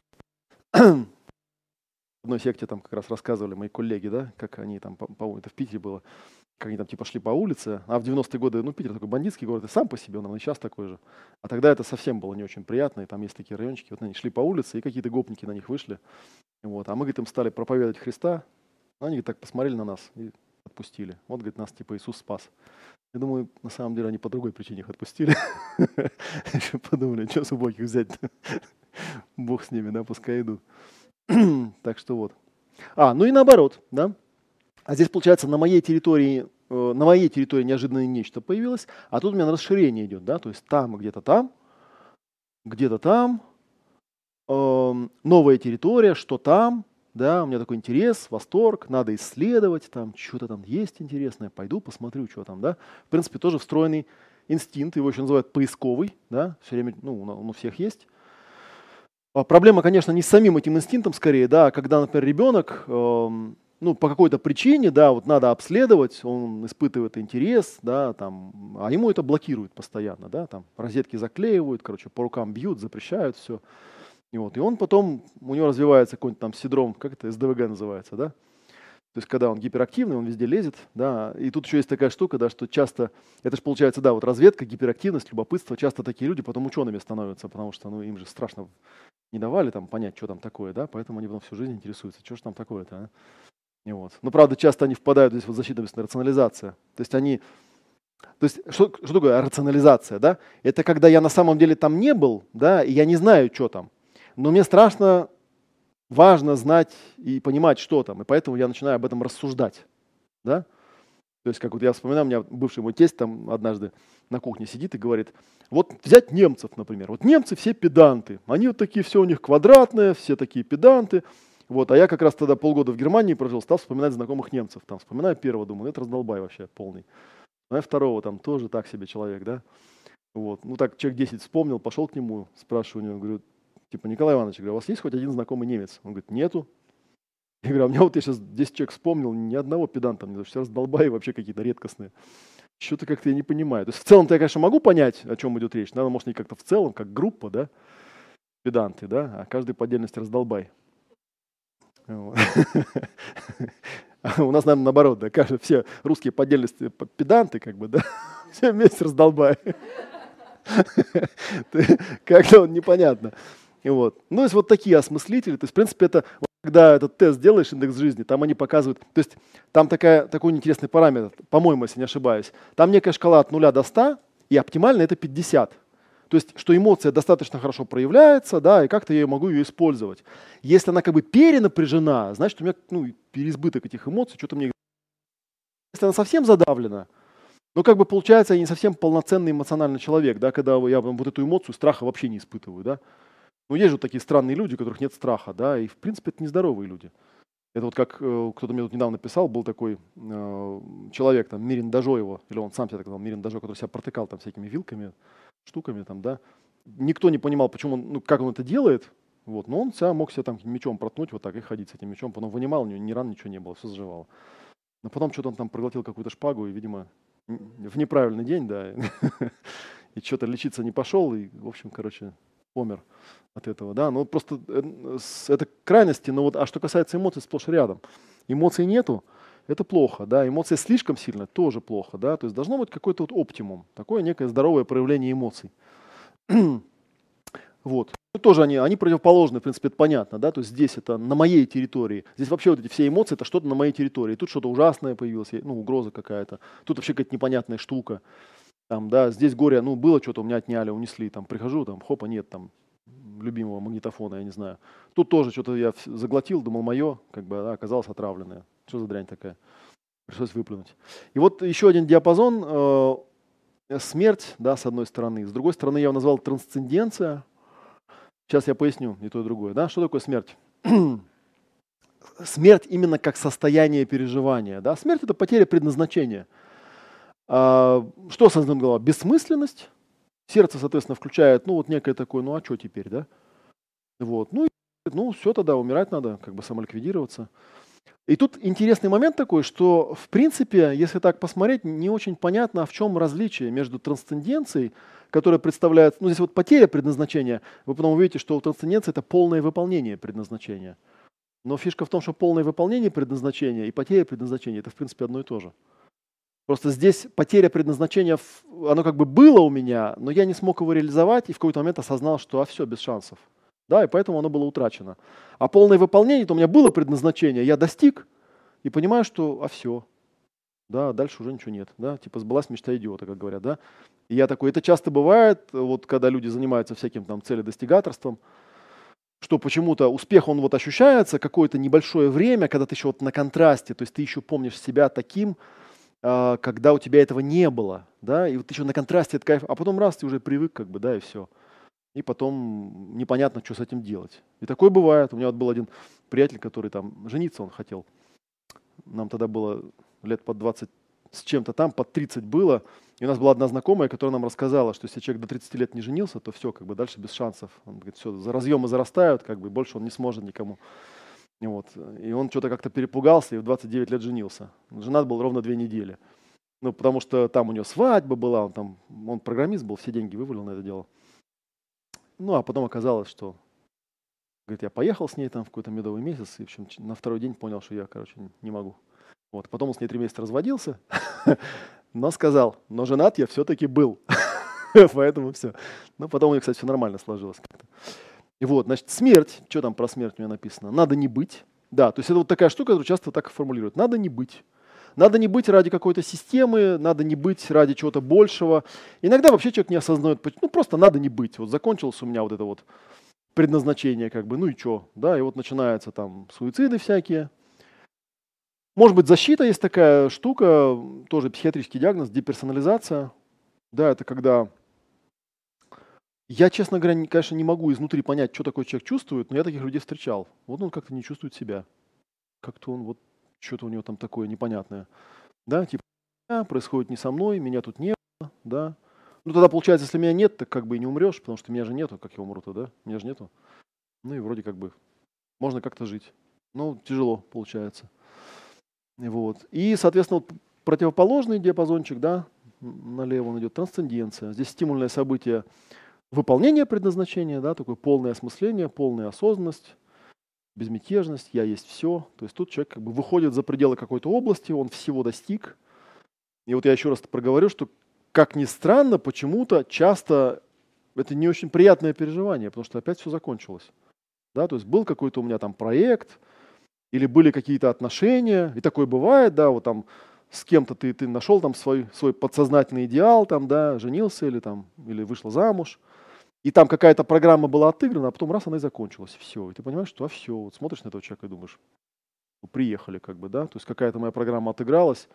В одной секте там как раз рассказывали мои коллеги, да, как они там, по-моему, это в Питере было, как они там типа шли по улице, а в 90-е годы, ну, Питер такой бандитский город, и сам по себе, он и сейчас такой же. А тогда это совсем было не очень приятно, и там есть такие райончики, вот они шли по улице, и какие-то гопники на них вышли, вот, а мы, говорит, им стали проповедовать Христа, они говорит, так посмотрели на нас и отпустили. Вот, говорит, нас типа Иисус спас. Я думаю, на самом деле они по другой причине их отпустили. *laughs* Подумали, что с убогих взять *laughs* Бог с ними, да, пускай идут. *clears throat* так что вот. А, ну и наоборот, да. А здесь, получается, на моей территории, э, на моей территории неожиданно нечто появилось, а тут у меня расширение идет, да, то есть там, где-то там, где-то там, э, новая территория, что там, да, у меня такой интерес, восторг, надо исследовать, там что-то там есть интересное, пойду посмотрю, что там, да. В принципе, тоже встроенный инстинкт, его еще называют поисковый, да, все время, ну, он у всех есть. А проблема, конечно, не с самим этим инстинктом скорее, да, а когда, например, ребенок э, ну, по какой-то причине, да, вот надо обследовать, он испытывает интерес, да, там, а ему это блокирует постоянно, да, там, розетки заклеивают, короче, по рукам бьют, запрещают все. И, вот, и он потом, у него развивается какой-нибудь там синдром, как это, СДВГ называется, да, то есть, когда он гиперактивный, он везде лезет, да, и тут еще есть такая штука, да, что часто, это же получается, да, вот разведка, гиперактивность, любопытство, часто такие люди потом учеными становятся, потому что, ну, им же страшно не давали там понять, что там такое, да, поэтому они потом всю жизнь интересуются, что же там такое-то, а? И вот. Но правда, часто они впадают здесь в защиту рационализация. То есть они то есть что, что такое рационализация? Да? Это когда я на самом деле там не был, да, и я не знаю, что там. Но мне страшно важно знать и понимать, что там. И поэтому я начинаю об этом рассуждать. Да? То есть, как вот я вспоминаю, у меня бывший мой тесть там однажды на кухне сидит и говорит, вот взять немцев, например. Вот немцы все педанты. Они вот такие, все у них квадратные, все такие педанты. Вот, а я как раз тогда полгода в Германии прожил, стал вспоминать знакомых немцев. Там вспоминаю первого, думаю, это раздолбай вообще полный. А второго там тоже так себе человек, да. Вот, ну так человек 10 вспомнил, пошел к нему, спрашиваю у него, говорю, типа, Николай Иванович, говорю, у вас есть хоть один знакомый немец? Он говорит, нету. Я говорю, а меня вот я сейчас 10 человек вспомнил, ни одного педанта, мне все раздолбай вообще какие-то редкостные. Что-то как-то я не понимаю. То есть в целом-то я, конечно, могу понять, о чем идет речь. Надо, может, не как-то в целом, как группа, да, педанты, да, а каждый по отдельности раздолбай. *laughs* У нас, наверное, наоборот, да, все русские по отдельности педанты, как бы, да, *laughs* все вместе раздолбай. *laughs* Как-то непонятно. Вот. Ну, есть вот такие осмыслители. То есть, в принципе, это когда этот тест делаешь, индекс жизни, там они показывают, то есть там такая, такой интересный параметр, по-моему, если не ошибаюсь. Там некая шкала от 0 до 100, и оптимально это 50. То есть, что эмоция достаточно хорошо проявляется, да, и как-то я могу ее использовать. Если она как бы перенапряжена, значит, у меня ну, переизбыток этих эмоций, что-то мне... Если она совсем задавлена, ну, как бы получается, я не совсем полноценный эмоциональный человек, да, когда я вот эту эмоцию страха вообще не испытываю, да. Ну, есть же такие странные люди, у которых нет страха, да, и, в принципе, это нездоровые люди. Это вот как э, кто-то мне тут недавно писал, был такой э, человек, там, Мирин Дажоева, или он сам себя так назвал, Мирин Дажо, который себя протыкал там всякими вилками, штуками там, да. Никто не понимал, почему он, ну, как он это делает, Вот. Но он себя мог себя там мечом проткнуть вот так и ходить с этим мечом. Потом вынимал, у него ни ран, ничего не было, все заживало. Но потом что-то он там проглотил какую-то шпагу и, видимо, в неправильный день, да, *laughs* и что-то лечиться не пошел, и, в общем, короче, помер от этого, да. Ну, просто э, это крайности, но вот, а что касается эмоций, сплошь рядом. Эмоций нету, это плохо, да, эмоции слишком сильно, тоже плохо, да, то есть должно быть какой-то вот оптимум, такое некое здоровое проявление эмоций. *clears throat* вот. Ну, тоже они, они противоположны, в принципе, это понятно, да, то есть здесь это на моей территории, здесь вообще вот эти все эмоции, это что-то на моей территории, тут что-то ужасное появилось, ну, угроза какая-то, тут вообще какая-то непонятная штука, там, да, здесь горе, ну, было что-то, у меня отняли, унесли, там, прихожу, там, хопа, нет, там, любимого магнитофона, я не знаю. Тут тоже что-то я заглотил, думал, мое, как бы, да, оказалось отравленное. Что за дрянь такая? Пришлось выплюнуть. И вот еще один диапазон. Э, смерть, да, с одной стороны. С другой стороны, я его назвал трансценденция. Сейчас я поясню и то, и другое. Да? Что такое смерть? *clears throat* смерть именно как состояние переживания. Да? Смерть – это потеря предназначения. А, что осознает голова? Бессмысленность. Сердце, соответственно, включает, ну, вот некое такое, ну, а что теперь, да? Вот. Ну, ну, все тогда, умирать надо, как бы самоликвидироваться. И тут интересный момент такой, что, в принципе, если так посмотреть, не очень понятно, а в чем различие между трансценденцией, которая представляет, ну, здесь вот потеря предназначения, вы потом увидите, что у трансценденции это полное выполнение предназначения. Но фишка в том, что полное выполнение предназначения и потеря предназначения – это, в принципе, одно и то же. Просто здесь потеря предназначения, оно как бы было у меня, но я не смог его реализовать и в какой-то момент осознал, что а все, без шансов. Да, и поэтому оно было утрачено. А полное выполнение, то у меня было предназначение, я достиг и понимаю, что а все, да, дальше уже ничего нет, да, типа сбылась мечта идиота, как говорят, да. И я такой, это часто бывает, вот когда люди занимаются всяким там целедостигаторством, что почему-то успех, он вот ощущается какое-то небольшое время, когда ты еще вот на контрасте, то есть ты еще помнишь себя таким, когда у тебя этого не было, да, и вот еще на контрасте это кайф, а потом раз, ты уже привык, как бы, да, и все. И потом непонятно, что с этим делать. И такое бывает. У меня вот был один приятель, который там жениться он хотел. Нам тогда было лет под 20 с чем-то там, под 30 было. И у нас была одна знакомая, которая нам рассказала, что если человек до 30 лет не женился, то все, как бы дальше без шансов. Он говорит, все, разъемы зарастают, как бы больше он не сможет никому. Вот. И он что-то как-то перепугался и в 29 лет женился. Женат был ровно две недели. Ну, потому что там у него свадьба была, он там, он программист был, все деньги вывалил на это дело. Ну, а потом оказалось, что, говорит, я поехал с ней там в какой-то медовый месяц, и, в общем, на второй день понял, что я, короче, не могу. Вот, потом он с ней три месяца разводился, *laughs* но сказал, но женат я все-таки был. *laughs* Поэтому все. Ну, потом у них, кстати, все нормально сложилось как-то. И вот, значит, смерть, что там про смерть у меня написано? Надо не быть. Да, то есть это вот такая штука, которую часто так формулируют. Надо не быть. Надо не быть ради какой-то системы, надо не быть ради чего-то большего. Иногда вообще человек не осознает, ну просто надо не быть. Вот закончилось у меня вот это вот предназначение, как бы, ну и что, да, и вот начинаются там суициды всякие. Может быть, защита есть такая штука, тоже психиатрический диагноз, деперсонализация. Да, это когда я, честно говоря, конечно, не могу изнутри понять, что такой человек чувствует, но я таких людей встречал. Вот он как-то не чувствует себя. Как-то он вот, что-то у него там такое непонятное. Да, типа, происходит не со мной, меня тут нет, да. Ну тогда получается, если меня нет, так как бы и не умрешь, потому что меня же нету, как я умру-то, да? Меня же нету. Ну и вроде как бы можно как-то жить. Но тяжело получается. Вот. И, соответственно, вот противоположный диапазончик, да, налево он идет, трансценденция. Здесь стимульное событие выполнение предназначения, да, такое полное осмысление, полная осознанность, безмятежность, я есть все. То есть тут человек как бы выходит за пределы какой-то области, он всего достиг. И вот я еще раз проговорю, что, как ни странно, почему-то часто это не очень приятное переживание, потому что опять все закончилось. Да, то есть был какой-то у меня там проект, или были какие-то отношения, и такое бывает, да, вот там с кем-то ты, ты нашел там свой, свой подсознательный идеал, там, да, женился или там, или вышла замуж – и там какая-то программа была отыграна, а потом раз она и закончилась. Все. И ты понимаешь, что а все. Вот смотришь на этого человека и думаешь, ну, приехали как бы, да, то есть какая-то моя программа отыгралась.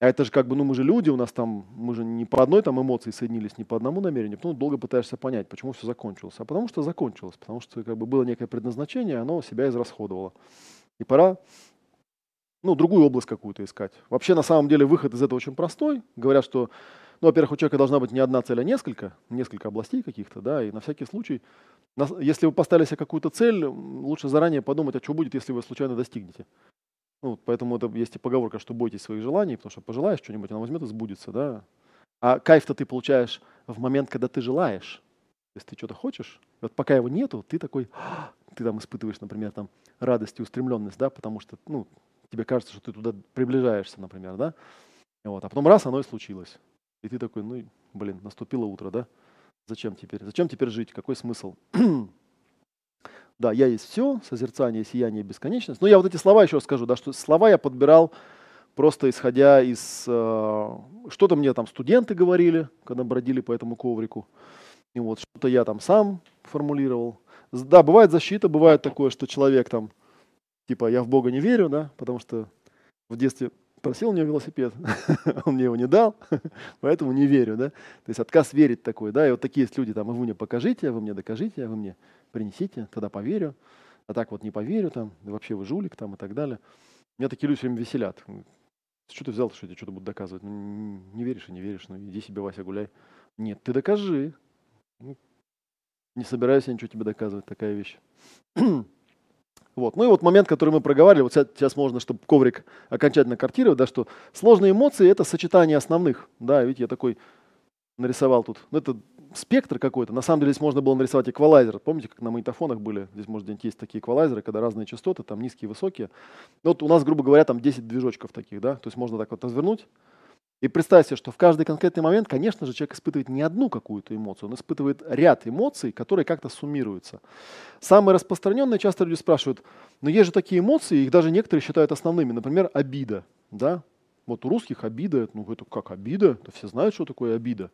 А это же как бы, ну мы же люди, у нас там, мы же не по одной там эмоции соединились, не по одному намерению. Потом долго пытаешься понять, почему все закончилось. А потому что закончилось, потому что как бы было некое предназначение, оно себя израсходовало. И пора ну, другую область какую-то искать. Вообще, на самом деле, выход из этого очень простой. Говорят, что ну, во-первых, у человека должна быть не одна цель, а несколько, несколько областей каких-то, да, и на всякий случай Если вы поставили себе какую-то цель, лучше заранее подумать, а что будет, если вы случайно достигнете. Ну, поэтому это есть и поговорка, что бойтесь своих желаний, потому что пожелаешь что-нибудь, оно возьмет и сбудется, да. А кайф-то ты получаешь в момент, когда ты желаешь. Если ты что-то хочешь, вот пока его нету, ты такой, *gasps* ты там испытываешь, например, там радость и устремленность, да, потому что, ну, тебе кажется, что ты туда приближаешься, например, да. Вот, а потом раз, оно и случилось. И ты такой, ну, блин, наступило утро, да. Зачем теперь? Зачем теперь жить? Какой смысл? *clears throat* Да, я есть все, созерцание, сияние, бесконечность. Но я вот эти слова еще скажу, да, что слова я подбирал просто исходя из... э, что-то мне там студенты говорили, когда бродили по этому коврику. И вот что-то я там сам формулировал. Да, бывает защита, бывает такое, что человек там, типа, я в Бога не верю, да, потому что в детстве просил у него велосипед, *laughs* он мне его не дал, *laughs* поэтому не верю, да. То есть отказ верить такой, да, и вот такие есть люди, там, «А вы мне покажите, а вы мне докажите, а вы мне принесите, тогда поверю, а так вот не поверю, там, вообще вы жулик, там, и так далее. Меня такие люди все время веселят. Что ты взял, что я тебе что-то буду доказывать? Ну, не веришь и не веришь, ну иди себе, Вася, гуляй. Нет, ты докажи. Ну, Не собираюсь я ничего тебе доказывать, такая вещь. *clears throat* Вот. Ну и вот момент, который мы проговаривали, вот сейчас можно, чтобы коврик окончательно картировать, да, что сложные эмоции – это сочетание основных. Да, видите, я такой нарисовал тут. Ну, это спектр какой-то. На самом деле здесь можно было нарисовать эквалайзер. Помните, как на магнитофонах были? Здесь, может, где-нибудь есть такие эквалайзеры, когда разные частоты, там низкие, высокие. Ну, вот у нас, грубо говоря, там 10 движочков таких, да, то есть можно так вот развернуть. И представь себе, что в каждый конкретный момент, конечно же, человек испытывает не одну какую-то эмоцию, он испытывает ряд эмоций, которые как-то суммируются. Самые распространенные, часто люди спрашивают, но есть же такие эмоции, их даже некоторые считают основными, например, обида. Да? Вот у русских обида, ну это как обида, это все знают, что такое обида.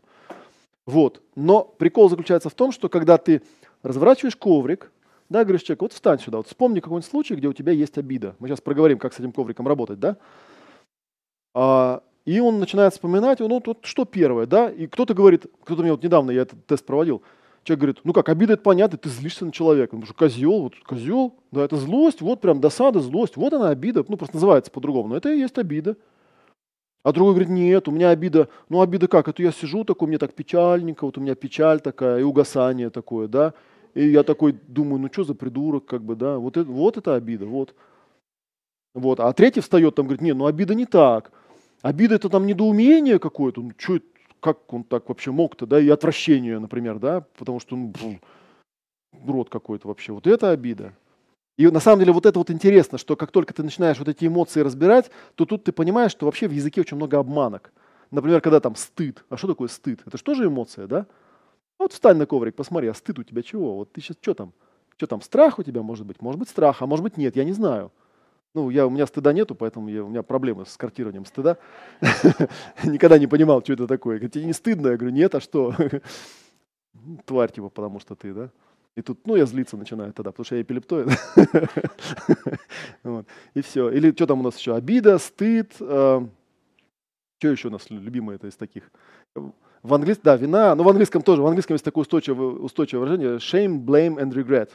Вот. Но прикол заключается в том, что когда ты разворачиваешь коврик, да, говоришь человеку, вот встань сюда, вот вспомни какой-нибудь случай, где у тебя есть обида. Мы сейчас проговорим, как с этим ковриком работать, да? А, и он начинает вспоминать, ну вот что первое, да? И кто-то говорит, кто-то мне вот недавно, я этот тест проводил, человек говорит, ну как, обида это понятно, ты злишься на человека, потому что козел, вот козел, да, это злость, вот прям досада, злость, вот она обида, ну просто называется по-другому, но это и есть обида. А другой говорит, нет, у меня обида, ну обида как, это я сижу такой, мне так печальненько, вот у меня печаль такая, и угасание такое, да, и я такой думаю, ну что за придурок, как бы, да, вот это, вот это обида, вот. Вот, а третий встает, там говорит, нет, ну обида не так, обида это там недоумение какое-то, ну что, как он так вообще мог-то, да, и отвращение, например, да, потому что, ну, бф, рот какой-то вообще, вот это обида. И на самом деле вот это вот интересно, что как только ты начинаешь вот эти эмоции разбирать, то тут ты понимаешь, что вообще в языке очень много обманок. Например, когда там стыд. А что такое стыд? Это же тоже эмоция, да? Вот встань на коврик, посмотри, а стыд у тебя чего? Вот ты сейчас что там? Что там, страх у тебя может быть? Может быть страх, а может быть нет, я не знаю. Ну, я, у меня стыда нету, поэтому я, у меня проблемы с картированием стыда. *laughs* Никогда не понимал, что это такое. Говорит, тебе не стыдно? Я говорю, нет, а что? *laughs* Тварь типа, потому что ты, да? И тут, ну, я злиться начинаю тогда, потому что я эпилептоид. *laughs* Вот. И все. Или что там у нас еще? Обида, стыд. э, Что еще у нас любимое это из таких? В английском, да, вина. Но в английском тоже. В английском есть такое устойчивое, устойчивое выражение. Shame, blame and regret.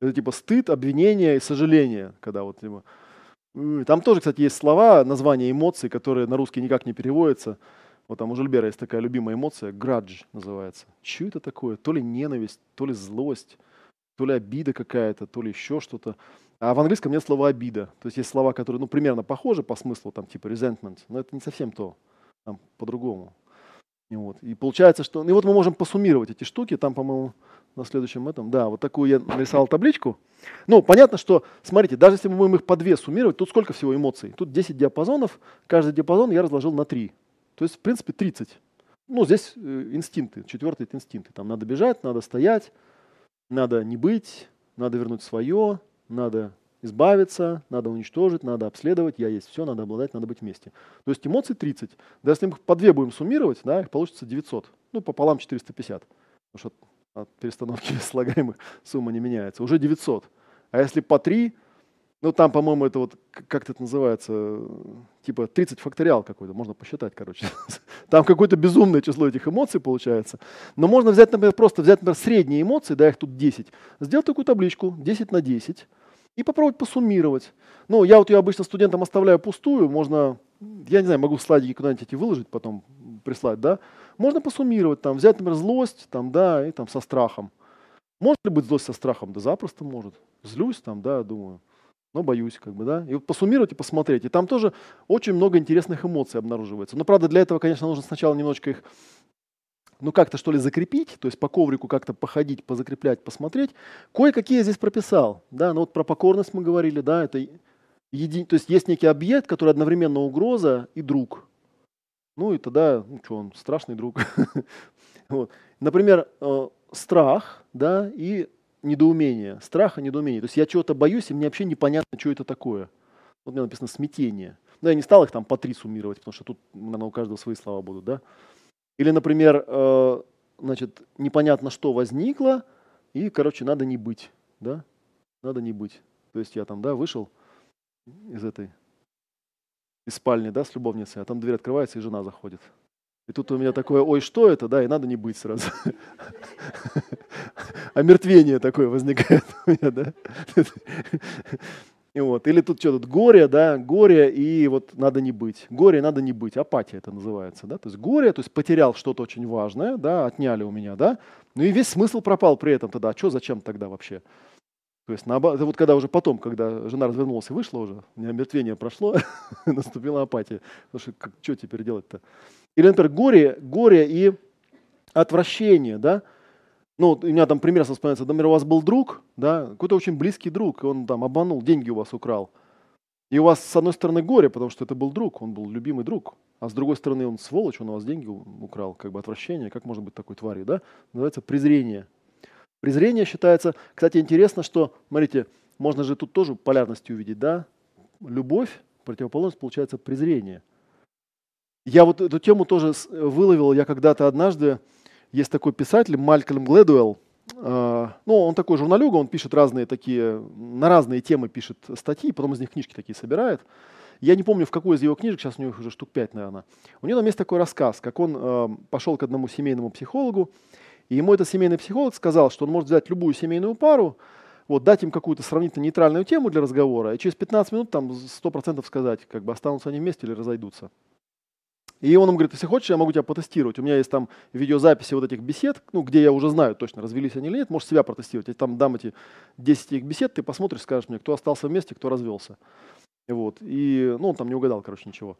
Это типа стыд, обвинение и сожаление. Когда вот типа. Там тоже, кстати, есть слова, названия эмоций, которые на русский никак не переводятся. Вот там у Жильбера есть такая любимая эмоция, градж называется. Что это такое? То ли ненависть, то ли злость, то ли обида какая-то, то ли еще что-то. А в английском нет слова обида. То есть есть слова, которые ну, примерно похожи по смыслу, там типа resentment, но это не совсем то, там по-другому. И, вот. и получается, что... И вот мы можем посуммировать эти штуки, там, по-моему, на следующем этом, да, вот такую я нарисовал табличку. Ну, понятно, что, смотрите, даже если мы будем их по две суммировать, тут сколько всего эмоций? Тут 10 диапазонов, каждый диапазон я разложил на 3. То есть, в принципе, 30. Ну, здесь э, инстинкты, четвертый это инстинкты. Там надо бежать, надо стоять, надо не быть, надо вернуть свое, надо избавиться, надо уничтожить, надо обследовать, я есть все, надо обладать, надо быть вместе. То есть эмоций 30. Да если мы их по две будем суммировать, да, их получится 900. Ну, пополам 450. Потому что от перестановки *laughs* слагаемых сумма не меняется. Уже 900. А если по 3, ну там, по-моему, это вот, как это называется, типа 30 факториал какой-то, можно посчитать, короче. *laughs* Там какое-то безумное число этих эмоций получается. Но можно взять, например, просто взять, например, средние эмоции, да, их тут 10, сделать такую табличку 10 на 10 и попробовать посуммировать. Ну, я вот ее обычно студентам оставляю пустую, можно, я не знаю, могу слайдики куда-нибудь эти выложить, потом прислать, да. Можно посуммировать, там, взять, например, злость, там, да, и там со страхом. Может ли быть злость со страхом? Да запросто может. Злюсь там, да, думаю, но боюсь, как бы, да. И вот посуммировать и посмотреть. И там тоже очень много интересных эмоций обнаруживается. Но, правда, для этого, конечно, нужно сначала немножечко их ну как-то что ли закрепить, то есть по коврику как-то походить, позакреплять, посмотреть. Кое-какие я здесь прописал, да, ну вот про покорность мы говорили, да, это еди... то есть есть некий объект, который одновременно угроза и друг. Ну и тогда, ну что, он страшный друг. *laughs* вот. Например, э, страх, да, и недоумение. Страх и недоумение. То есть я чего-то боюсь, и мне вообще непонятно, что это такое. Вот у меня написано смятение. Но я не стал их там по три суммировать, потому что тут, наверное, у каждого свои слова будут, да. Или, например, э, значит, непонятно, что возникло, и, короче, надо не быть, да, надо не быть. То есть я там, да, вышел из этой, из спальни, да, с любовницей, а там дверь открывается, и жена заходит. И тут у меня такое, ой, что это, да, и надо не быть сразу. *laughs* Омертвение такое возникает у меня, да. И вот. Или тут что тут, горе, да, горе и вот надо не быть. Горе надо не быть, апатия это называется, да. То есть горе, то есть потерял что-то очень важное, да, отняли у меня, да. Ну и весь смысл пропал при этом тогда. А что, зачем тогда вообще? То есть наоборот, вот когда уже потом, когда жена развернулась и вышла уже, у меня омертвение прошло, *laughs* наступила апатия. Потому что как, что теперь делать-то? Или, например, горе, горе и отвращение, да ну, у меня там пример вспоминается, например, у вас был друг, да, какой-то очень близкий друг, и он там обманул, деньги у вас украл. И у вас, с одной стороны, горе, потому что это был друг, он был любимый друг, а с другой стороны, он сволочь, он у вас деньги украл, как бы отвращение, как можно быть такой тварью, да? Называется презрение. Презрение считается, кстати, интересно, что, смотрите, можно же тут тоже полярность увидеть, да? Любовь, противоположность, получается презрение. Я вот эту тему тоже выловил, я когда-то однажды, есть такой писатель Малькольм Гледуэлл. А, ну, он такой журналюга, он пишет разные такие, на разные темы пишет статьи, потом из них книжки такие собирает. Я не помню, в какой из его книжек, сейчас у него уже штук пять, наверное. У него там есть такой рассказ, как он э, пошел к одному семейному психологу, и ему этот семейный психолог сказал, что он может взять любую семейную пару, вот, дать им какую-то сравнительно нейтральную тему для разговора, и через 15 минут там 100% сказать, как бы останутся они вместе или разойдутся. И он им говорит, если хочешь, я могу тебя потестировать. У меня есть там видеозаписи вот этих бесед, ну, где я уже знаю точно, развелись они или нет, можешь себя протестировать. Я там дам эти 10 их бесед, ты посмотришь, скажешь мне, кто остался вместе, кто развелся. Вот. И, ну, он там не угадал, короче, ничего.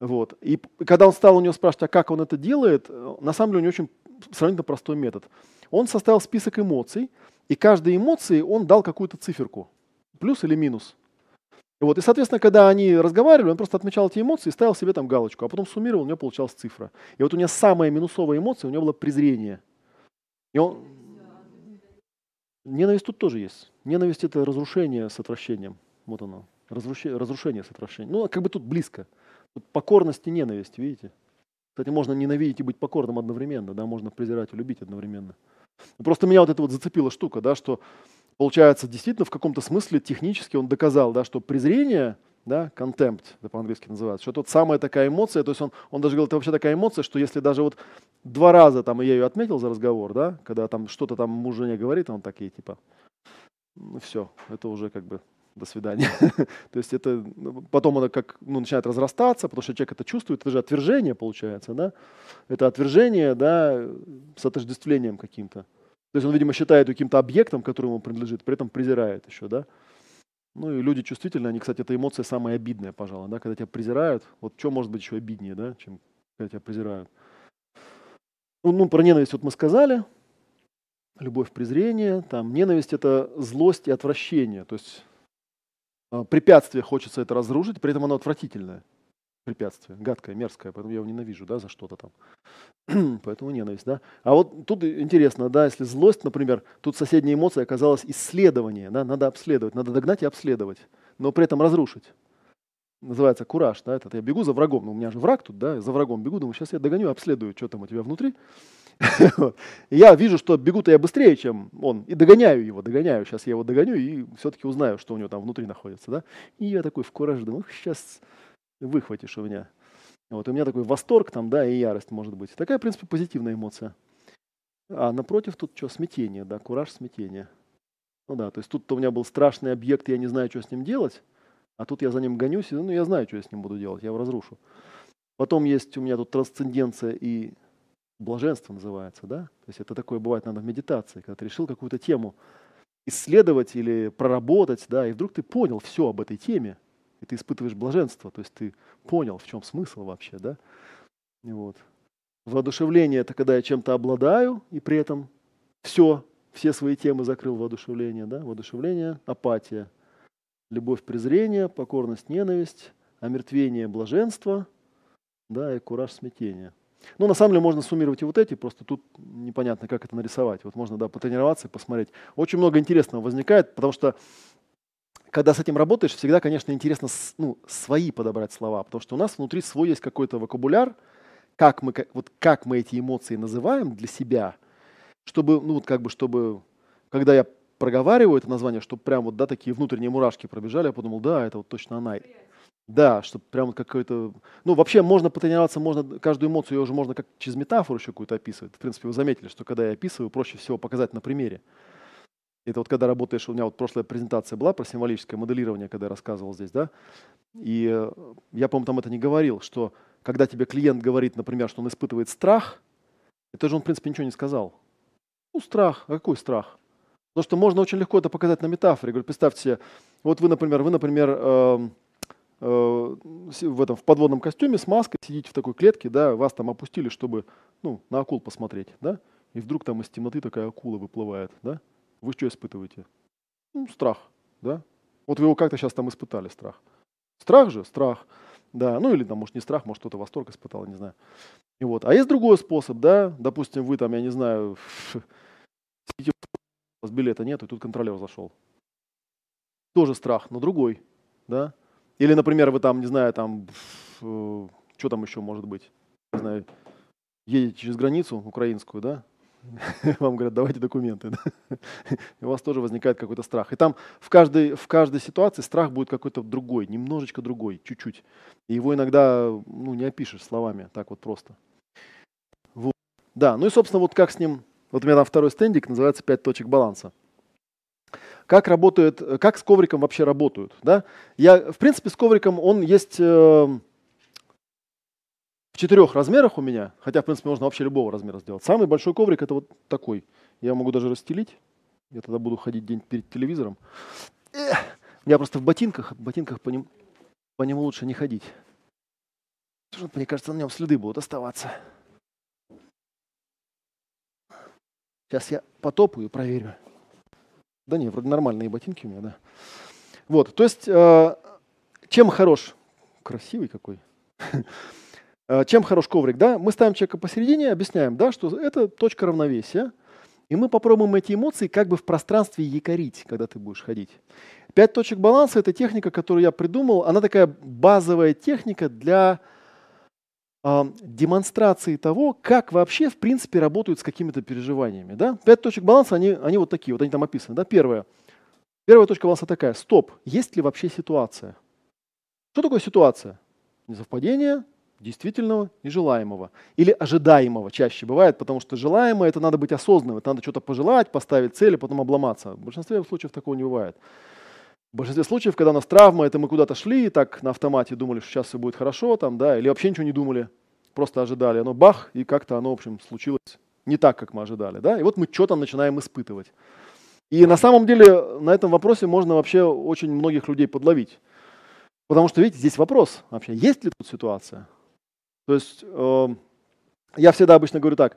Вот. И когда он стал у него спрашивать, а как он это делает, на самом деле у него очень сравнительно простой метод. Он составил список эмоций, и каждой эмоции он дал какую-то циферку, плюс или минус. Вот. И, соответственно, когда они разговаривали, он просто отмечал эти эмоции и ставил себе там галочку, а потом суммировал, у него получалась цифра. И вот у него самая минусовая эмоция, у него было презрение. И он... Ненависть тут тоже есть. Ненависть – это разрушение с отвращением. Вот оно. Разрушение, разрушение с отвращением. Ну, как бы тут близко. Тут покорность и ненависть, видите? Кстати, можно ненавидеть и быть покорным одновременно, да, можно презирать и любить одновременно. Просто меня вот это вот зацепила штука, да, что получается, действительно, в каком-то смысле технически он доказал, да, что презрение, да, contempt, это по-английски называется, что это самая такая эмоция, то есть он, он даже говорил, это вообще такая эмоция, что если даже вот два раза там я ее отметил за разговор, да, когда там что-то там муж жене говорит, он такие типа, ну все, это уже как бы до свидания. *laughs* То есть это ну, потом оно как ну, начинает разрастаться, потому что человек это чувствует, это же отвержение получается, да? Это отвержение, да, с отождествлением каким-то. То есть он, видимо, считает каким-то объектом, который ему принадлежит, при этом презирает еще, да. Ну и люди чувствительные, они, кстати, эта эмоция самая обидная, пожалуй, да, когда тебя презирают. Вот что может быть еще обиднее, да, чем когда тебя презирают. Ну, ну, про ненависть вот мы сказали. Любовь, презрение. Там ненависть – это злость и отвращение. То есть препятствие хочется это разрушить, при этом оно отвратительное препятствие, гадкое, мерзкое, поэтому я его ненавижу, да, за что-то там. *clears throat* поэтому ненависть, да. А вот тут интересно, да, если злость, например, тут соседняя эмоция оказалась исследование, да, надо обследовать, надо догнать и обследовать, но при этом разрушить. Называется кураж, да, это я бегу за врагом, ну, у меня же враг тут, да, за врагом бегу, думаю, сейчас я догоню, обследую, что там у тебя внутри. *laughs* я вижу, что бегу-то я быстрее, чем он, и догоняю его, догоняю, сейчас я его догоню и все-таки узнаю, что у него там внутри находится, да. И я такой в кураже думаю, сейчас выхватишь у меня. Вот, у меня такой восторг там, да, и ярость может быть. Такая, в принципе, позитивная эмоция. А напротив тут что, смятение, да, кураж, смятение. Ну да, то есть тут у меня был страшный объект, я не знаю, что с ним делать, а тут я за ним гонюсь, и ну я знаю, что я с ним буду делать, я его разрушу. Потом есть у меня тут трансценденция и блаженство называется, да? То есть это такое бывает, надо в медитации, когда ты решил какую-то тему исследовать или проработать, да, и вдруг ты понял все об этой теме, и ты испытываешь блаженство, то есть ты понял, в чем смысл вообще, да? Вот. Воодушевление – это когда я чем-то обладаю, и при этом все, все свои темы закрыл воодушевление, да? Воодушевление – апатия, любовь – презрение, покорность – ненависть, омертвение – блаженство, да, и кураж – смятение. Ну, на самом деле можно суммировать и вот эти, просто тут непонятно, как это нарисовать. Вот можно, да, потренироваться и посмотреть. Очень много интересного возникает, потому что когда с этим работаешь, всегда, конечно, интересно ну, свои подобрать слова, потому что у нас внутри свой есть какой-то вокабуляр, как мы, вот как мы эти эмоции называем для себя, чтобы, ну, вот как бы, чтобы, когда я проговариваю это название, чтобы прям вот, да, такие внутренние мурашки пробежали, я подумал, да, это вот точно она. Да, чтобы прям какой-то... Ну, вообще можно потренироваться, можно каждую эмоцию ее уже можно как через метафору еще какую-то описывать. В принципе, вы заметили, что когда я описываю, проще всего показать на примере. Это вот когда работаешь, у меня вот прошлая презентация была про символическое моделирование, когда я рассказывал здесь, да, и э, я, по-моему, там это не говорил, что когда тебе клиент говорит, например, что он испытывает страх, это же он, в принципе, ничего не сказал. Ну, страх. А какой страх? Потому что можно очень легко это показать на метафоре. говорю, представьте себе, вот вы, например, вы, например, э, э, в, этом, в подводном костюме с маской сидите в такой клетке, да, вас там опустили, чтобы ну, на акул посмотреть, да, и вдруг там из темноты такая акула выплывает, да, вы что испытываете? Ну, страх, да? Вот вы его как-то сейчас там испытали, страх. Страх же? Страх. Да, ну или там, может, не страх, может, кто-то восторг испытал, не знаю. И вот. А есть другой способ, да, допустим, вы там, я не знаю, *laughs* сидите, у вас билета нет, и тут контролер зашел. Тоже страх, но другой, да. Или, например, вы там, не знаю, там, э, что там еще может быть, не знаю, едете через границу украинскую, да, *laughs* вам говорят, давайте документы. Да? *laughs* И у вас тоже возникает какой-то страх. И там в каждой, в каждой ситуации страх будет какой-то другой, немножечко другой, чуть-чуть. И его иногда ну, не опишешь словами, так вот просто. Вот. Да, ну и, собственно, вот как с ним... Вот у меня там второй стендик, называется «Пять точек баланса». Как работает, как с ковриком вообще работают, да? Я, в принципе, с ковриком он есть э, в четырех размерах у меня, хотя, в принципе, можно вообще любого размера сделать. Самый большой коврик это вот такой. Я могу даже расстелить. Я тогда буду ходить день перед телевизором. Эх, я просто в ботинках, в ботинках по, ним, по нему лучше не ходить. Мне кажется, на нем следы будут оставаться. Сейчас я потопаю и проверю. Да не, вроде нормальные ботинки у меня, да. Вот, то есть, э, чем хорош? Красивый какой. *laughs* Э, чем хорош коврик? Да? Мы ставим человека посередине, объясняем, да, что это точка равновесия, и мы попробуем эти эмоции как бы в пространстве якорить, когда ты будешь ходить. Пять точек баланса – это техника, которую я придумал. Она такая базовая техника для демонстрации того, как вообще, в принципе, работают с какими-то переживаниями. Да? Пять точек баланса, они, они вот такие, вот они там описаны. Да? Первая. Первая точка баланса такая. Стоп. Есть ли вообще ситуация? Что такое ситуация? Несовпадение, действительного и желаемого. Или ожидаемого чаще бывает, потому что желаемое это надо быть осознанным, это надо что-то пожелать, поставить цель, а потом обломаться. В большинстве случаев такого не бывает. В большинстве случаев, когда у нас травма, это мы куда-то шли, так на автомате думали, что сейчас все будет хорошо, там, да, или вообще ничего не думали, просто ожидали. Оно бах, и как-то оно, в общем, случилось не так, как мы ожидали. Да? И вот мы что-то начинаем испытывать. И на самом деле на этом вопросе можно вообще очень многих людей подловить. Потому что, видите, здесь вопрос вообще, есть ли тут ситуация? То есть э, я всегда обычно говорю так,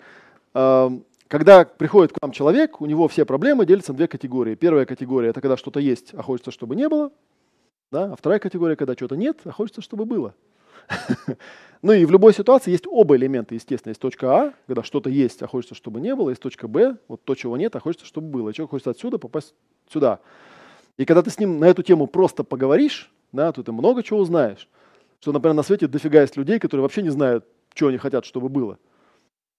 э, когда приходит к вам человек, у него все проблемы делятся на две категории. Первая категория – это когда что-то есть, а хочется, чтобы не было. Да? А вторая категория – когда чего-то нет, а хочется, чтобы было. *laughs* Ну и в любой ситуации есть оба элемента, естественно. Есть точка А, когда что-то есть, а хочется, чтобы не было. Есть точка Б, вот то, чего нет, а хочется, чтобы было. человек хочет отсюда попасть сюда. И когда ты с ним на эту тему просто поговоришь, да, то ты много чего узнаешь что, например, на свете дофига есть людей, которые вообще не знают, что они хотят, чтобы было.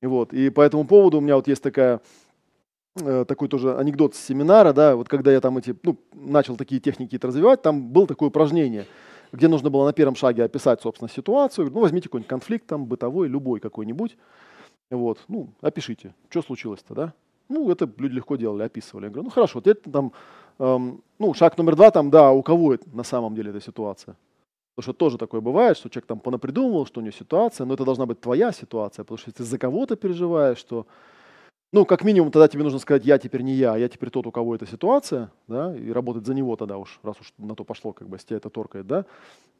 Вот, и по этому поводу у меня вот есть такая, э, такой тоже анекдот с семинара, да, вот когда я там эти, ну, начал такие техники развивать, там было такое упражнение, где нужно было на первом шаге описать, собственно, ситуацию. Ну, возьмите какой-нибудь конфликт там, бытовой, любой какой-нибудь. Вот, ну, опишите, что случилось-то, да? Ну, это люди легко делали, описывали. Я говорю, ну, хорошо, вот это там, эм, ну, шаг номер два, там, да, у кого это на самом деле эта ситуация? Потому что тоже такое бывает, что человек там понапридумывал, что у него ситуация, но это должна быть твоя ситуация, потому что если ты за кого-то переживаешь, что ну, как минимум, тогда тебе нужно сказать, я теперь не я, я теперь тот, у кого эта ситуация, да, и работать за него тогда уж, раз уж на то пошло, как бы, если тебя это торкает, да.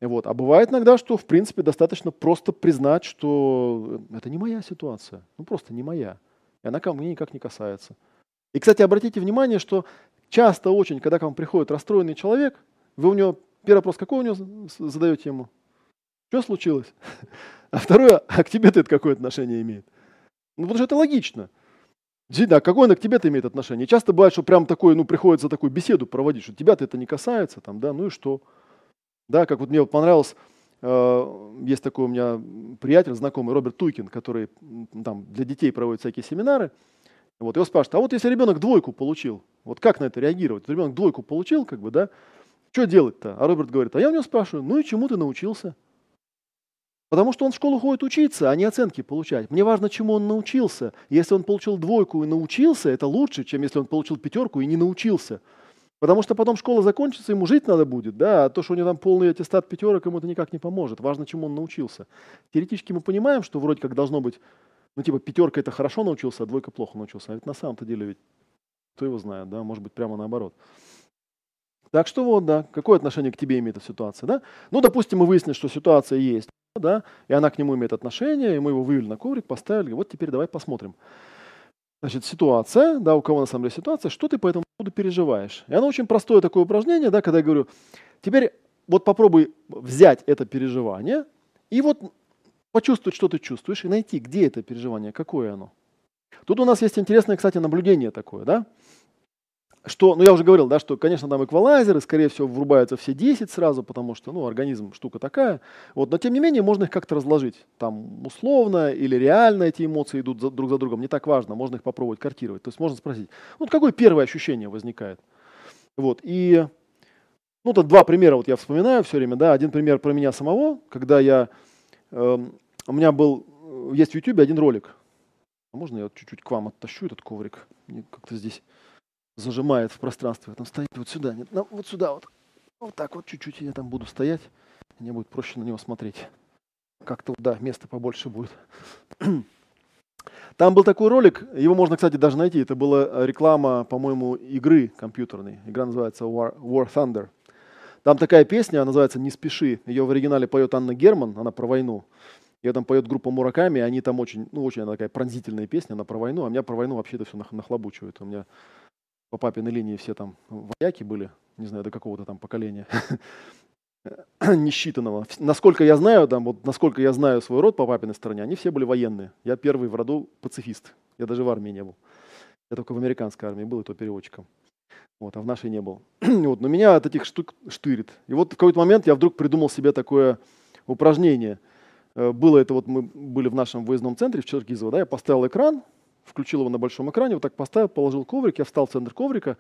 Вот. А бывает иногда, что, в принципе, достаточно просто признать, что это не моя ситуация, ну, просто не моя, и она ко мне никак не касается. И, кстати, обратите внимание, что часто очень, когда к вам приходит расстроенный человек, вы у него, первый вопрос, какой у него задаете ему? Что случилось? *laughs* А второе, *laughs* а к тебе-то это какое отношение имеет? Ну, потому что это логично. Действительно, а какое оно к тебе-то имеет отношение? часто бывает, что прям такое, ну, приходится такую беседу проводить, что тебя-то это не касается, там, да, ну и что? Да, как вот мне понравилось, э, есть такой у меня приятель, знакомый, Роберт Туйкин, который там для детей проводит всякие семинары. Вот, его спрашивают, а вот если ребенок двойку получил, вот как на это реагировать? Ребенок двойку получил, как бы, да, что делать-то? А Роберт говорит, а я у него спрашиваю, ну и чему ты научился? Потому что он в школу ходит учиться, а не оценки получать. Мне важно, чему он научился. Если он получил двойку и научился, это лучше, чем если он получил пятерку и не научился. Потому что потом школа закончится, ему жить надо будет, да, а то, что у него там полный аттестат пятерок, ему это никак не поможет. Важно, чему он научился. Теоретически мы понимаем, что вроде как должно быть, ну типа пятерка это хорошо научился, а двойка плохо научился. А ведь на самом-то деле ведь кто его знает, да, может быть прямо наоборот. Так что вот, да, какое отношение к тебе имеет эта ситуация, да? Ну, допустим, мы выяснили, что ситуация есть, да, и она к нему имеет отношение, и мы его вывели на коврик, поставили, вот теперь давай посмотрим. Значит, ситуация, да, у кого на самом деле ситуация, что ты по этому поводу переживаешь? И оно очень простое такое упражнение, да, когда я говорю, теперь вот попробуй взять это переживание и вот почувствовать, что ты чувствуешь, и найти, где это переживание, какое оно. Тут у нас есть интересное, кстати, наблюдение такое, да что, ну я уже говорил, да, что, конечно, там эквалайзеры, скорее всего, врубаются все 10 сразу, потому что, ну, организм штука такая. Вот, но тем не менее, можно их как-то разложить. Там условно или реально эти эмоции идут за, друг за другом, не так важно, можно их попробовать картировать. То есть можно спросить, ну, вот какое первое ощущение возникает? Вот, и, ну, тут два примера вот я вспоминаю все время, да, один пример про меня самого, когда я, э, у меня был, есть в YouTube один ролик, а можно я чуть-чуть к вам оттащу этот коврик? Как-то здесь зажимает в пространстве, там стоит вот сюда, нет, ну, вот сюда вот, вот так вот чуть-чуть я там буду стоять, мне будет проще на него смотреть. Как-то, да, места побольше будет. Там был такой ролик, его можно, кстати, даже найти. Это была реклама, по-моему, игры компьютерной. Игра называется War, War Thunder. Там такая песня, она называется «Не спеши». Ее в оригинале поет Анна Герман, она про войну. Ее там поет группа Мураками, они там очень, ну, очень она такая пронзительная песня, она про войну, а меня про войну вообще это все нахлобучивает. У меня по папиной линии все там вояки были, не знаю, до какого-то там поколения, *laughs* несчитанного. Насколько я знаю, там, вот, насколько я знаю свой род по папиной стороне, они все были военные. Я первый в роду пацифист. Я даже в армии не был. Я только в американской армии был, и то переводчиком. Вот, а в нашей не был. *clears throat* вот, но меня от этих штук штырит. И вот в какой-то момент я вдруг придумал себе такое упражнение. Э, было это вот мы были в нашем выездном центре в Черкизово, да, я поставил экран, включил его на большом экране, вот так поставил, положил коврик, я встал в центр коврика.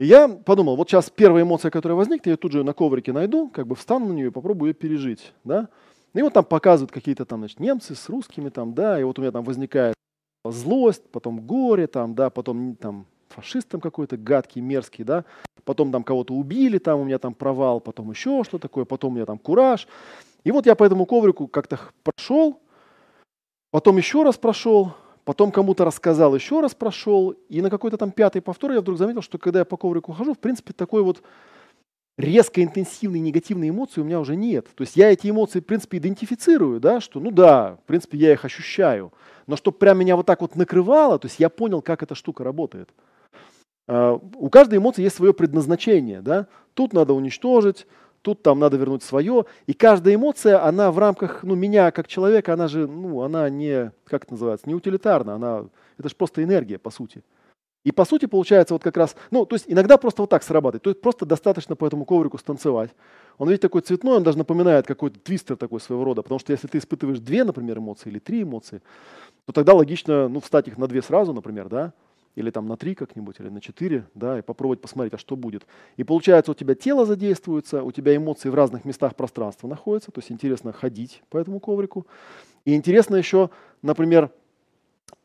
И я подумал, вот сейчас первая эмоция, которая возникнет, я тут же на коврике найду, как бы встану на нее и попробую ее пережить. Да? И вот там показывают какие-то там значит, немцы с русскими, там, да, и вот у меня там возникает злость, потом горе, там, да, потом там фашист там какой-то гадкий, мерзкий, да, потом там кого-то убили, там у меня там провал, потом еще что такое, потом у меня там кураж. И вот я по этому коврику как-то прошел, потом еще раз прошел, потом кому-то рассказал, еще раз прошел, и на какой-то там пятый повтор я вдруг заметил, что когда я по коврику хожу, в принципе, такой вот резко интенсивной негативной эмоции у меня уже нет. То есть я эти эмоции, в принципе, идентифицирую, да, что, ну да, в принципе, я их ощущаю. Но чтобы прям меня вот так вот накрывало, то есть я понял, как эта штука работает. Uh, у каждой эмоции есть свое предназначение, да. Тут надо уничтожить, тут там надо вернуть свое. И каждая эмоция, она в рамках, ну, меня как человека, она же, ну, она не, как это называется, не утилитарна, она, это же просто энергия, по сути. И по сути получается вот как раз, ну, то есть иногда просто вот так срабатывает, то есть просто достаточно по этому коврику станцевать. Он ведь такой цветной, он даже напоминает какой-то твистер такой своего рода, потому что если ты испытываешь две, например, эмоции или три эмоции, то тогда логично, ну, встать их на две сразу, например, да, или там на три как-нибудь, или на четыре, да, и попробовать посмотреть, а что будет. И получается, у тебя тело задействуется, у тебя эмоции в разных местах пространства находятся, то есть интересно ходить по этому коврику. И интересно еще, например,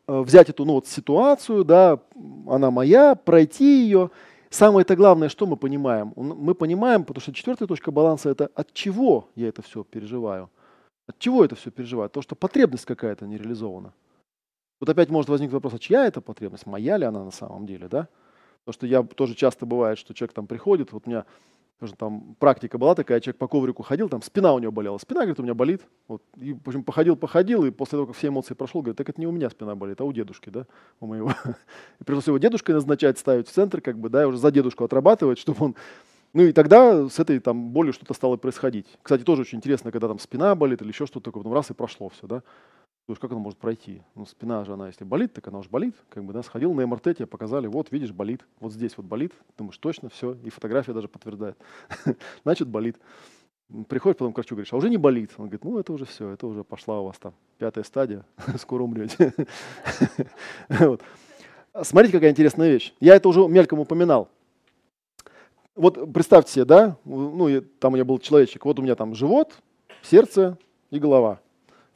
э, взять эту ну, вот, ситуацию, да, она моя, пройти ее, самое-то главное, что мы понимаем? Он- Мы понимаем, потому что четвертая точка баланса – это от чего я это все переживаю. От чего это все переживаю? То, что потребность какая-то не реализована. Вот опять может возникнуть вопрос, а чья это потребность? Моя ли она на самом деле, да? Потому что я тоже часто бывает, что человек там приходит, вот у меня тоже там практика была такая, человек по коврику ходил, там спина у него болела. Спина, говорит, у меня болит. Вот, и, в общем, походил, походил, и после того, как все эмоции прошел, говорит, так это не у меня спина болит, а у дедушки, да, у моего. *laughs* И пришлось его дедушкой назначать, ставить в центр, как бы, да, и уже за дедушку отрабатывать, *laughs* чтобы он ну и тогда с этой там болью что-то стало происходить. Кстати, тоже очень интересно, когда там спина болит или еще что-то такое, потом раз и прошло все, да. Думаешь, как оно может пройти? Ну, спина же, она если болит, так она уже болит. Как бы, да, сходил на МРТ, тебе показали, вот, видишь, болит. Вот здесь вот болит. Думаешь, точно, все. И фотография даже подтверждает. *laughs* Значит, болит. Приходишь потом к врачу, говоришь, а уже не болит. Он говорит, ну, это уже все, это уже пошла у вас там пятая стадия, *laughs* скоро умрете. *laughs* Смотрите, какая интересная вещь. Я это уже мельком упоминал. Вот представьте себе, да, ну, там у меня был человечек, вот у меня там живот, сердце и голова.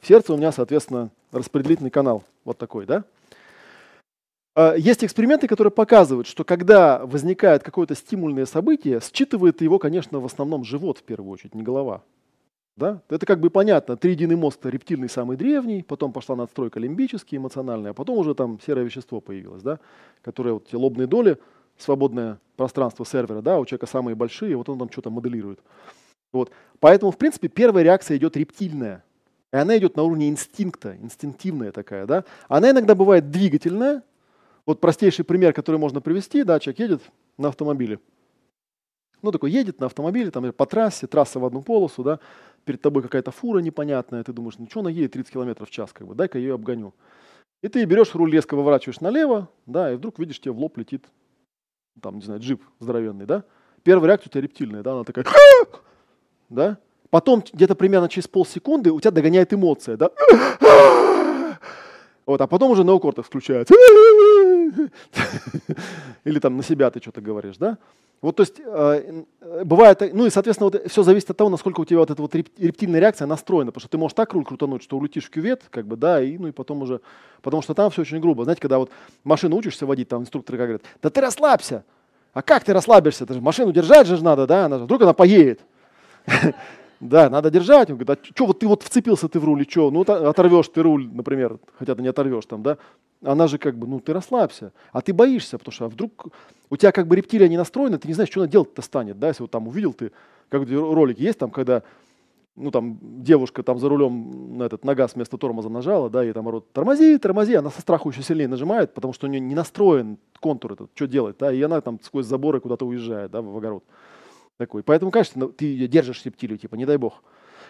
В сердце у меня, соответственно, распределительный канал, вот такой, да. А, Есть эксперименты, которые показывают, что когда возникает какое-то стимульное событие, считывает его, конечно, в основном живот в первую очередь, не голова. Да? Это как бы понятно. Триединый мозг рептильный самый древний, потом пошла надстройка лимбический, эмоциональная, а потом уже там серое вещество появилось, да? которое вот те лобные доли, свободное пространство сервера, да, у человека самые большие, вот он там что-то моделирует. Вот. Поэтому, в принципе, первая реакция идет рептильная. И она идет на уровне инстинкта, инстинктивная такая. Да? Она иногда бывает двигательная. Вот простейший пример, который можно привести, да, человек едет на автомобиле. Ну, такой едет на автомобиле, там по трассе, трасса в одну полосу, да, перед тобой какая-то фура непонятная, ты думаешь, ну что она едет 30 км в час, как бы, дай-ка я ее обгоню. И ты берешь руль, резко выворачиваешь налево, да, и вдруг видишь, тебе в лоб летит, там, не знаю, джип здоровенный, да. Первая реакция у тебя рептильная, да, она такая, да. Потом где-то примерно через полсекунды у тебя догоняет эмоция, да. Вот, а потом уже неокортекс включается. Или там на себя ты что-то говоришь, да? Вот, то есть, э, бывает, ну и, соответственно, вот все зависит от того, насколько у тебя вот эта вот рептильная реакция настроена, потому что ты можешь так руль крутануть, что улетишь в кювет, как бы, да, и, ну и потом уже, потому что там все очень грубо. Знаете, когда вот машину учишься водить, там инструкторы как говорят, да ты расслабься. А как ты расслабишься? Ты же машину держать же надо, да, она же, вдруг она поедет. Да, надо держать. Он говорит, а что вот ты вот вцепился ты в руль, и что? Ну, оторвешь ты руль, например, хотя ты не оторвешь там, да? Она же как бы, ну, ты расслабься. А ты боишься, потому что а вдруг у тебя как бы рептилия не настроена, ты не знаешь, что она делать-то станет, да? Если вот там увидел ты, как ролик есть там, когда ну, там, девушка там за рулем на этот, на газ вместо тормоза нажала, да, и там орут, тормози, тормози, она со страху еще сильнее нажимает, потому что у нее не настроен контур этот, что делать, да, и она там сквозь заборы куда-то уезжает, да, в огород такой. Поэтому, конечно, ты ее держишь рептилию, типа, не дай бог.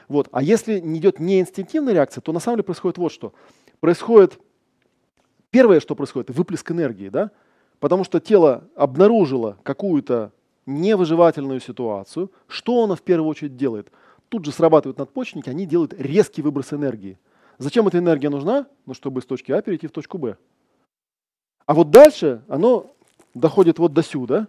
Вот. А если не идет не инстинктивная реакция, то на самом деле происходит вот что. Происходит, первое, что происходит, выплеск энергии, да? Потому что тело обнаружило какую-то невыживательную ситуацию. Что оно в первую очередь делает? Тут же срабатывают надпочечники, они делают резкий выброс энергии. Зачем эта энергия нужна? Ну, чтобы с точки А перейти в точку Б. А вот дальше оно доходит вот до сюда,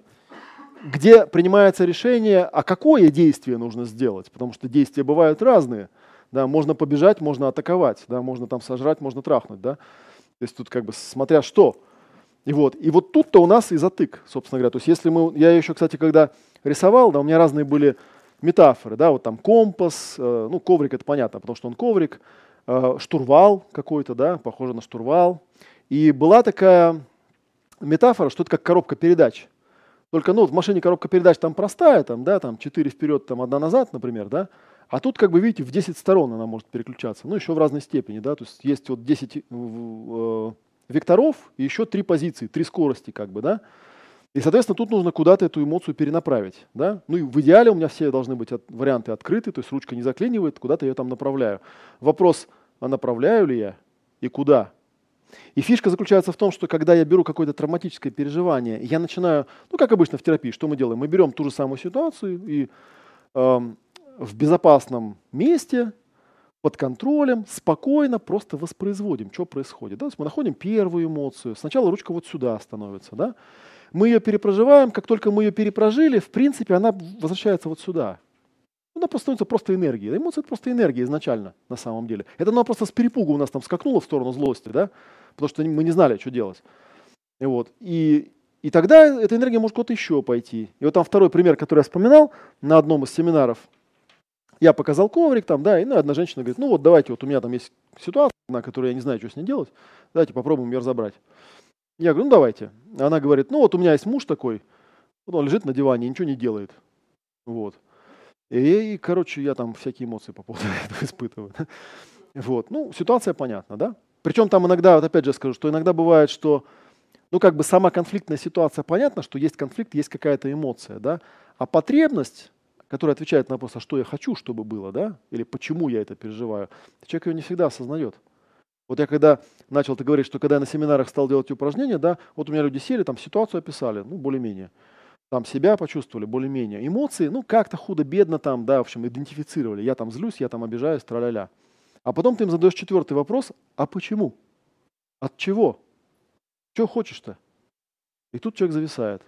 где принимается решение, а какое действие нужно сделать, потому что действия бывают разные. Да, можно побежать, можно атаковать, да, можно там сожрать, можно трахнуть. Да. То есть тут как бы смотря что. И вот, и вот тут-то у нас и затык, собственно говоря. То есть если мы, я еще, кстати, когда рисовал, да, у меня разные были метафоры, да, вот там компас, э, ну коврик это понятно, потому что он коврик, э, штурвал какой-то, да, похоже на штурвал. И была такая метафора, что это как коробка передач. Только, ну, в машине коробка передач там простая, там, да, там 4 вперед, там одна назад, например, да. А тут, как бы, видите, в 10 сторон она может переключаться, ну, еще в разной степени, да, то есть есть вот 10 э, векторов и еще три позиции, три скорости, как бы, да. И, соответственно, тут нужно куда-то эту эмоцию перенаправить, да. Ну, и в идеале у меня все должны быть от, варианты открыты, то есть ручка не заклинивает, куда-то я там направляю. Вопрос, а направляю ли я и куда? И фишка заключается в том, что когда я беру какое-то травматическое переживание, я начинаю, ну как обычно в терапии, что мы делаем? Мы берем ту же самую ситуацию и э, в безопасном месте, под контролем, спокойно просто воспроизводим, что происходит. Да? То есть мы находим первую эмоцию. Сначала ручка вот сюда становится. Да? Мы ее перепроживаем, как только мы ее перепрожили, в принципе, она возвращается вот сюда. Она просто становится просто энергией. Эмоция – это просто энергия изначально, на самом деле. Это она просто с перепугу у нас там скакнула в сторону злости, да? Потому что мы не знали, что делать. И, вот. и И тогда эта энергия может куда-то еще пойти. И вот там второй пример, который я вспоминал на одном из семинаров. Я показал коврик там, да, и ну, одна женщина говорит, ну вот давайте, вот у меня там есть ситуация, на которой я не знаю, что с ней делать, давайте попробуем ее разобрать. Я говорю, ну давайте. Она говорит, ну вот у меня есть муж такой, вот он лежит на диване ничего не делает. Вот. И, и, короче, я там всякие эмоции по поводу *laughs* этого испытываю. Вот. Ну, ситуация понятна, да? Причем там иногда, вот опять же скажу, что иногда бывает, что ну, как бы сама конфликтная ситуация понятна, что есть конфликт, есть какая-то эмоция, да, а потребность, которая отвечает на вопрос, а что я хочу, чтобы было, да, или почему я это переживаю, человек ее не всегда осознает. Вот я когда начал ты говорить, что когда я на семинарах стал делать упражнения, да, вот у меня люди сели, там ситуацию описали, ну, более-менее. Там себя почувствовали, более-менее. Эмоции, ну, как-то худо-бедно там, да, в общем, идентифицировали. Я там злюсь, я там обижаюсь, тра-ля-ля. А потом ты им задаешь четвертый вопрос, а почему? От чего? Что хочешь-то? И тут человек зависает.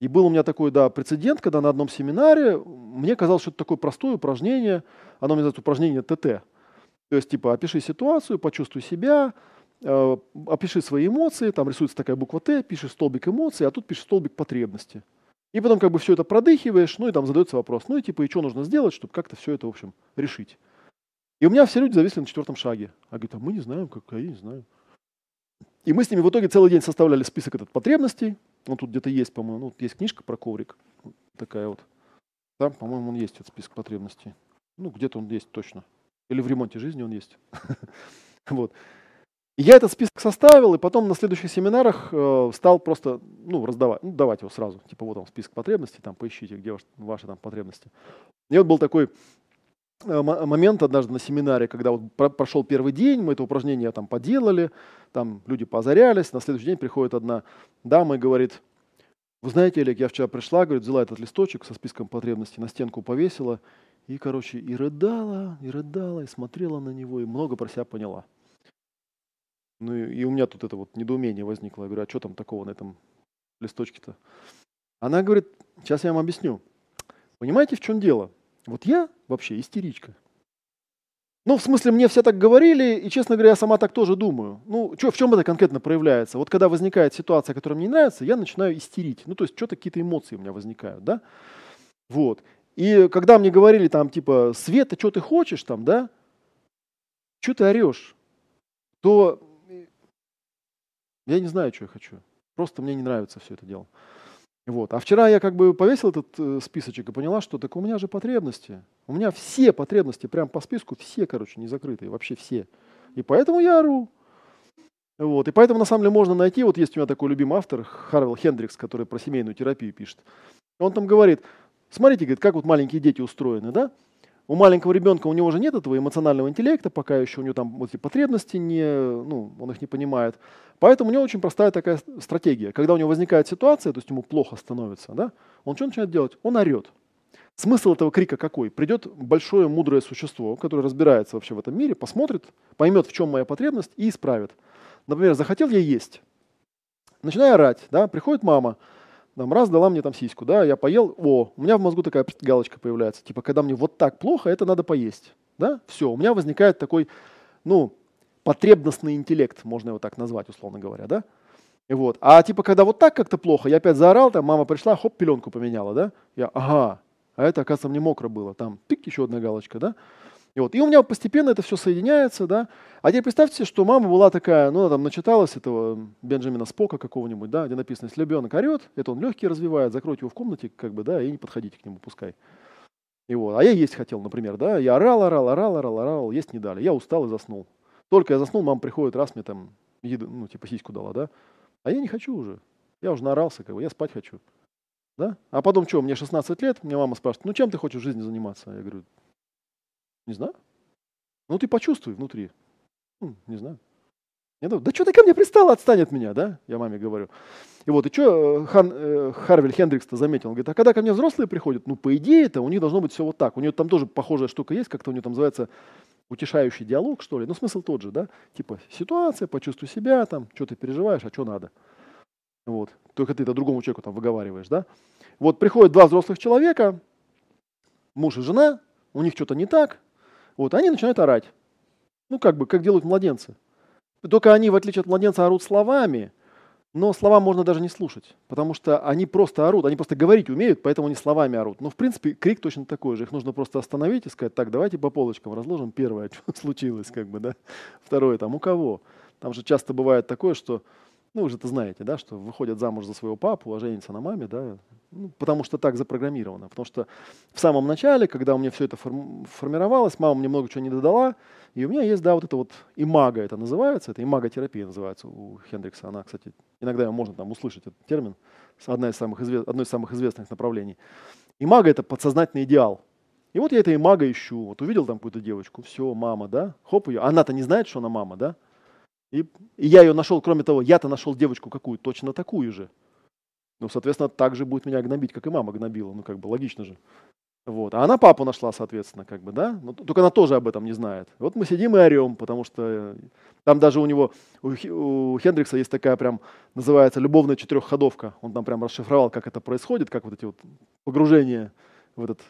И был у меня такой, да, прецедент, когда на одном семинаре мне казалось, что это такое простое упражнение, оно называется упражнение ТТ. То есть, типа, опиши ситуацию, почувствуй себя, э, опиши свои эмоции, там рисуется такая буква Т, пишешь столбик эмоций, а тут пишешь столбик потребности. И потом как бы все это продыхиваешь, ну и там задается вопрос, ну и типа, и что нужно сделать, чтобы как-то все это, в общем, решить. И у меня все люди зависли на четвертом шаге. А говорят, а мы не знаем, как, я не знаю. И мы с ними в итоге целый день составляли список этот потребностей. Ну, тут где-то есть, по-моему, ну, есть книжка про коврик. такая вот. Там, по-моему, он есть, этот список потребностей. Ну, где-то он есть точно. Или в ремонте жизни он есть. *laughs* вот. Я этот список составил, и потом на следующих семинарах э, стал просто ну, раздавать, ну, давать его сразу. Типа вот там список потребностей, там поищите, где ваш, ваши там потребности. И вот был такой момент однажды на семинаре, когда вот прошел первый день, мы это упражнение там поделали, там люди позарялись, на следующий день приходит одна дама и говорит, вы знаете, Олег, я вчера пришла, говорит, взяла этот листочек со списком потребностей, на стенку повесила, и, короче, и рыдала, и рыдала, и смотрела на него, и много про себя поняла. Ну и, и у меня тут это вот недоумение возникло. Я говорю, а что там такого на этом листочке-то? Она говорит, сейчас я вам объясню. Понимаете, в чем дело? Вот я вообще истеричка. Ну, в смысле, мне все так говорили, и, честно говоря, я сама так тоже думаю. Ну, чё, в чем это конкретно проявляется? Вот когда возникает ситуация, которая мне не нравится, я начинаю истерить. Ну, то есть, что-то какие-то эмоции у меня возникают, да? Вот. И когда мне говорили там, типа, Света, что ты хочешь там, да? Что ты орешь? То я не знаю, что я хочу. Просто мне не нравится все это дело. Вот. А вчера я как бы повесил этот э, списочек и поняла, что так у меня же потребности. У меня все потребности прям по списку, все, короче, не закрытые, вообще все. И поэтому я ору. Вот. И поэтому на самом деле можно найти, вот есть у меня такой любимый автор, Харвел Хендрикс, который про семейную терапию пишет. Он там говорит, смотрите, говорит, как вот маленькие дети устроены, да? У маленького ребенка у него же нет этого эмоционального интеллекта, пока еще у него там вот эти потребности не, ну, он их не понимает. Поэтому у него очень простая такая стратегия. Когда у него возникает ситуация, то есть ему плохо становится, да, он что начинает делать? Он орет. Смысл этого крика какой? Придет большое мудрое существо, которое разбирается вообще в этом мире, посмотрит, поймет, в чем моя потребность и исправит. Например, захотел я есть. Начинаю орать, да, приходит мама, там, раз дала мне там сиську, да, я поел, о, у меня в мозгу такая галочка появляется, типа, когда мне вот так плохо, это надо поесть, да, все, у меня возникает такой, ну, потребностный интеллект, можно его так назвать, условно говоря, да, и вот, а типа, когда вот так как-то плохо, я опять заорал, там, мама пришла, хоп, пеленку поменяла, да, я, ага, а это, оказывается, мне мокро было, там, тык, еще одна галочка, да, и, вот, и у меня постепенно это все соединяется, да. А теперь представьте, что мама была такая, ну, там начиталась этого Бенджамина Спока какого-нибудь, да, где написано, если ребенок орет, это он легкие развивает, закройте его в комнате, как бы, да, и не подходите к нему, пускай. И вот. А я есть хотел, например, да, я орал, орал, орал, орал, орал, есть не дали. Я устал и заснул. Только я заснул, мама приходит, раз мне там, еду, ну, типа сиську дала, да. А я не хочу уже. Я уже наорался, как бы, я спать хочу. Да? А потом что, мне 16 лет, мне мама спрашивает, ну чем ты хочешь в жизни заниматься? Я говорю, не знаю. Ну ты почувствуй внутри. Ну, не знаю. Я думаю, да что ты ко мне пристала, отстань от меня, да? Я маме говорю. И вот, и что э, Хан, э, Харвель Хендрикс-то заметил? Он говорит, а когда ко мне взрослые приходят, ну, по идее это у них должно быть все вот так. У нее там тоже похожая штука есть, как-то у нее там называется утешающий диалог, что ли. Ну, смысл тот же, да? Типа, ситуация, почувствуй себя, там, что ты переживаешь, а что надо. Вот. Только ты это другому человеку там выговариваешь, да? Вот приходят два взрослых человека, муж и жена, у них что-то не так, вот, они начинают орать. Ну, как бы, как делают младенцы. Только они, в отличие от младенца, орут словами, но слова можно даже не слушать, потому что они просто орут, они просто говорить умеют, поэтому они словами орут. Но, в принципе, крик точно такой же. Их нужно просто остановить и сказать, так, давайте по полочкам разложим. Первое, *laughs* что случилось, как бы, да. Второе, там, у кого. Там же часто бывает такое, что, ну, вы же это знаете, да, что выходят замуж за своего папу, а женятся на маме, да, ну, потому что так запрограммировано. Потому что в самом начале, когда у меня все это формировалось, мама мне много чего не додала, и у меня есть, да, вот это вот имага это называется, это имаготерапия называется у Хендрикса. Она, кстати, иногда можно там услышать этот термин, одна из самых извест... одно из самых известных направлений. Имага – это подсознательный идеал. И вот я это имага ищу, вот увидел там какую-то девочку, все, мама, да, хоп ее, она-то не знает, что она мама, да, и, и я ее нашел, кроме того, я-то нашел девочку какую, точно такую же. Ну, соответственно, так же будет меня гнобить, как и мама гнобила, ну, как бы логично же. Вот. А она папу нашла, соответственно, как бы, да? Но, только она тоже об этом не знает. Вот мы сидим и орем, потому что э, там даже у него, у, Хендрикса есть такая прям, называется любовная четырехходовка. Он там прям расшифровал, как это происходит, как вот эти вот погружения в этот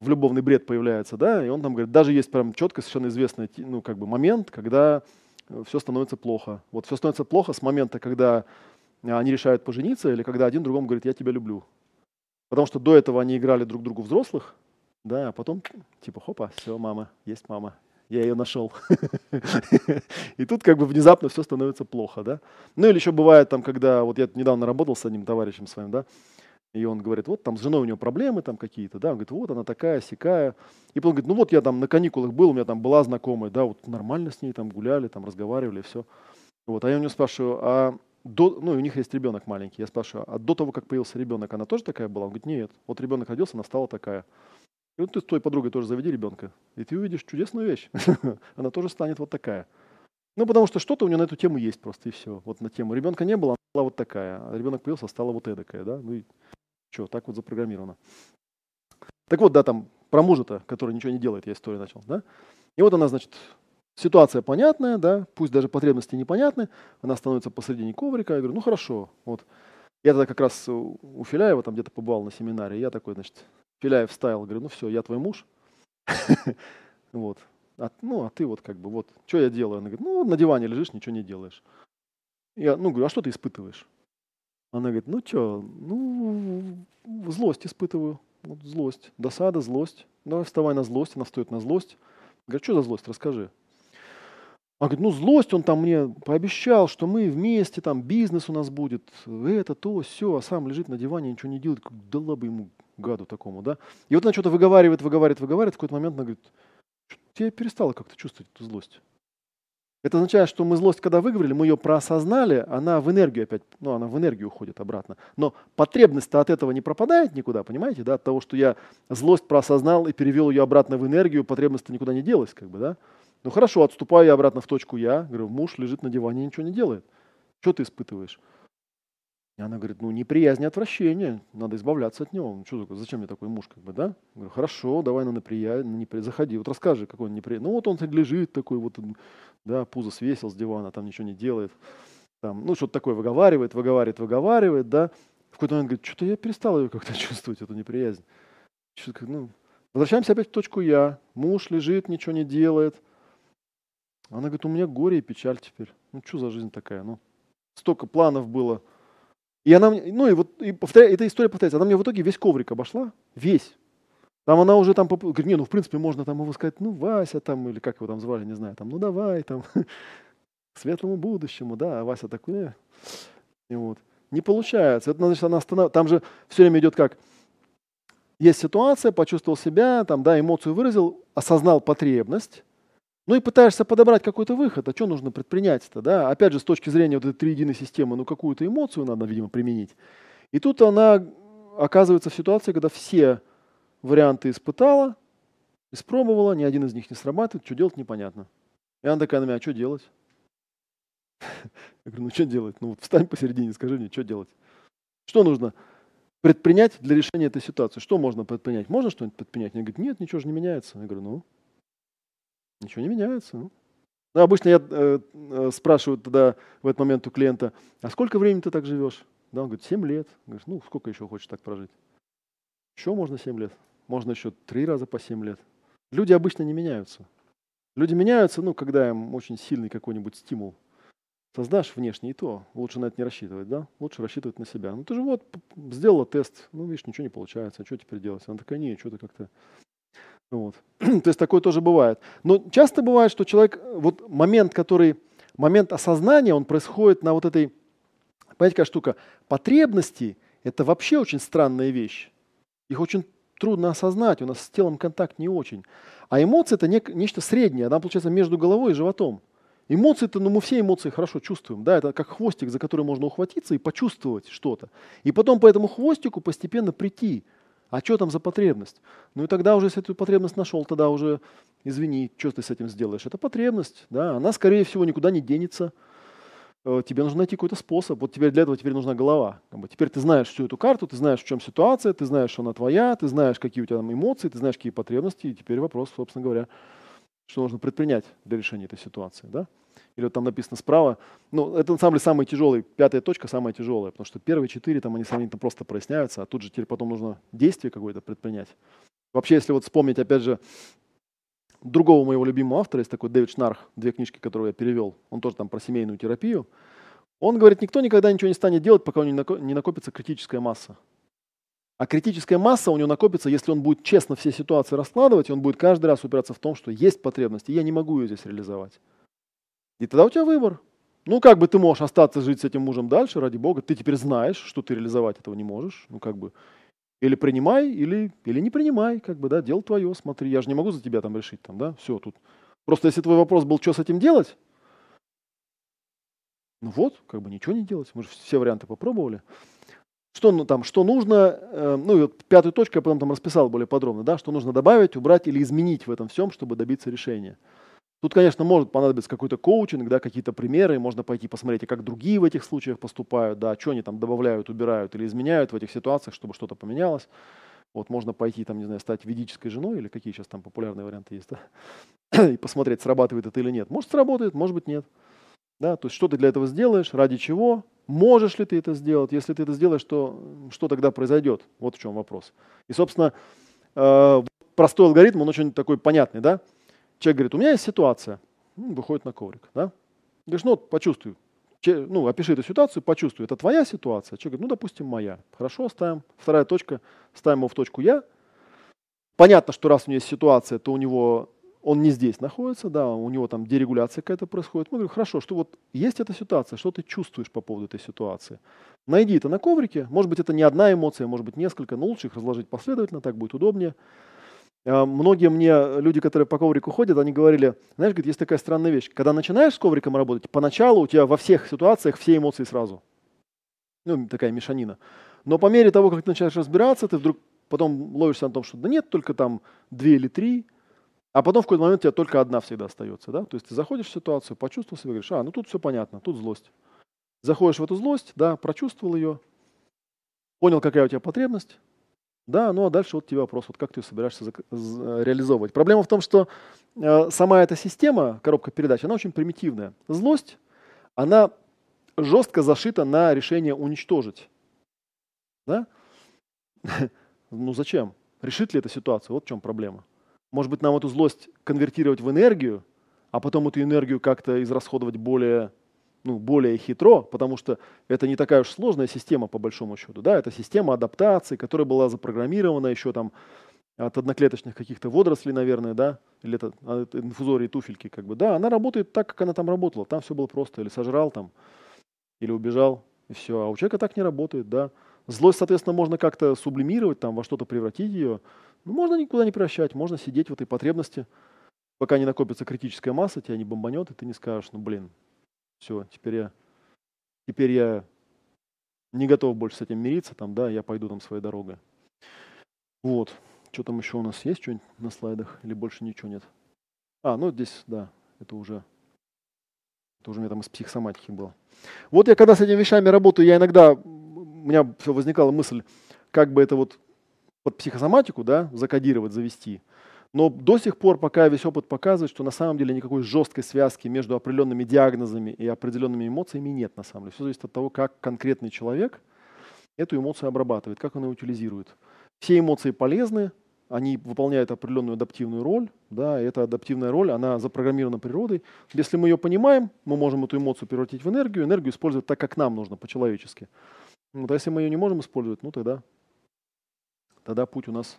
в любовный бред появляется, да, и он там говорит, даже есть прям четко совершенно известный, ну, как бы момент, когда все становится плохо. Вот все становится плохо с момента, когда они решают пожениться, или когда один другому говорит, я тебя люблю. Потому что до этого они играли друг другу взрослых, да, а потом типа, хопа, все, мама, есть мама, я ее нашел. *laughs* И тут как бы внезапно все становится плохо, да. Ну или еще бывает там, когда, вот я недавно работал с одним товарищем своим, да, и он говорит, вот там с женой у него проблемы там какие-то, да, он говорит, вот она такая, сякая. И он говорит, ну вот я там на каникулах был, у меня там была знакомая, да, вот нормально с ней там гуляли, там разговаривали, все. Вот, а я у него спрашиваю, а до, ну, у них есть ребенок маленький. Я спрашиваю, а до того, как появился ребенок, она тоже такая была? Он говорит, нет. Вот ребенок родился, она стала такая. И вот ты с твоей подругой тоже заведи ребенка, и ты увидишь чудесную вещь. *laughs* она тоже станет вот такая. Ну, потому что что-то у нее на эту тему есть просто, и все. Вот на тему. Ребенка не было, она была вот такая. А ребенок появился, стала вот эдакая, да? Ну и что, так вот запрограммировано. Так вот, да, там про мужа-то, который ничего не делает, я историю начал, да? И вот она, значит, Ситуация понятная, да, пусть даже потребности непонятны, она становится посредине коврика. Я говорю, ну хорошо, вот. Я тогда как раз у Филяева там где-то побывал на семинаре, я такой, значит, Филяев вставил, говорю, ну все, я твой муж. *laughs* Вот. А, ну, а ты вот как бы, вот, что я делаю? Она говорит, ну, на диване лежишь, ничего не делаешь. Я, ну, говорю, а что ты испытываешь? Она говорит, ну, что, ну, злость испытываю. Вот злость, досада, злость. Давай вставай на злость, она встает на злость. Говорит, что за злость, расскажи. Он говорит, ну злость, он там мне пообещал, что мы вместе, там бизнес у нас будет, это, то, все, а сам лежит на диване, ничего не делает, дала бы ему гаду такому, да. И вот она что-то выговаривает, выговаривает, выговаривает, в какой-то момент она говорит, я перестала как-то чувствовать эту злость. Это означает, что мы злость, когда выговорили, мы ее проосознали, она в энергию опять, ну, она в энергию уходит обратно. Но потребность-то от этого не пропадает никуда, понимаете, да, от того, что я злость проосознал и перевел ее обратно в энергию, потребность-то никуда не делась, как бы, да. Ну хорошо, отступаю я обратно в точку я. Говорю, муж лежит на диване и ничего не делает. Что ты испытываешь? И она говорит, ну неприязнь и отвращение, надо избавляться от него. Ну, что такое, зачем мне такой муж, как бы, да? говорю, хорошо, давай на неприязнь, непри... заходи, вот расскажи, какой он неприязнь. Ну вот он лежит такой вот, да, пузо свесил с дивана, там ничего не делает. Там, ну что-то такое выговаривает, выговаривает, выговаривает, да. В какой-то момент говорит, что-то я перестал ее как-то *laughs* чувствовать, эту неприязнь. Ну, возвращаемся опять в точку я. Муж лежит, ничего не делает. Она говорит, у меня горе и печаль теперь. Ну, что за жизнь такая? Ну, столько планов было. И она, ну и вот, и повторяю, эта история повторяется. Она мне в итоге весь коврик обошла, весь. Там она уже там, говорит, не, ну в принципе можно там его сказать, ну Вася там, или как его там звали, не знаю, там, ну давай там, *laughs* к светлому будущему, да, а Вася такой, э. и вот. Не получается. Это значит, она останов... Там же все время идет как, есть ситуация, почувствовал себя, там, да, эмоцию выразил, осознал потребность, ну и пытаешься подобрать какой-то выход, а что нужно предпринять-то, да? Опять же, с точки зрения вот этой триединой системы, ну какую-то эмоцию надо, видимо, применить. И тут она оказывается в ситуации, когда все варианты испытала, испробовала, ни один из них не срабатывает, что делать непонятно. И она такая на меня, а что делать? *laughs* Я говорю, ну что делать? Ну встань посередине, скажи мне, что делать? Что нужно предпринять для решения этой ситуации? Что можно предпринять? Можно что-нибудь предпринять? Она говорит, нет, ничего же не меняется. Я говорю, ну, Ничего не меняется. Ну, ну обычно я э, э, спрашиваю тогда в этот момент у клиента, а сколько времени ты так живешь? Да, он говорит, 7 лет. Говоришь, ну, сколько еще хочешь так прожить? Еще можно 7 лет. Можно еще 3 раза по 7 лет. Люди обычно не меняются. Люди меняются, ну, когда им очень сильный какой-нибудь стимул. создашь внешне, и то лучше на это не рассчитывать, да? Лучше рассчитывать на себя. Ну ты же вот сделала тест, ну видишь, ничего не получается, что теперь делать? Она такая, не, что-то как-то... Вот. *clears throat* то есть такое тоже бывает. Но часто бывает, что человек, вот момент, который, момент осознания, он происходит на вот этой, понимаете, какая штука, потребности – это вообще очень странная вещь. Их очень трудно осознать, у нас с телом контакт не очень. А эмоции – это не, нечто среднее, она получается между головой и животом. Эмоции-то, ну мы все эмоции хорошо чувствуем, да, это как хвостик, за который можно ухватиться и почувствовать что-то. И потом по этому хвостику постепенно прийти. А что там за потребность? Ну и тогда уже, если эту потребность нашел, тогда уже, извини, что ты с этим сделаешь? Это потребность, да, она, скорее всего, никуда не денется. Э, тебе нужно найти какой-то способ. Вот теперь для этого теперь нужна голова. Теперь ты знаешь всю эту карту, ты знаешь, в чем ситуация, ты знаешь, что она твоя, ты знаешь, какие у тебя там эмоции, ты знаешь, какие потребности. И теперь вопрос, собственно говоря, что нужно предпринять для решения этой ситуации. Да? Или вот там написано справа. Ну, это на самом деле самый тяжелый, пятая точка самая тяжелая, потому что первые четыре там они сравнительно просто проясняются, а тут же теперь потом нужно действие какое-то предпринять. Вообще, если вот вспомнить, опять же, другого моего любимого автора, есть такой Дэвид Шнарх, две книжки, которые я перевел, он тоже там про семейную терапию. Он говорит, никто никогда ничего не станет делать, пока у него не накопится критическая масса. А критическая масса у него накопится, если он будет честно все ситуации раскладывать, он будет каждый раз упираться в том, что есть потребность, и я не могу ее здесь реализовать. И тогда у тебя выбор. Ну, как бы ты можешь остаться жить с этим мужем дальше, ради бога. Ты теперь знаешь, что ты реализовать этого не можешь. Ну, как бы, или принимай, или, или не принимай, как бы, да, дело твое, смотри, я же не могу за тебя там решить, там, да, все тут. Просто если твой вопрос был, что с этим делать, ну вот, как бы ничего не делать, мы же все варианты попробовали. Что, ну, там, что нужно, э, ну и вот пятую точку я потом там расписал более подробно, да, что нужно добавить, убрать или изменить в этом всем, чтобы добиться решения. Тут, конечно, может понадобиться какой-то коучинг, да, какие-то примеры, можно пойти посмотреть, как другие в этих случаях поступают, да, что они там добавляют, убирают или изменяют в этих ситуациях, чтобы что-то поменялось. Вот можно пойти, там, не знаю, стать ведической женой или какие сейчас там популярные варианты есть, да, *coughs* и посмотреть, срабатывает это или нет. Может, сработает, может быть, нет. Да, то есть что ты для этого сделаешь, ради чего, можешь ли ты это сделать, если ты это сделаешь, то что тогда произойдет? Вот в чем вопрос. И, собственно, э, простой алгоритм, он очень такой понятный, да? Человек говорит, у меня есть ситуация, выходит на коврик, да? Говоришь, ну вот почувствуй, ну, опиши эту ситуацию, почувствуй, это твоя ситуация? Человек говорит, ну, допустим, моя. Хорошо, ставим. Вторая точка, ставим его в точку я. Понятно, что раз у него есть ситуация, то у него он не здесь находится, да, у него там дерегуляция какая-то происходит. Мы говорим, хорошо, что вот есть эта ситуация, что ты чувствуешь по поводу этой ситуации? Найди это на коврике, может быть, это не одна эмоция, может быть, несколько, но лучше их разложить последовательно, так будет удобнее. А, многие мне люди, которые по коврику ходят, они говорили, знаешь, говорит, есть такая странная вещь. Когда начинаешь с ковриком работать, поначалу у тебя во всех ситуациях все эмоции сразу. Ну, такая мешанина. Но по мере того, как ты начинаешь разбираться, ты вдруг потом ловишься на том, что да нет, только там две или три, а потом в какой-то момент у тебя только одна всегда остается. Да? То есть ты заходишь в ситуацию, почувствовал себя, говоришь, а, ну тут все понятно, тут злость. Заходишь в эту злость, да, прочувствовал ее, понял, какая у тебя потребность, да, ну а дальше вот тебе вопрос, вот как ты ее собираешься реализовывать. Проблема в том, что э, сама эта система, коробка передач, она очень примитивная. Злость, она жестко зашита на решение уничтожить. Да? *laughs* ну зачем? Решит ли эта ситуация? Вот в чем проблема. Может быть, нам эту злость конвертировать в энергию, а потом эту энергию как-то израсходовать более, ну, более хитро, потому что это не такая уж сложная система, по большому счету. Да? Это система адаптации, которая была запрограммирована еще там от одноклеточных каких-то водорослей, наверное, да, или это, а, это инфузории туфельки, как бы, да, она работает так, как она там работала, там все было просто, или сожрал там, или убежал, и все, а у человека так не работает, да. Злость, соответственно, можно как-то сублимировать, там, во что-то превратить ее, ну, можно никуда не прощать, можно сидеть в этой потребности, пока не накопится критическая масса, тебя не бомбанет, и ты не скажешь, ну, блин, все, теперь я, теперь я не готов больше с этим мириться, там, да, я пойду там своей дорогой. Вот. Что там еще у нас есть что-нибудь на слайдах или больше ничего нет? А, ну здесь, да, это уже, это уже у меня там из психосоматики было. Вот я когда с этими вещами работаю, я иногда, у меня все возникала мысль, как бы это вот под психосоматику, да, закодировать, завести. Но до сих пор, пока весь опыт показывает, что на самом деле никакой жесткой связки между определенными диагнозами и определенными эмоциями нет на самом деле. Все зависит от того, как конкретный человек эту эмоцию обрабатывает, как он ее утилизирует. Все эмоции полезны, они выполняют определенную адаптивную роль, да, и эта адаптивная роль, она запрограммирована природой. Если мы ее понимаем, мы можем эту эмоцию превратить в энергию, энергию использовать так, как нам нужно, по-человечески. Вот, а если мы ее не можем использовать, ну тогда, тогда путь у нас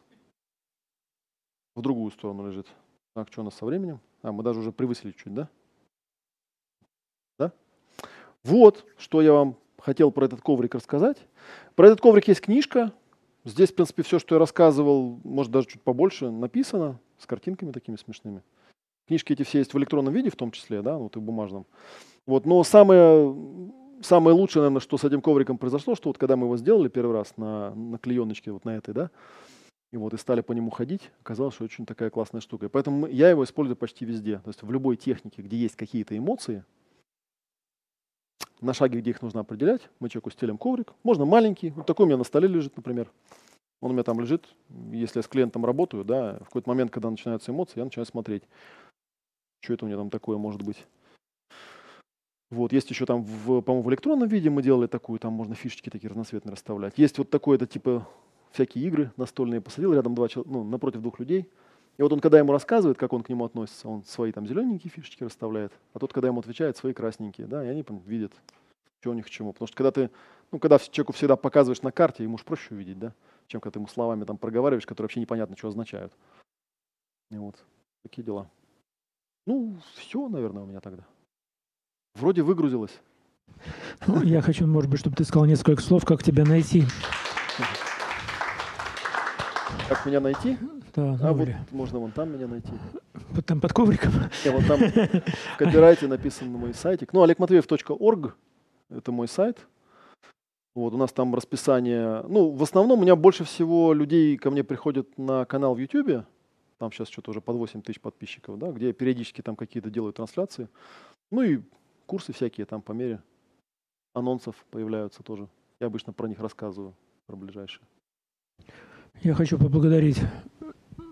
в другую сторону лежит. Так, что у нас со временем? А, мы даже уже превысили чуть, да? Да? Вот, что я вам хотел про этот коврик рассказать. Про этот коврик есть книжка. Здесь, в принципе, все, что я рассказывал, может, даже чуть побольше, написано, с картинками такими смешными. Книжки эти все есть в электронном виде, в том числе, да, вот и в бумажном. Вот, но самое, самое лучшее, наверное, что с этим ковриком произошло, что вот когда мы его сделали первый раз на, на клееночке, вот на этой, да, и вот и стали по нему ходить, оказалось, что очень такая классная штука. И поэтому я его использую почти везде. То есть в любой технике, где есть какие-то эмоции, на шаге, где их нужно определять, мы человеку стелим коврик. Можно маленький, вот такой у меня на столе лежит, например. Он у меня там лежит, если я с клиентом работаю, да, в какой-то момент, когда начинаются эмоции, я начинаю смотреть, что это у меня там такое может быть. Вот, есть еще там, в, по-моему, в электронном виде мы делали такую, там можно фишечки такие разноцветные расставлять. Есть вот такое, это типа всякие игры настольные, посадил рядом два человека, ну, напротив двух людей. И вот он, когда ему рассказывает, как он к нему относится, он свои там зелененькие фишечки расставляет, а тот, когда ему отвечает, свои красненькие, да, и они видят, что у них к чему. Потому что когда ты, ну, когда человеку всегда показываешь на карте, ему же проще увидеть, да, чем когда ты ему словами там проговариваешь, которые вообще непонятно, что означают. И вот, такие дела. Ну, все, наверное, у меня тогда. Вроде выгрузилось. Ну, я хочу, может быть, чтобы ты сказал несколько слов, как тебя найти. Как меня найти? Да, А ну, вот или можно вон там меня найти. вот там под ковриком. Я вот там в копирайте написан на мой сайтик. Ну, олегматвеев.орг – это мой сайт. Вот, у нас там расписание. Ну, в основном у меня больше всего людей ко мне приходят на канал в YouTube. Там сейчас что-то уже под 8 тысяч подписчиков, да, где я периодически там какие-то делаю трансляции. Ну и курсы всякие там по мере анонсов появляются тоже. Я обычно про них рассказываю, про ближайшие. Я хочу поблагодарить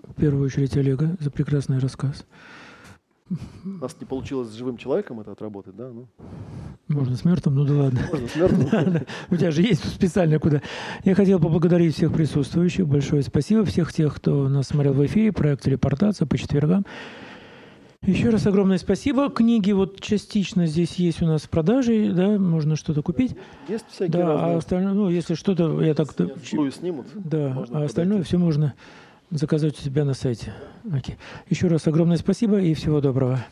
в первую очередь Олега за прекрасный рассказ. У нас не получилось с живым человеком это отработать, да? Ну, Можно с мертвым, ну да ладно. можно с мертвым. *laughs* Да, да. У тебя же есть специально куда. Я хотел поблагодарить всех присутствующих. Большое спасибо всех тех, кто нас смотрел в эфире. Проект «Репортация» по четвергам. Еще раз огромное спасибо. Книги вот частично здесь есть у нас в продаже, да, можно что-то купить. Есть всякие Да, а разные. остальное, ну, если что-то, я так... Вслую снимут. Да, а остальное подойти. все можно заказать у себя на сайте. Окей. Еще раз огромное спасибо и всего доброго.